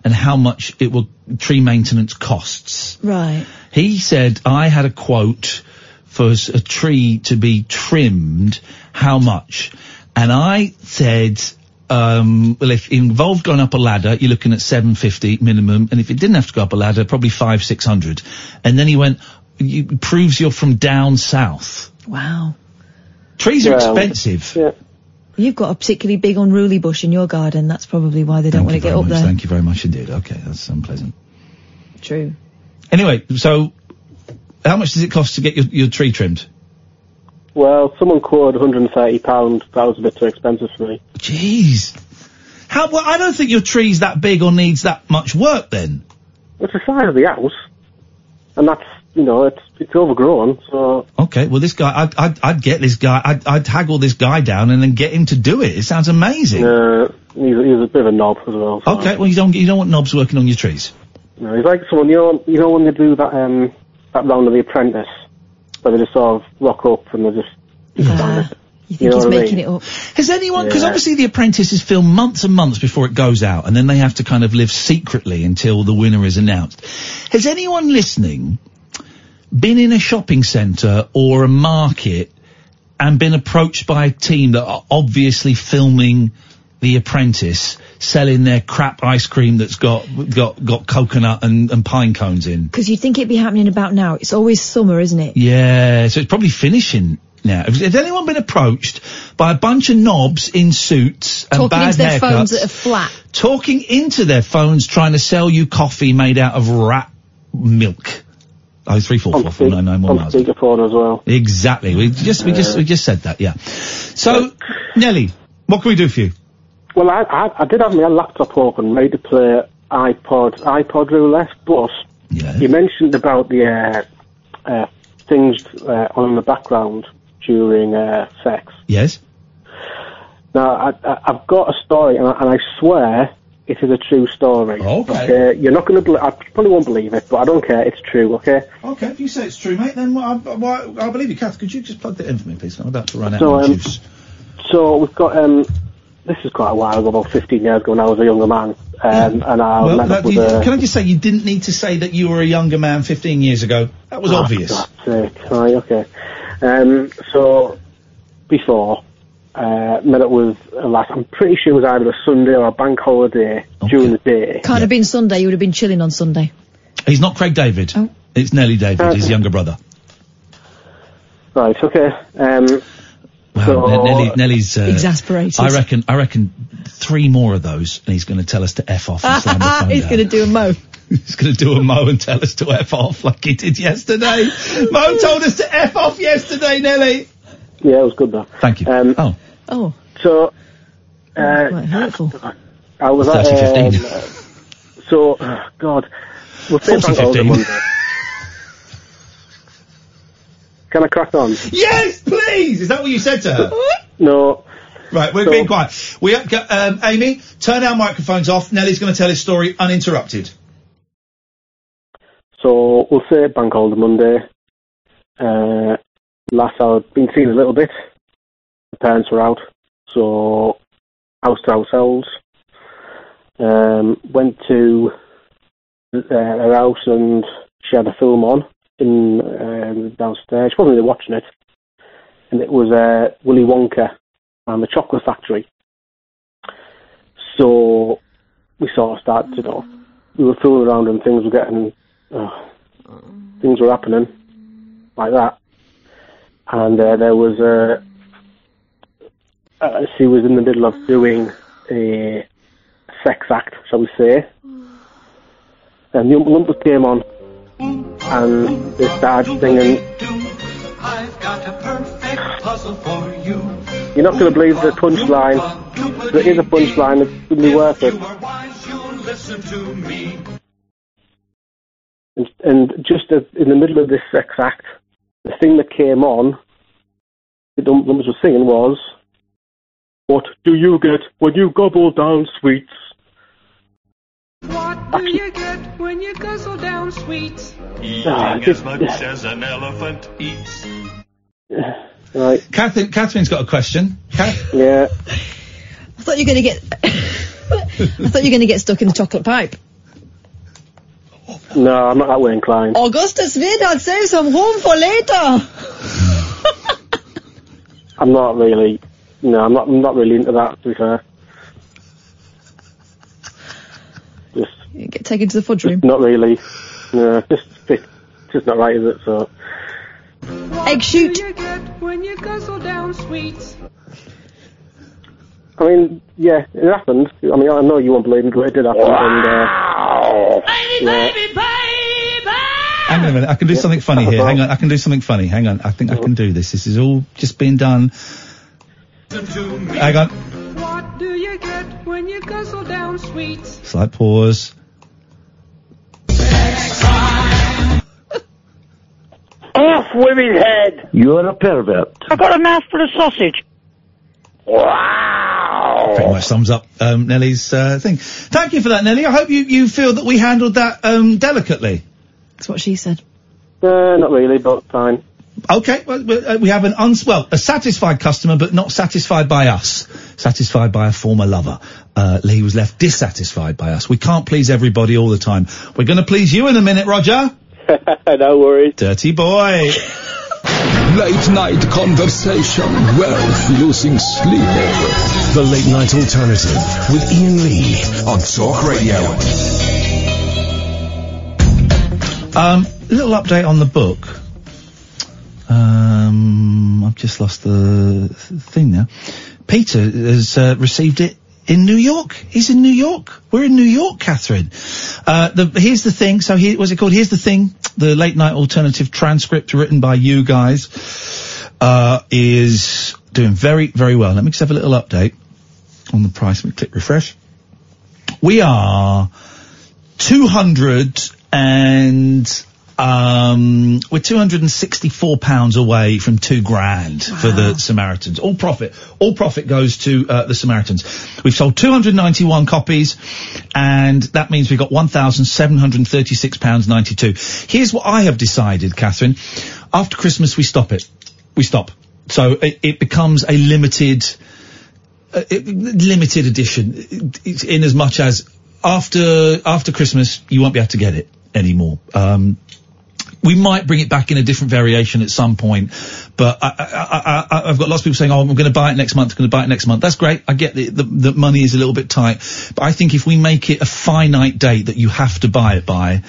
and how much it will tree maintenance costs. Right. He said I had a quote for a tree to be trimmed, how much? And I said, um, well, if it involved going up a ladder, you're looking at 750 minimum, and if it didn't have to go up a ladder, probably five, six hundred. And then he went, you, proves you're from down south. Wow. Trees are Well, expensive. Yeah. You've got a particularly big unruly bush in your garden. That's probably why they don't want to get very up much, there. Thank you very much indeed. Okay, that's unpleasant. True. Anyway, so how much does it cost to get your, your tree trimmed? Well, someone quoted 130 pound. That was a bit too expensive for me. Jeez. How? Well, I don't think your tree's that big or needs that much work. Then. It's the size of the house, and that's you know it's it's overgrown. So Okay. Well, this guy, I'd, I'd, I'd get this guy. I'd, I'd haggle this guy down and then get him to do it. It sounds amazing. uh, he's, he's a bit of a knob as well. So. Okay. Well, you don't you don't want knobs working on your trees. No, he's like someone you know you know when they do that um that round of The Apprentice, where they just sort of rock up and they just. Yeah. You think know he's what I making mean? it up? Has anyone? Because Yeah. obviously, The Apprentice is filmed months and months before it goes out, and then they have to kind of live secretly until the winner is announced. Has anyone listening been in a shopping centre or a market and been approached by a team that are obviously filming The Apprentice, selling their crap ice cream that's got got got coconut and, and pine cones in? Because you'd think it'd be happening about now. It's always summer, isn't it? Yeah, so it's probably finishing now. Has, has anyone been approached by a bunch of knobs in suits and Talking bad into their haircuts, phones that are flat. talking into their phones, trying to sell you coffee made out of rat milk? Oh, three four four four nine nine one on speakerphone as well. Exactly. We just we just we just said that. Yeah. So, Nelly, what can we do for you? Well, I, I I did have my laptop open, ready to play iPod iPod roulette, but you mentioned about the uh, uh, things uh, on the background during uh, sex. Yes. Now, I, I, I've got a story, and I, and I swear it is a true story. Okay. You're not going to. Bel- I probably won't believe it, but I don't care. It's true. Okay. Okay, if you say it's true, mate, then I, I, I believe you. Kath, could you just plug that in for me, please? I'm about to run out So, of um, juice. So we've got. Um, this is quite a while ago, about 15 years ago, when I was a younger man, um, and I Well, met that- up with you- a. can I just say you didn't need to say that you were a younger man 15 years ago. That was Oh, obvious. God's sake. Right, okay. Um, so, before, uh, met up with a last, I'm pretty sure it was either a Sunday or a bank holiday during the day. Can't have been Sunday. You would have been chilling on Sunday. He's not Craig David. Oh. It's Nelly David, Uh, his younger brother. Right, okay. Um, Wow, so, Nelly, Nelly's uh, Exasperated. I reckon. I reckon three more of those, and he's going to tell us to f off and slam the phone He's going to do a mo. He's going to do a mo and tell us to f off like he did yesterday. mo told us to f off yesterday, Nelly. yeah, it was good though. Thank you. Um, oh, Oh, So, uh, quite hurtful. I was at, 30, um, 15. uh, so, oh, God, we'll say 40, bank holiday 15. Monday. Can I crack on? Yes, please. Is that what you said to her? No. Right, we're So- being quiet. We um, Amy, turn our microphones off. Nelly's going to tell his story uninterrupted. So we'll say bank holiday Monday. Uh, last I'd been seen a little bit. Parents were out, so house to ourselves. Um, went to uh, her house and she had a film on in um, downstairs. She wasn't really watching it, and it was uh, Willy Wonka and the Chocolate Factory. So we sort of started, you know, we were fooling around and things were getting, uh, things were happening like that. And uh, there was a, uh, she was in the middle of doing a sex act, shall we say. And the Oompa came on and they started singing. You're not going to believe the punchline. There is a punchline. It's going to be worth it. And, and just as in the middle of this sex act, the thing that came on, the numbers were singing was, "What do you get when you gobble down sweets?" What do you get when you guzzle down sweets? Ah, Eating just- as much as an elephant eats. Right. Katherine, Katherine's got a question. Kath? Yeah. I thought you were going to get. I thought you were going to get stuck in the chocolate pipe. No, I'm not that way inclined. Augustus Wind, I'd save some room for later. I'm not really. No, I'm not. I'm not really into that. To be fair, just Get taken to the fudge room. not really. No, just it's just not right, is it? So Egg shoot. you get when you guzzle down sweets? I mean, yeah, it happened. I mean, I know you won't believe me, but it did happen. And, uh, yeah. Hang on a minute. I can do something funny here. Hang on. I can do something funny. Hang on. I think I can do this. This is all just being done. Hang on. What do you get when you guzzle down sweets? Slight pause. Off women's head! You're a pervert. I got a mouthful of sausage. Wow. Pretty much sums up um, Nelly's uh, thing. Thank you for that, Nellie. I hope you, you feel that we handled that um, delicately. That's what she said. Uh, not really, but fine. Okay, well, well, uh, we have an uns- well, a satisfied customer, but not satisfied by us. Satisfied by a former lover. Uh, Lee was left dissatisfied by us. We can't please everybody all the time. We're going to please you in a minute, Roger. no worries. Dirty boy. Late night conversation, wealth losing sleep over. The late night alternative with Iain Lee on Talk Radio. Um, little update on the book. Um, I've just lost the thing now. Peter has uh, received it in New York. He's in New York. We're in New York, Katherine. Uh, the, here's the thing. So here, what's it called? Here's the thing. The late night alternative transcript written by you guys, uh, is doing very, very well. Let me just have a little update on the price. Let me click refresh. We are 200 and um, we're 264 pounds away from two grand for the Samaritans. All profit, all profit goes to uh, the Samaritans. We've sold 291 copies, and that means we've got 1,736 pounds 92. Here's what I have decided, Katherine. After Christmas, we stop it. We stop. So it, it becomes a limited, uh, it, limited edition, It's in as much as after after Christmas you won't be able to get it anymore. Um, we might bring it back in a different variation at some point, but I, I, I, I've got lots of people saying, "Oh, I'm going to buy it next month. I'm going to buy it next month." That's great. I get the, the the money is a little bit tight, but I think if we make it a finite date that you have to buy it by,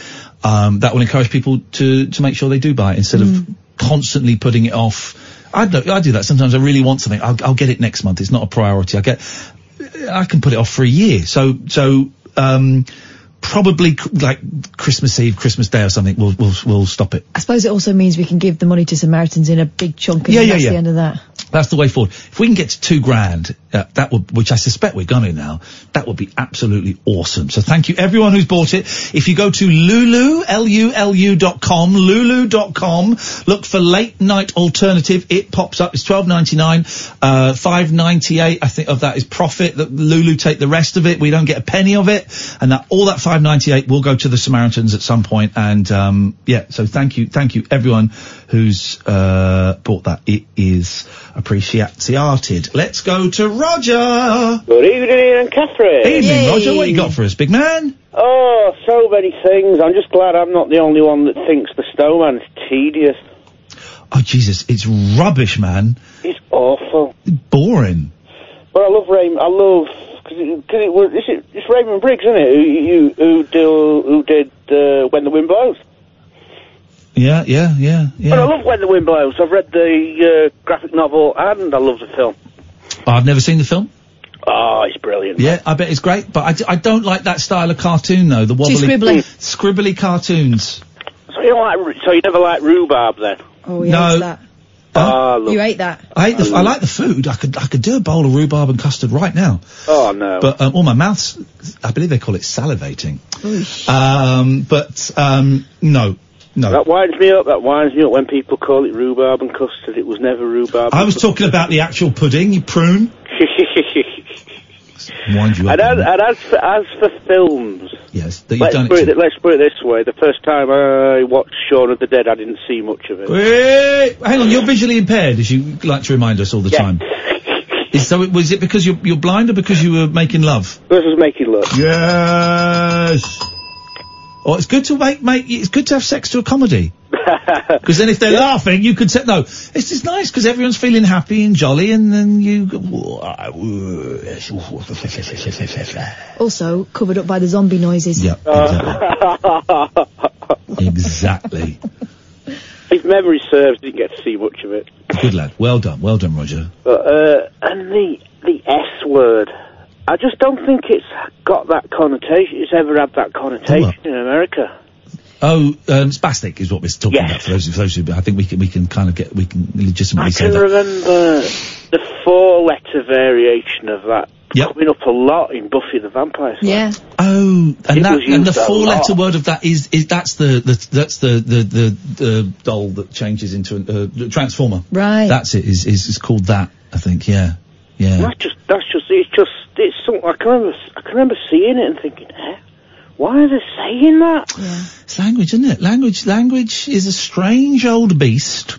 um, that will encourage people to to make sure they do buy it instead of constantly putting it off. I do, I do that sometimes. I really want something. I'll, I'll get it next month. It's not a priority. I get. I can put it off for a year. So so um, probably like Christmas Eve, Christmas Day or something. We'll we'll we'll stop it. I suppose it also means we can give the money to Samaritans in a big chunk Yeah, yeah, that's yeah. the end of that. That's the way forward. If we can get to two grand, uh, that would, which I suspect we're going to now, that would be absolutely awesome. So thank you everyone who's bought it. If you go to Lulu, L-U-L-U dot com, Lulu dot com, look for late night alternative, it pops up. It's twelve ninety nine, uh, five ninety eight. I think of that is profit. That Lulu take the rest of it. We don't get a penny of it, and that all that five ninety eight will go to the Samaritans at some point. And um, yeah, so thank you, thank you everyone who's uh, bought that. It is appreciated. Let's go to Roger. Good evening, Iain and Katherine. Evening, Roger. What you got for us, big man? Oh, so many things. I'm just glad I'm not the only one that thinks the snowman's tedious. Oh Jesus, it's rubbish, man. It's awful. Boring. But I love Raymond. I love because it, cause it was it's, it's Raymond Briggs, isn't it? Who you who do who did uh, When the Wind Blows. Yeah, yeah, yeah, But I love When the Wind Blows. I've read the uh, graphic novel and I love the film. I've never seen the film. Oh, it's brilliant. Yeah, I bet it's great, but I, d- I don't like that style of cartoon though. The wobbly, scribbly. scribbly cartoons. So you don't like so you never like rhubarb then? Oh, he No. Hates that. Oh, look. You ate that. I hate the, f- I like the food. I could, I could do a bowl of rhubarb and custard right now. Oh no. But um, all my mouth's, I believe they call it salivating. Um, but um, no, no. That winds me up. That winds me up when people call it rhubarb and custard. It was never rhubarb. I was talking about the actual pudding, you prune. Wind you up. and as, and as for, as for films, Yes, that you've let's put, it. it, let's put it this way: the first time I watched Shaun of the Dead, I didn't see much of it. Wait, hang on, you're visually impaired, as you like to remind us all the time. Is, so it, was it because you're, you're blind or because you were making love? This was making love. Yes. Oh, it's good to make, make, it's good to have sex to a comedy. Because then if they're laughing, you could say, no, it's just nice because everyone's feeling happy and jolly and then you go, Also covered up by the zombie noises. Yeah, exactly. if memory serves, didn't get to see much of it. Good lad. Well done. Well done, Roger. But uh, and the the S word. I just don't think it's got that connotation. It's ever had that connotation in America. Oh, um, spastic is what we're talking about. For those, for those who, I think we can, we can kind of get, we can legitimately I say can that. remember the four-letter variation of that coming up a lot in Buffy the Vampire Slayer. Yeah. Oh, and It that and the four letter word of that is is that's the, the that's the the the, the doll that changes into a uh, transformer. Right. That's it. Is is is called that? I think. Yeah. Yeah. That's just that's just it's just it's something I can remember I can remember seeing it and thinking, eh, why are they saying that? It's language, isn't it? Language, language is a strange old beast,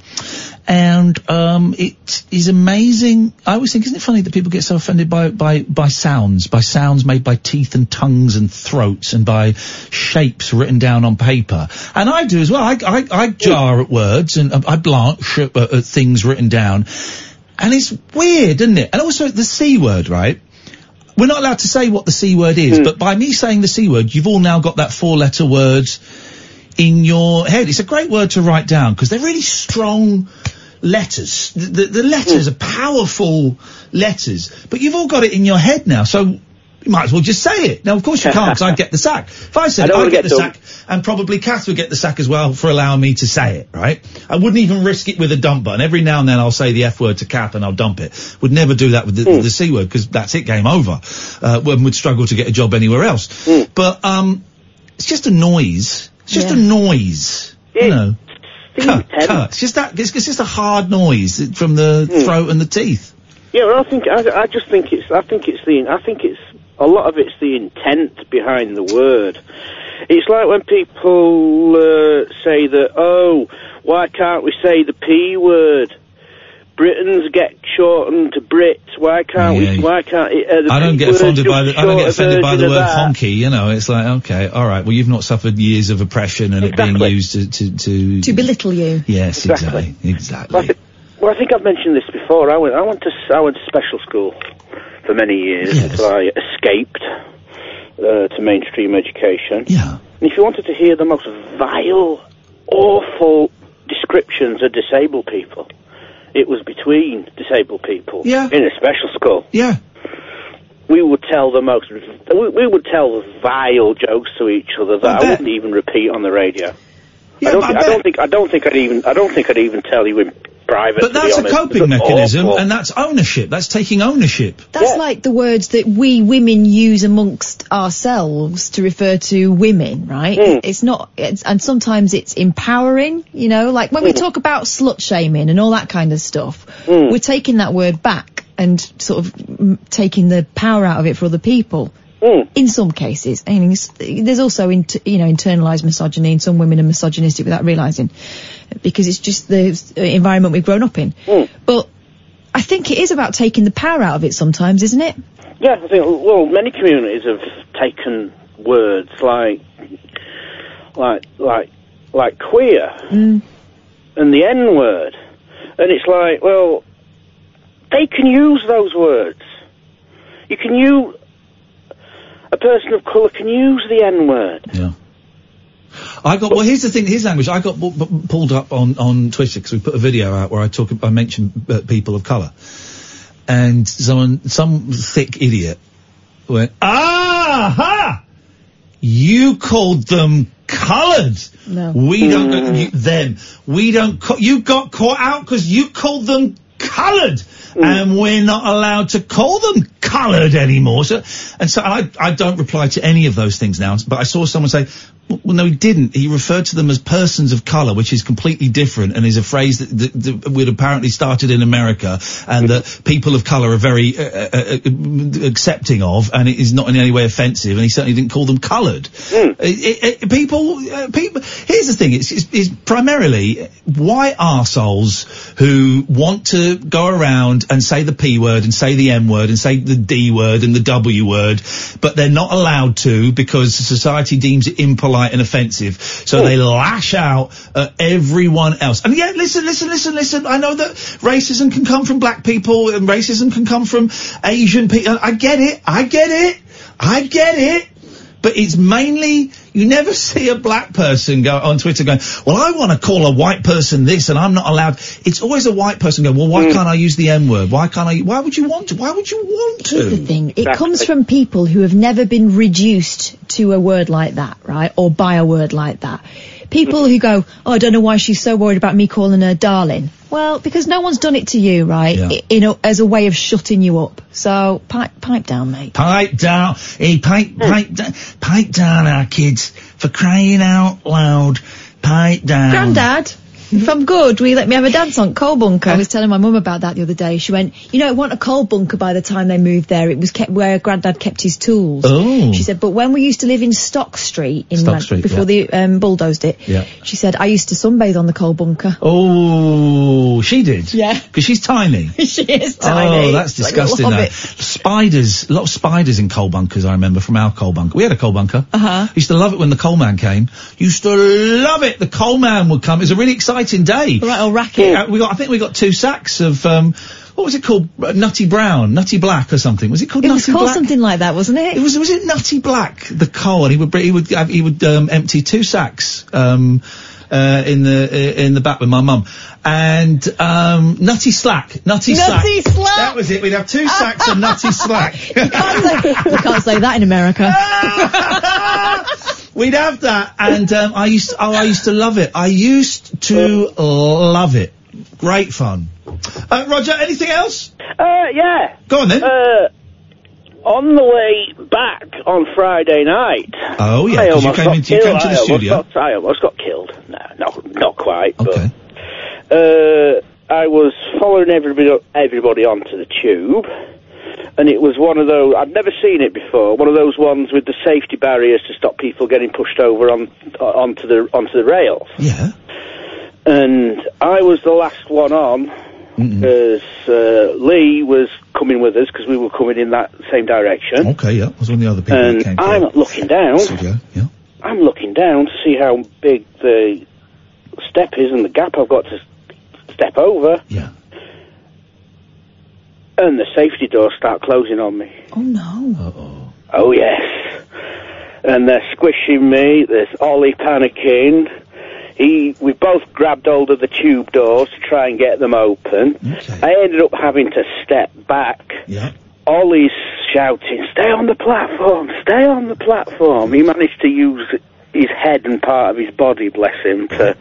and um, it is amazing. I always think, isn't it funny that people get so offended by by by sounds, by sounds made by teeth and tongues and throats, and by shapes written down on paper. And I do as well. I I, I jar at words and uh, I blanch at, at things written down, and it's weird, isn't it? And also the c word, right? We're not allowed to say what the C word is, hmm. but by me saying the C word, you've all now got that four letter word in your head. It's a great word to write down because they're really strong letters. The, the, the letters hmm. are powerful letters, but you've all got it in your head now, so you might as well just say it. Now, of course you can't because I'd get the sack. If I I said it, I'd get get the dumb. sack, and probably Kath would get the sack as well for allowing me to say it, right? I wouldn't even risk it with a dump button. Every now and then I'll say the F word to Kath and I'll dump it. Would never do that with the, with the C word because that's it, game over. Uh, one would struggle to get a job anywhere else. But, um, it's just a noise. It's just a noise. You know. Cut, cut. It's just that, it's, it's just a hard noise from the throat and the teeth. Yeah, well, I think I, I just think it's I think it's the I think it's a lot of it's the intent behind the word. It's like when people uh, say that oh, why can't we say the p word? Britons get shortened to Brits. Why can't Yeah. we? Why can't it, uh, the I don't P get offended by just the I don't get offended by the word honky. You know, it's like okay, all right. Well, you've not suffered years of oppression and it being used to to, to To belittle you. yes, exactly, exactly. Well, I think I've mentioned this before. I went, I went to, I went to special school for many years until I escaped uh, to mainstream education. Yeah. And if you wanted to hear the most vile, awful descriptions of disabled people, it was between disabled people Yeah. in a special school. Yeah. We would tell the most, we, we would tell vile jokes to each other that I, wouldn't even repeat on the radio. Yeah, I don't, I think, I don't think I don't think I'd even I don't think I'd even tell you in private. But to be that's a honest. coping mechanism, awful. and that's ownership. That's taking ownership. That's like the words that we women use amongst ourselves to refer to women, right? Hmm. It's not, it's, and sometimes it's empowering, you know, like when we Hmm. talk about slut shaming and all that kind of stuff, Hmm. we're taking that word back and sort of mm, taking the power out of it for other people. Hmm. In some cases, I mean, there's also, int- you know, internalized misogyny, and some women are misogynistic without realizing, because it's just the environment we've grown up in. Hmm. But I think it is about taking the power out of it sometimes, isn't it? Yeah, I think well, many communities have taken words like like like like queer Mm. and the N word, and it's like, well, they can use those words. You can use a person of colour can use the N word. Yeah. I got well. Here's the thing. Here's language. I got bu- bu- pulled up on on Twitter because we put a video out where I talk. I mentioned uh, people of color, and someone, some thick idiot, went, "Aha! You called them coloured. No. We don't. You, them. We don't. ca- You got caught out because you called them coloured, and we're not allowed to call them coloured anymore. So, and so I, I don't reply to any of those things now. But I saw someone say, well, no, he didn't. He referred to them as persons of colour, which is completely different and is a phrase that, that, that would apparently started in America and that people of colour are very uh, uh, uh, accepting of, and it is not in any way offensive. And he certainly didn't call them coloured. It- it- it- people, uh, people. Here's the thing: it's, it's, it's primarily white arseholes who want to go around and say the p word and say the m word and say the d word and the w word, but they're not allowed to because society deems it impolite and offensive. So they lash out at everyone else. And yeah, listen, listen, listen, listen. I know that racism can come from black people and racism can come from Asian people. I get it. I get it. I get it. But it's mainly, You never see a black person go on Twitter going, well, I want to call a white person this and I'm not allowed. It's always a white person going, well, why hmm. can't I use the N word? Why can't I? Why would you want to? Why would you want to? Here's the thing. It comes from people who have never been reduced to a word like that, right? Or by a word like that. People who go, oh, I don't know why she's so worried about me calling her darling. Well, because no one's done it to you, right? Yeah. I- In a, as a way of shutting you up. So pipe, pipe down, mate. Pipe down, hey, pipe, hmm. pipe, da- pipe down our kids for crying out loud. Pipe down. Grandad, if I'm good, will you let me have a dance on coal bunker? I was telling my mum about that the other day. She went, you know, it wasn't a coal bunker by the time they moved there. It was kept where Grandad kept his tools. Oh. She said, but when we used to live in Stock Street in Stock Man- Street, before yeah. they um, bulldozed it, Yeah. she said, I used to sunbathe on the coal bunker. Oh, she did. Yeah. Because she's tiny. she is tiny. Oh, that's Like disgusting. hobbit. Spiders, a lot of spiders in coal bunkers. I remember from our coal bunker. We had a coal bunker. Uh huh. Used to love it when the coal man came. Used to love it. The coal man would come. It was a really exciting day. Right, old racket. Uh, we got. I think we got two sacks of um, what was it called? Uh, Nutty Brown, Nutty Black, or something. Was it called It Nutty was called Black? something like that, wasn't it? It was. Was it Nutty Black? The coal, and he would. He would. Have, he would um, empty two sacks. Um, uh, in the uh, in the back with my mum and um, nutty slack, nutty, Nutty slack. That was it. We'd have two sacks of nutty slack. you, can't say, you can't say that in America. We'd have that, and um, I used. oh, I used to love it. I used to love it. Great fun. Uh, Roger, anything else? Uh, yeah. Go on then. Uh, on the way back on Friday night. Oh, yeah, I 'cause you almost came got into- you killed. came to the I almost studio. Got, I almost got killed. No, not not quite. Okay. But, uh, I was following everybody everybody onto the tube, and it was one of those. I'd never seen it before. One of those ones with the safety barriers to stop people getting pushed over on onto the onto the rails. Yeah. And I was the last one on because uh, Lee was coming with us because we were coming in that same direction. Okay, yeah. I was one of the other people that And came. I'm looking down. Studio, yeah. I'm looking down to see how big the step is and the gap I've got to step over. Yeah. And the safety doors start closing on me. Oh no. Uh-oh. Oh yes. And they're squishing me. There's Ollie panicking. He, we both grabbed hold of the tube doors to try and get them open. I ended up having to step back. Yeah. Ollie's shouting, "Stay on the platform! Stay on the platform!" He managed to use his head and part of his body, bless him, to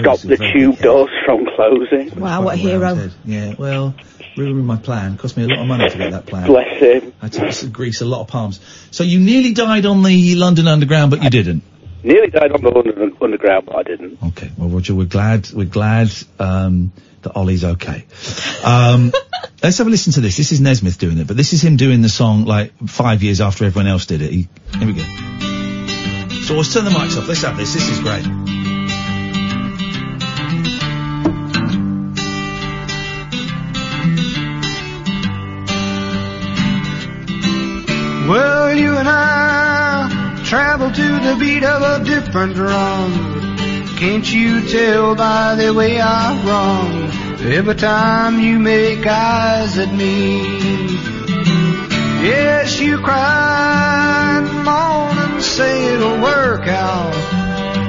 stop the tube doors from closing. Wow, what a hero. Yeah, well, ruined my plan. Cost me a lot of money to get that plan. Bless him. I had to s- grease a lot of palms. So you nearly died on the London Underground, but you didn't. Nearly died on the London Underground, but I didn't. Okay. Well, Roger, we're glad. We're glad um, that Ollie's okay. Um, let's have a listen to this. This is Nesmith doing it, but this is him doing the song like five years after everyone else did it. He, here we go. So let's turn the mics off. Let's have this. This is great. Well, you and I travel to the beat of a different drum. Can't you tell by the way I run every time you make eyes at me? Yes, you cry and moan and say it'll work out.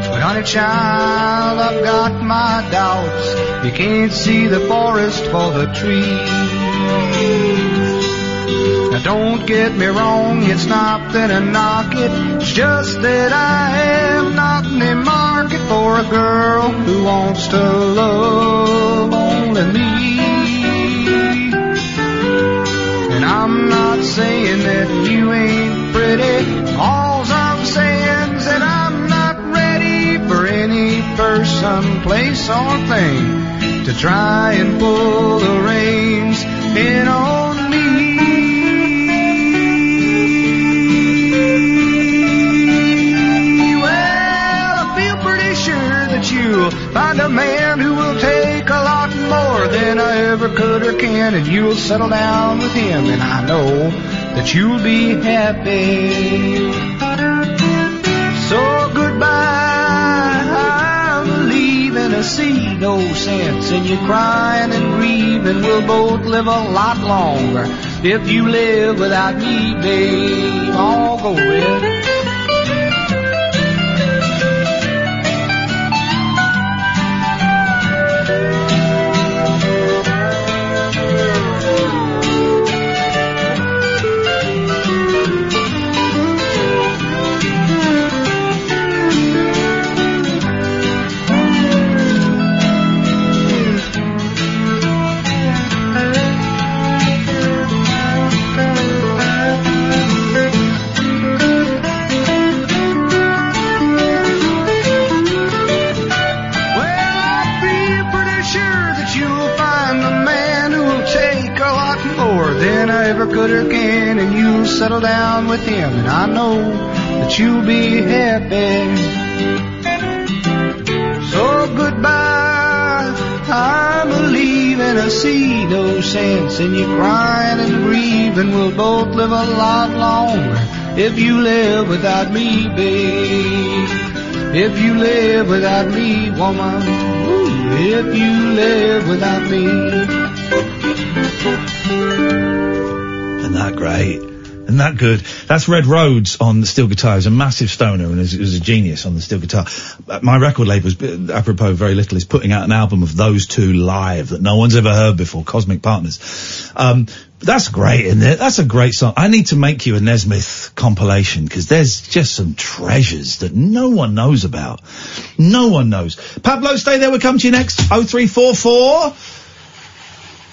But honey child, I've got my doubts. You can't see the forest for the trees. Now don't get me wrong, it's not that I knock it. It's just that I have not any market for a girl who wants to love only me. And I'm not saying that you ain't pretty. All I'm saying is that I'm not ready for any person, place, or thing to try and pull the reins in on you'll find a man who will take a lot more than I ever could or can, and you'll settle down with him, and I know that you'll be happy. So goodbye, I'm leaving. I see no sense in you crying and grieving. We'll both live a lot longer if you live without me, babe. I'll go with. Settle down with him, and I know that you'll be happy. So goodbye, I'm a leaving. I see no sense in you crying and grieving. We'll both live a lot longer if you live without me, babe. If you live without me, woman. If you live without me. Isn't that great? Isn't that good? That's Red Rhodes on the steel guitar. He's a massive stoner and is, is a genius on the steel guitar. Uh, My record label, is, uh, apropos very little, is putting out an album of those two live that no one's ever heard before, Cosmic Partners. Um, that's great, isn't it? That's a great song. I need to make you a Nesmith compilation because there's just some treasures that no one knows about. No one knows. Pablo, stay there. We'll come to you next. 0344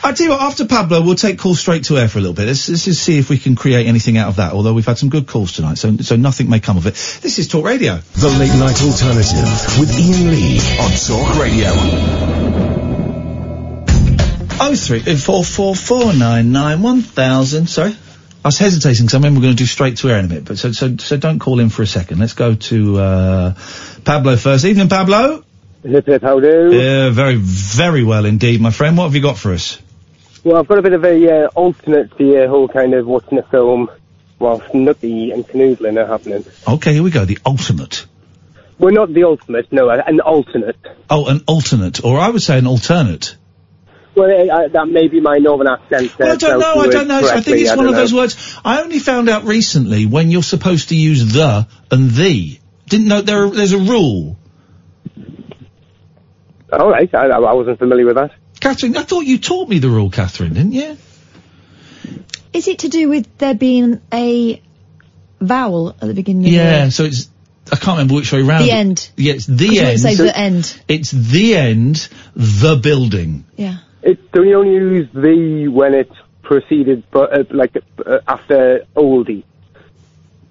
I tell you what, after Pablo, we'll take calls straight to air for a little bit. Let's, let's just see if we can create anything out of that. Although we've had some good calls tonight, so so nothing may come of it. This is Talk Radio. The Late Night Alternative with Iain Lee on Talk Radio. Oh three uh, four four four nine nine one thousand. Sorry, I was hesitating because I remember we're going to do straight to air in a bit. But so so so don't call in for a second. Let's go to uh, Pablo first. Evening, Pablo. Hip hip, how do? Yeah, very very well indeed, my friend. What have you got for us? Well, I've got a bit of a uh, alternate to your whole kind of watching a film whilst Nucky and Canoodling are happening. Okay, here we go. The ultimate. Well, not the ultimate, no, uh, an alternate. Oh, an alternate, or I would say an alternate. Well, uh, uh, that may be my northern accent. Uh, Well, I don't know. I don't know. I think it's one of those words. I only found out recently when you're supposed to use the and the. Didn't know there. There's a rule. All right, I, I wasn't familiar with that. Katherine, I thought you taught me the rule, Katherine, didn't you? Is it to do with there being a vowel at the beginning of Yeah. So it's. I can't remember which way round. The end. Yeah, it's 'Cause the you wouldn't end. say the end. It's the end. The building. Yeah. It, don't you only use the when it preceded, but uh, like uh, after oldie?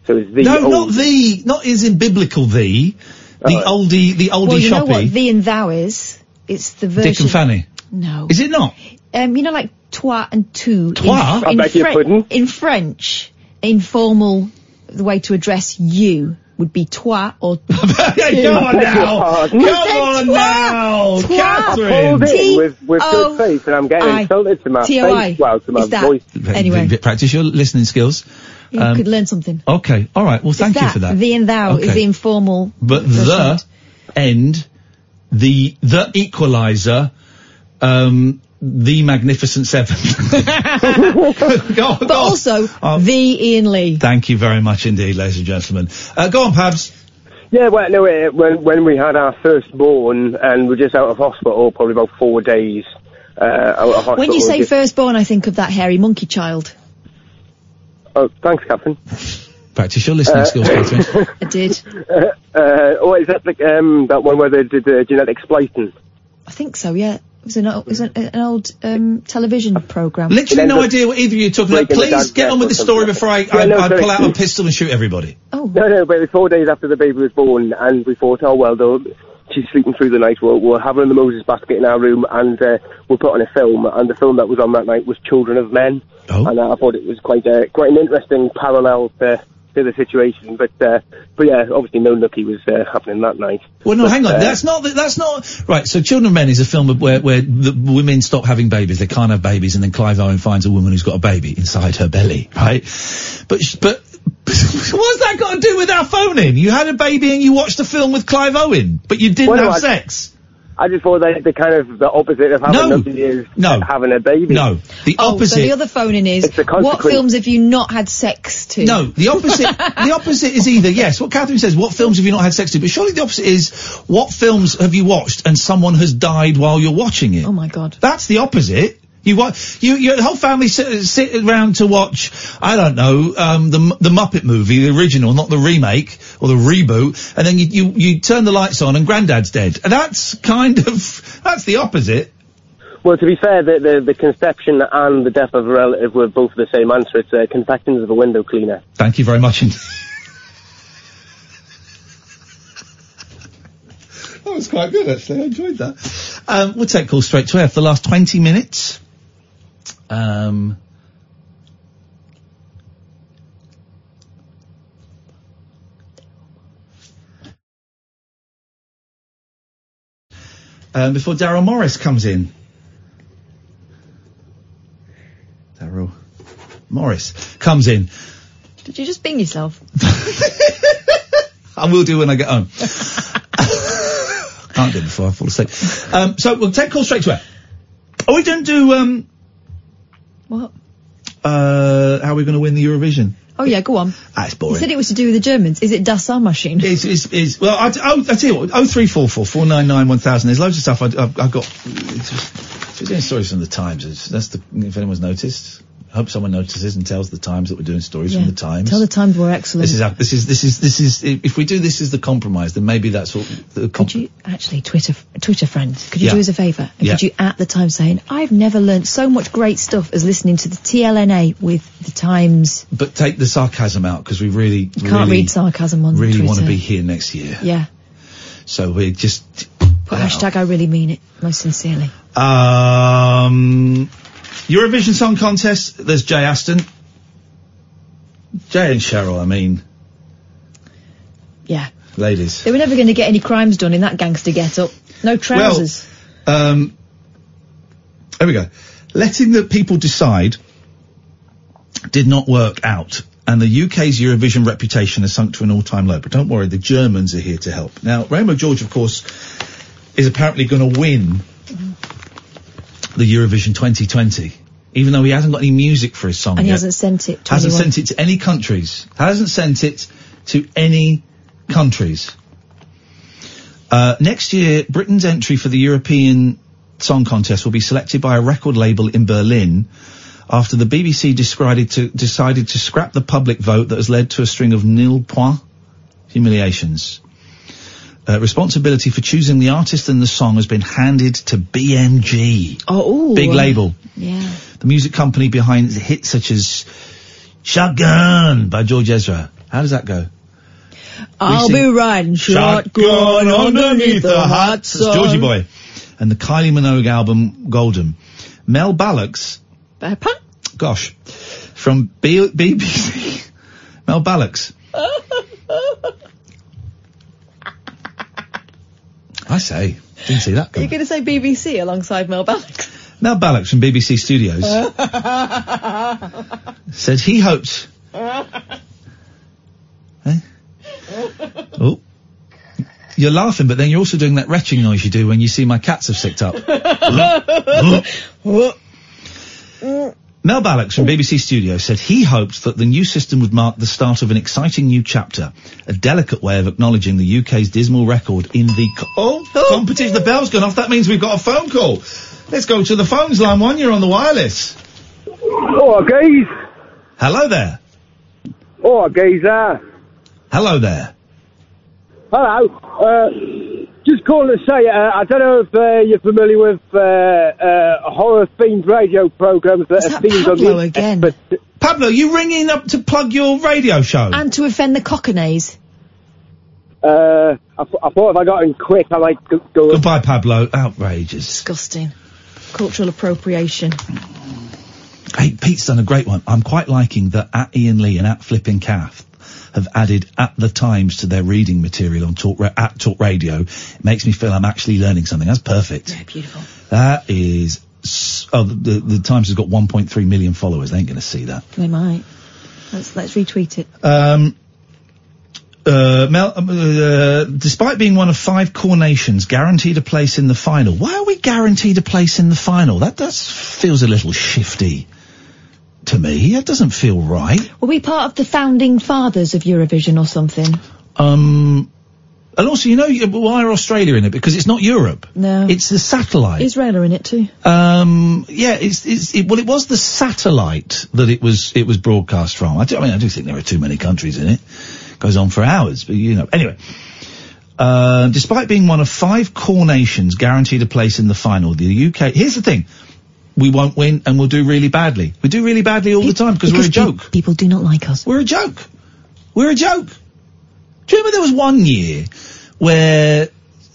So it's the no, old. not the. Not is in biblical the. The oldie. The oldie well, you know shoppy. what the and thou is? It's the version. Dick and Fanny. No. Is it not? Um, you know, like toi and tu. Toi? In, I in, beg your pudding. in French, informal, the way to address you would be toi or. Hey, come on now. Come on now, Katherine. pulled in with, with good faith, and I'm getting insulted to my T-O-I. face, well, to my Is that- voice. Anyway. V- v- Practice your listening skills. You Um, could learn something. Okay. All right. Well, thank It's you for that. The and thou is the informal. But the end, the the equalizer, um, the Magnificent Seven. go on, But also, the Iain Lee. Thank you very much indeed, ladies and gentlemen. Uh, go on, Pabs. Yeah, well, no, uh, when when we had our firstborn and we're just out of hospital, probably about four days uh, out of hospital. When you say just- firstborn, I think of that hairy monkey child. oh, thanks, Captain. Practice your listening Uh, skills, Katherine. I did. uh, uh, oh, is that like um, that one where they did the genetic splicing? I think so, yeah. It was an, it was an, an old um, television program. Literally no idea what either of you are talking about. Please get on with the story before I, Yeah, I, no, I pull out a pistol and shoot everybody. Oh. No, no, but it was four days after the baby was born, and we thought, oh well, though she's sleeping through the night. We'll, we'll have her in the Moses basket in our room, and uh, we'll put on a film. And the film that was on that night was Children of Men, oh. and uh, I thought it was quite uh, quite an interesting parallel to, to the situation. But uh, but yeah, obviously no nookie was uh, happening that night. Well, no, But, hang on. uh, That's not. That's not right. So, Children of Men is a film where where the women stop having babies. They can't have babies, and then Clive Owen finds a woman who's got a baby inside her belly, right? But but what's that got to do with our phoning? You had a baby and you watched a film with Clive Owen, but you didn't Well, have I- sex. I just thought that the kind of the opposite of having No. nookie is No. having a baby. No, the Oh, opposite. so the other phoning is, what films have you not had sex to? No, the opposite. the opposite is either yes. What Katherine says. What films have you not had sex to? But surely the opposite is what films have you watched and someone has died while you're watching it. Oh my god. That's the opposite. You wa- you your whole family sit, sit around to watch. I don't know um, the the Muppet movie, the original, not the remake or the reboot, and then you you, you turn the lights on and Granddad's dead. And that's kind of that's the opposite. Well, to be fair, the, the, the conception and the death of a relative were both the same answer. It's uh, confections of a window cleaner. Thank you very much. indeed. That was quite good, actually. I enjoyed that. Um, we'll take calls straight to air for the last 20 minutes. Um, um, before Daryl Morris comes in. Daryl Morris comes in. Did you just bing yourself? I will do when I get home. Can't do it before I fall asleep. Um, so we'll take calls straight away. Are we going to do um, what? uh, how are we going to win the Eurovision? Oh yeah, go on. Ah, it's You said it was to do with the Germans. Is it Das Suhrmaschine? Is is is well? I, oh, I tell you what. Oh three four four four nine nine one thousand. There's loads of stuff I, I've, I've got. It's just, we're doing stories from the Times. It's, that's the if anyone's noticed. I hope someone notices and tells the Times that we're doing stories Yeah. from the Times. Tell the Times we're excellent. this is this is this is this is if we do this is the compromise, then maybe that's what the com- Could you actually Twitter Twitter friends? Could you Yeah. do us a favour? And Yeah. Could you at the Times saying I've never learnt so much great stuff as listening to the TLNA with the Times. but take the sarcasm out because we really You can't read sarcasm on really want to be here next year. Yeah. So we're just Put hashtag I really mean it most sincerely. Um, Eurovision Song Contest. There's Jay Aston. Jay and Cheryl. I mean, Yeah. ladies. They were never going to get any crimes done in that gangster get up. No trousers. Um, there we go. Letting the people decide did not work out. And the UK's Eurovision reputation has sunk to an all-time low. But don't worry, the Germans are here to help. Now, Rainbow George, of course, is apparently going to win the Eurovision 2020, even though he hasn't got any music for his song and he hasn't sent it to hasn't anyone. sent it to any countries. Hasn't sent it to any countries. Uh, next year, Britain's entry for the European Song Contest will be selected by a record label in Berlin after the BBC decided to, decided to scrap the public vote that has led to a string of nil point humiliations. Uh, responsibility for choosing the artist and the song has been handed to BMG. Oh, ooh. Big label. Yeah. The music company behind hits such as Shotgun by George Ezra. How does that go? I'll be riding shotgun underneath the hot sun. Georgie Boy. And the Kylie Minogue album Golden. Mel Ballocks, Pepper? gosh, from B- BBC. Mel Ballocks. I say, didn't see that Are coming. you going to say BBC alongside Mel Ballocks? Mel Ballocks from BBC Studios said he hoped. Eh? Oh. You're laughing, but then you're also doing that retching noise you do when you see my cats have sicked up. Mel Ballocks from BBC Studios said he hoped that the new system would mark the start of an exciting new chapter, a delicate way of acknowledging the UK's dismal record in the co- oh, competition. The bell's gone off. That means we've got a phone call. Let's go to the phones. Line one, you're on the wireless. Oh, guys. Hello there. Oh, geezer. Hello there. Hello. Uh, just calling to say, uh, I don't know if uh, you're familiar with uh, uh, horror-themed radio programs that are themed on the Pablo internet, again? But Pablo, you ringing up to plug your radio show? And to offend the cockanays. uh, I, th- I thought if I got in quick, I might go. go Goodbye, Pablo. Outrageous. Disgusting. Cultural appropriation. Hey, Pete's done a great one. I'm quite liking that at Iain Lee and at Flipping Calf have added at the Times to their reading material on Talk Ra- at Talk Radio. It makes me feel I'm actually learning something. That's perfect. Yeah, beautiful. That is. Oh, the, the, the Times has got 1.3 million followers. They ain't going to see that. They might. Let's let's retweet it. Um, uh, Mel, um, uh, despite being one of five core nations guaranteed a place in the final, why are we guaranteed a place in the final? That does feels a little shifty to me. That doesn't feel right. Were we part of the founding fathers of Eurovision or something? Um, and also, you know, why are Australia in it? Because it's not Europe. No. It's the satellite. Israel are in it too. Um, yeah, it's, it's, it, well, it was the satellite that it was, it was broadcast from. I, do, I mean, I do think there are too many countries in it. Goes on for hours, but you know. Anyway, uh, despite being one of five core nations guaranteed a place in the final, the UK, here's the thing. We won't win and we'll do really badly. We do really badly all the time because we're a pe- joke. people do not like us. We're a joke. We're a joke. Do you remember there was one year where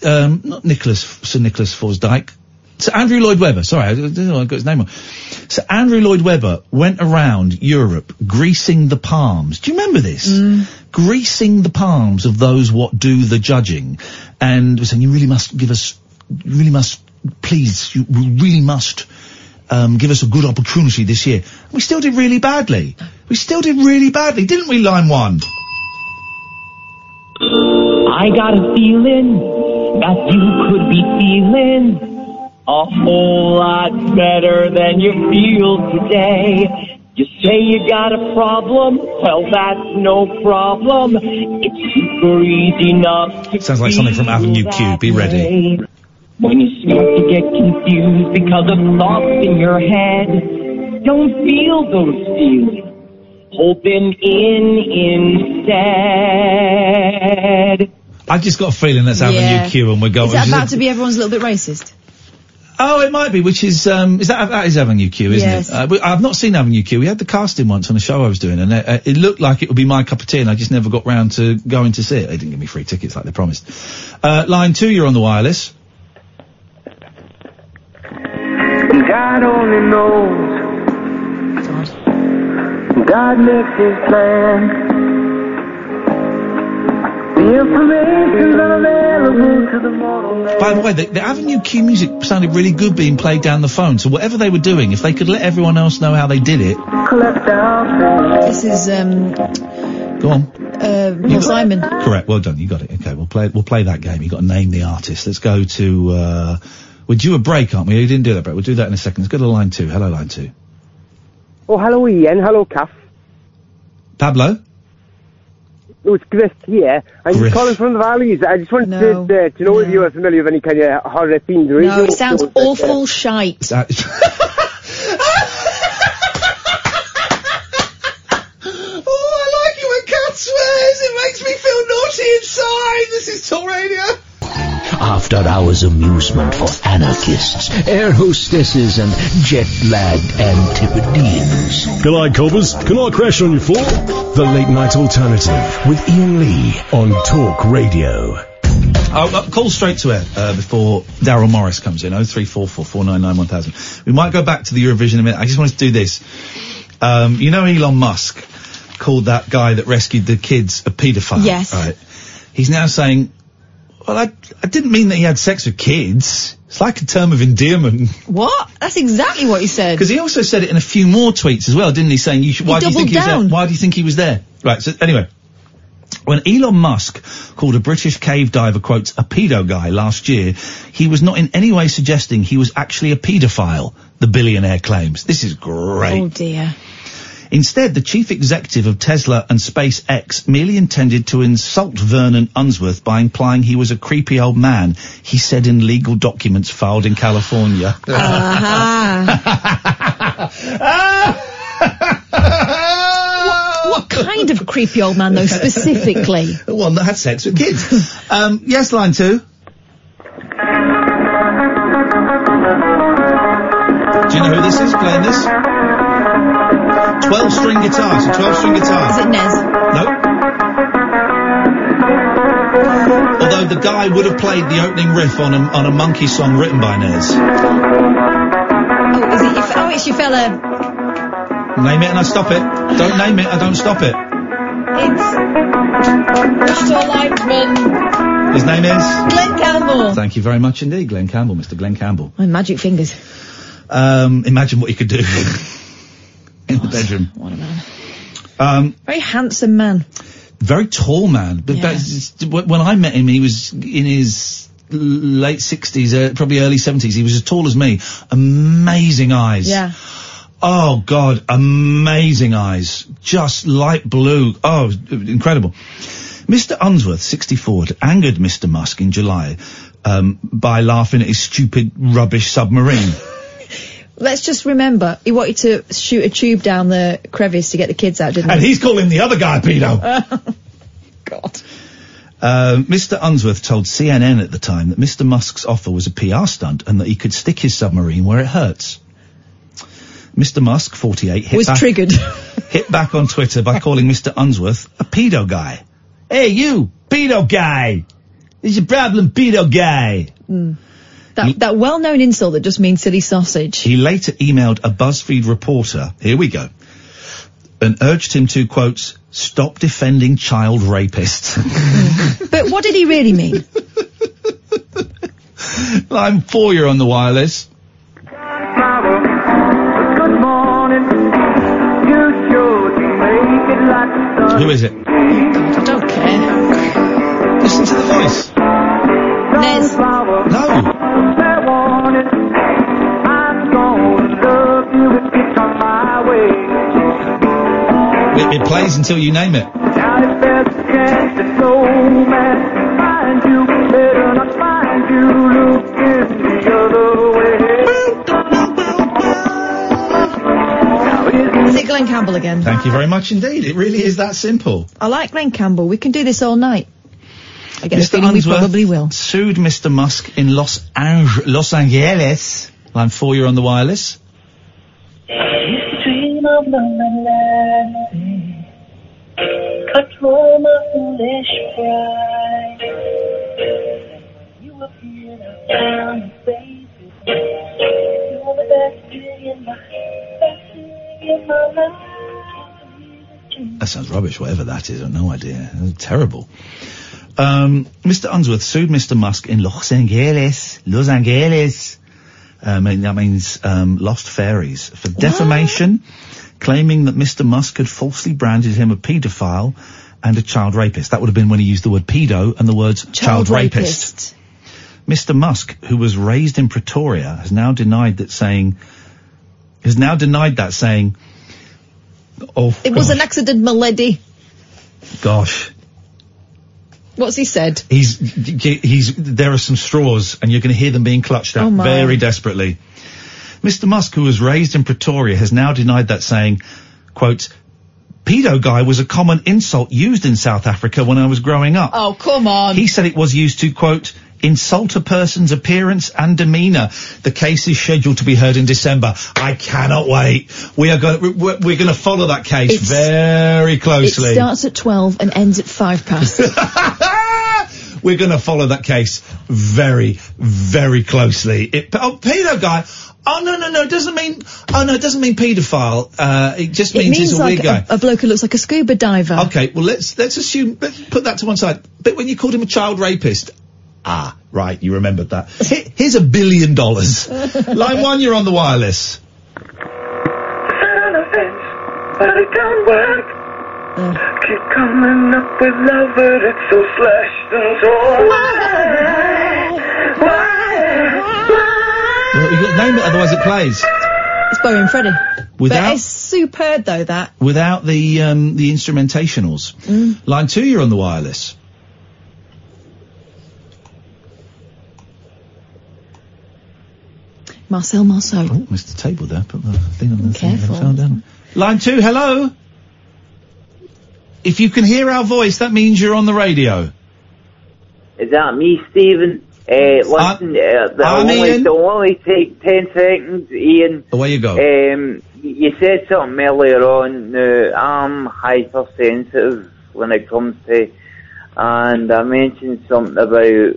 um, not Nicholas Sir Nicholas Forsdyke, Sir Andrew Lloyd Webber. Sorry, I don't know I got his name wrong. Sir Andrew Lloyd Webber went around Europe greasing the palms. Do you remember this? Greasing the palms of those what do the judging, and was saying you really must give us, you really must please, you really must um, give us a good opportunity this year. We still did really badly. We still did really badly, didn't we, line one? I got a feeling that you could be feeling a whole lot better than you feel today. You say you got a problem, well that's no problem. It's super easy enough Sounds like something from Avenue Q. Be ready. When you start to get confused because of thoughts in your head. Don't feel those feelings. Hold them in instead. I've just got a feeling that's Avenue Yeah. Q, and we're going. Is that which is about to be everyone's a little bit racist? Oh, it might be. Which is um, is that that is Avenue Q, isn't Yes. it? Uh, I've not seen Avenue Q. We had the casting once on a show I was doing, and it, uh, it looked like it would be my cup of tea, and I just never got round to going to see it. They didn't give me free tickets like they promised. Uh, line two, you're on the wireless. God only knows. God makes his plan. The information's unavailable to the mortal man. By the way, the, the Avenue Q music sounded really good being played down the phone. So whatever they were doing, if they could let everyone else know how they did it, Collect our This is um go on. uh Paul Simon. Correct. Well done. You got it. Okay, we'll play. We'll play that game. You got to name the artist. Let's go to. Uh, we're due a break, aren't we? You didn't do that break. We'll do that in a second. Let's go to line two. Hello, line two. Oh, hello Iain. Hello, Kath. Pablo. Oh, it's Griff here. I'm Griff. calling from the valleys. I just wanted to, uh, to know if you are familiar with any kind of horror themed radio. No, it sounds shows that, uh, awful shite. Oh, I like it when Cat swears. It makes me feel naughty inside. This is Talk Radio. After hours amusement for anarchists, air hostesses, and jet lagged Antipodeans. G'day, coppers. Can I crash on your floor? The Late Night Alternative with Iain Lee on Talk Radio. I'll call straight to air uh, before Daryl Morris comes in. Oh three four four four nine nine one thousand. We might go back to the Eurovision in a minute. I just wanted to do this. Um, you know, Elon Musk called that guy that rescued the kids a paedophile. Yes. Right. He's now saying, "Well, I I didn't mean that he had sex with kids. It's like a term of endearment." What? That's exactly what he said. Because he also said it in a few more tweets as well, didn't he? Saying you should. He Why do you think doubled he was down. there? Why do you think he was there? Right. So anyway, when Elon Musk called a British cave diver quote a pedo guy last year, he was not in any way suggesting he was actually a paedophile. The billionaire claims. This is great. Oh dear. Instead, the chief executive of Tesla and SpaceX merely intended to insult Vernon Unsworth by implying he was a creepy old man, he said in legal documents filed in California. what, what kind of creepy old man though, specifically? The one that had sex with kids. um, yes, line two. Do you know who this is playing this? 12 string guitar, so 12 string guitar. Is it Nez? No. Although the guy would have played the opening riff on a, on a monkey song written by Nez. Oh, is it your, oh, it's your fella. Name it and I stop it. Don't name it, I don't stop it. It's Mr. Lightman. His name is? Glen Campbell. Thank you very much indeed, Glen Campbell, Mr. Glen Campbell. My magic fingers. Um, imagine what you could do in the bedroom. What a man. Um, Very handsome man. very tall man. But Yeah. when I met him, he was in his late sixties, uh, probably early seventies. He was as tall as me. Amazing eyes. Yeah. Oh God, amazing eyes. Just light blue. Oh, incredible. Mr. Unsworth, 64, had angered Mr. Musk in July um, by laughing at his stupid rubbish submarine. Let's just remember, he wanted to shoot a tube down the crevice to get the kids out, didn't and he? And he's calling the other guy pedo. God. Uh, Mr. Unsworth told CNN at the time that Mr. Musk's offer was a PR stunt and that he could stick his submarine where it hurts. Mr. Musk, 48, hit Was back, triggered. hit back on Twitter by calling Mr. Unsworth a pedo guy. Hey, you, pedo guy! Is your problem pedo guy? Mm. That, that well-known insult that just means silly sausage. He later emailed a BuzzFeed reporter, here we go, and urged him to, quote, stop defending child rapists. But what did he really mean? Line four, you're on the wireless. Good morning. You sure do make it like the sun. Who is it? I don't care. Listen to the voice. Nez. It, it plays until you name it. Now if there's a chance that no man can find you, better not find you looking the other way. Is it Glen Campbell again? Thank you very much indeed. It really is that simple. I like Glen Campbell. We can do this all night. I get a Mr. feeling we probably will. sued Mr. Musk in Los, Ange- Los Angeles. Line four, you're on the wireless. Dream of lonely landing, control my foolish pride. You appeared, I found you, baby. You're the best thing in my, best thing in my life. That sounds rubbish, whatever that is. I've no idea. Terrible. Um, Mr. Unsworth sued Mr. Musk in Los Angeles. Los Angeles. Um, and that means um, lost fairies for defamation, claiming that Mr. Musk had falsely branded him a paedophile and a child rapist. That would have been when he used the word pedo and the words child, rapist. Mr. Musk, who was raised in Pretoria, has now denied that saying, has now denied that saying, oh, It was an accident, my lady. gosh. What's he said? He's, he's, there are some straws and you're going to hear them being clutched at Oh, very desperately. Mr. Musk, who was raised in Pretoria, has now denied that saying, quote, pedo guy was a common insult used in South Africa when I was growing up. Oh, come on. He said it was used to, quote, insult a person's appearance and demeanour. The case is scheduled to be heard in December. I cannot wait. We are going, we're, we're going to follow that case It's- very closely. It starts at 12 and ends at 5 past. We're going to follow that case very, very closely. It, oh, pedo guy. Oh no, no, no! It doesn't mean. Oh no, it doesn't mean paedophile. Uh, it just it means, means he's a like weird guy. a, a bloke who looks like a scuba diver. Okay, well let's let's assume let's put that to one side. But when you called him a child rapist, ah, right, you remembered that. Here- Here's a billion dollars. Line one, you're on the wireless. Sit on but it don't work. Keep coming up with love, but it's so slashed and torn. Why? Why? Why? Well, you got to name it, otherwise it plays It's Bowie and Freddie. but it's superb though, that. without the um, the instrumentationals. Mm. Line two, you're on the wireless. Marcel Marceau. Oh, missed the table there. Put the thing on the thing Careful. fell down. Line two, hello. If you can hear our voice, that means you're on the radio. Is that me, Stephen? Uh, listen, uh, the I'm only, Iain. the only take ten seconds, Iain. Away you go. Um, you said something earlier on. Uh, I'm hypersensitive when it comes to, and I mentioned something about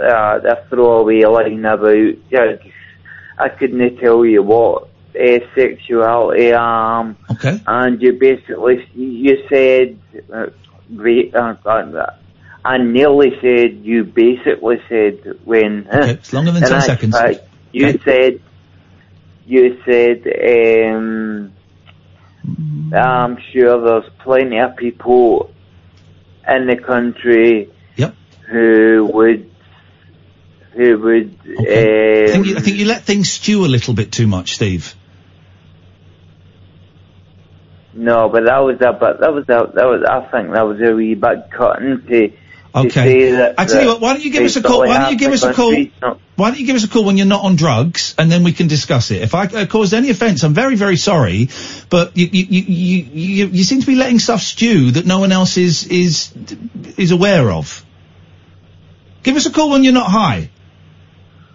uh, the throwaway line about. Uh, I couldn't tell you what uh, sexuality I am. Okay. And you basically you said, uh, great. Uh, uh, I nearly said you basically said when. Okay, it's longer than 10 actual seconds. fact, you said you said um, I'm sure there's plenty of people in the country Yep. who would who would I um, think, you, I think you let things stew a little bit too much, Steve. No, but that was a but that was a that was I think that was a wee bit cutting to. Okay. say that, I tell you what, why don't you give us a call? Why don't you give us a call? Why don't you give us a call when you're not on drugs, and then we can discuss it. If I uh, caused any offence, I'm very, very sorry, but you, you, you, you, you, you seem to be letting stuff stew that no one else is is is aware of. Give us a call when you're not high.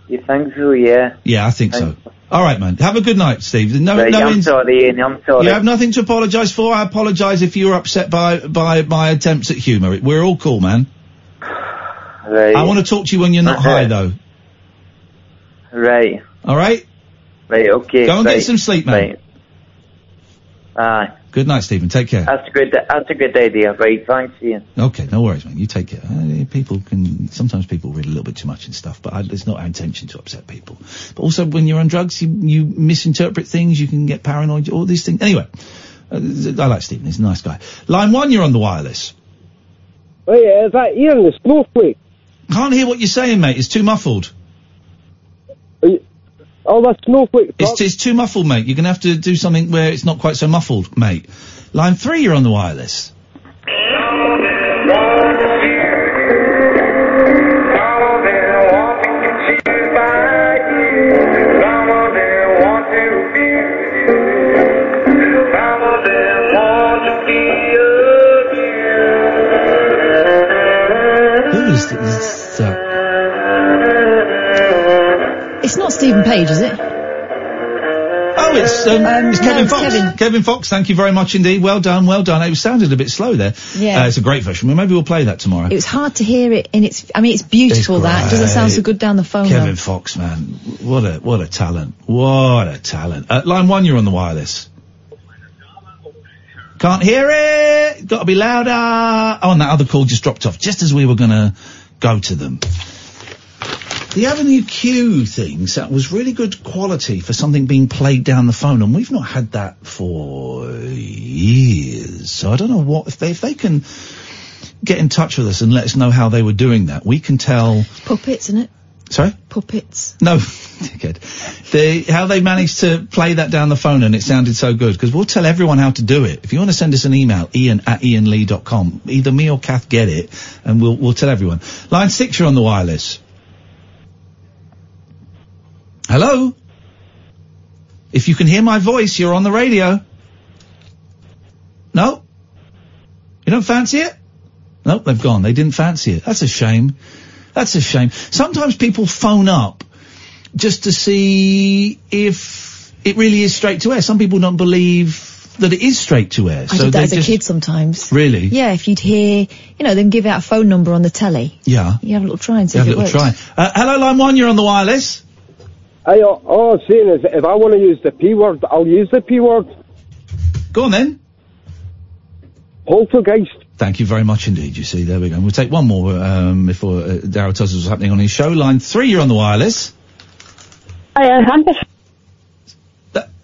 You think so? Yeah. Yeah, I think so. All right, man. Have a good night, Steve. No, no. I'm ins- sorry, Iain. I'm sorry. you have nothing to apologise for. I apologise if you were upset by by my attempts at humour. We're all cool, man. Right. I want to talk to you when you're not Okay. high, though. Right. All right. Right. Okay. Go and right, get some sleep, man. Right. Aye. Good night, Stephen. Take care. That's a good. That's a good idea. Right. Thanks, Iain. Okay, no worries, man. You take care. Uh, people can sometimes people read a little bit too much and stuff, but I, it's not our intention to upset people. But also, when you're on drugs, you, you misinterpret things. You can get paranoid. All these things. Anyway, uh, I like Stephen. He's a nice guy. Line one, you're on the wireless. Oh yeah, is that Iain the snowflake? Can't hear what you're saying, mate. It's too muffled. Oh, that's snowflake. It's, it's too muffled, mate. You're gonna have to do something where it's not quite so muffled, mate. Line three, you're on the wireless. Steven Page, is it? Oh, it's um, it's Kevin it's Fox. Kevin. Fox, thank you very much indeed. Well done, well done. It sounded a bit slow there. Yeah. Uh, it's a great version. Well, maybe we'll play that tomorrow. It was hard to hear it in its. I mean, it's beautiful. It's that doesn't sound so good down the phone. Kevin though. Fox, man, what a what a talent, what a talent. Uh, line one, you're on the wireless. Can't hear it. Got to be louder. Oh, and that other call just dropped off just as we were gonna go to them. The Avenue Q things, that was really good quality for something being played down the phone, and we've not had that for years. So I don't know what, if they, if they can get in touch with us and let us know how they were doing that, we can tell, Puppets, isn't it? sorry? Puppets. No, dickhead. The, how they managed to play that down the phone and it sounded so good, because we'll tell everyone how to do it. If you want to send us an email, ian at ianlee.com, either me or Kath get it, and we'll, we'll tell everyone. Line six, you're on the wireless. Hello? If you can hear my voice, you're on the radio. No? You don't fancy it? Nope, they've gone. They didn't fancy it. That's a shame. That's a shame. Sometimes people phone up just to see if it really is straight to air. Some people don't believe that it is straight to air. I so did that as a kid sometimes. Really? Yeah, if you'd hear, you know, them give out a phone number on the telly, Yeah. you have a little try and see You have a if it little works. try. Uh, hello, line one, you're on the wireless. I, uh, all I'm saying is, if I want to use the P word, I'll use the P word. Go on then. Poltergeist. Thank you very much indeed. You see, there we go. We'll take one more um, before uh, Daryl tells us what's happening on his show. Line three, you're on the wireless. Hi, uh, I'm just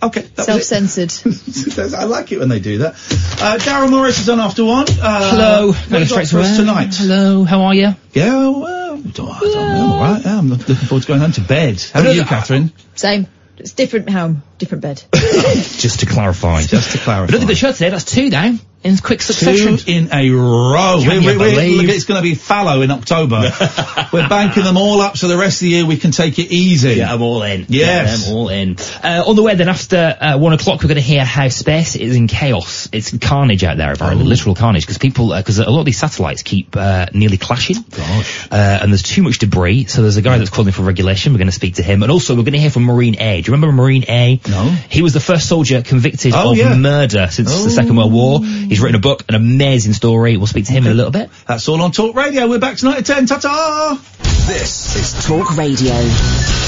Okay, that. Self-censored. I like it when they do that. Uh, Daryl Morris is on after one. Uh, Hello. What have straight for us tonight? Hello. How are you? Yeah, well, I don't, I don't know. I'm all right. Yeah, I'm looking forward to going home to bed. How are you, Katherine? Same. It's different home, different bed. Just to clarify. Just to clarify. I don't think the show today. That's two now in quick succession. Two in a row. Can believe? look, it's going to be fallow in October. we're banking them all up so the rest of the year we can take it easy. Yeah, I'm all in. Yes. Yeah, I'm all in. Uh, on the way then after uh, one o'clock we're going to hear how space is in chaos. It's carnage out there, apparently, literal carnage, because people, because a lot of these satellites keep uh, nearly clashing. Gosh. Uh, and there's too much debris, so there's a guy that's calling for regulation. We're going to speak to him. And also we're going to hear from Marine A. Do you remember Marine A? No. He was the first soldier convicted Oh, of yeah. murder since the Second World War. He's written a book, an amazing story. We'll speak to him in a little bit. That's all on Talk Radio. We're back tonight at 10. Ta-ta! This is Talk Radio.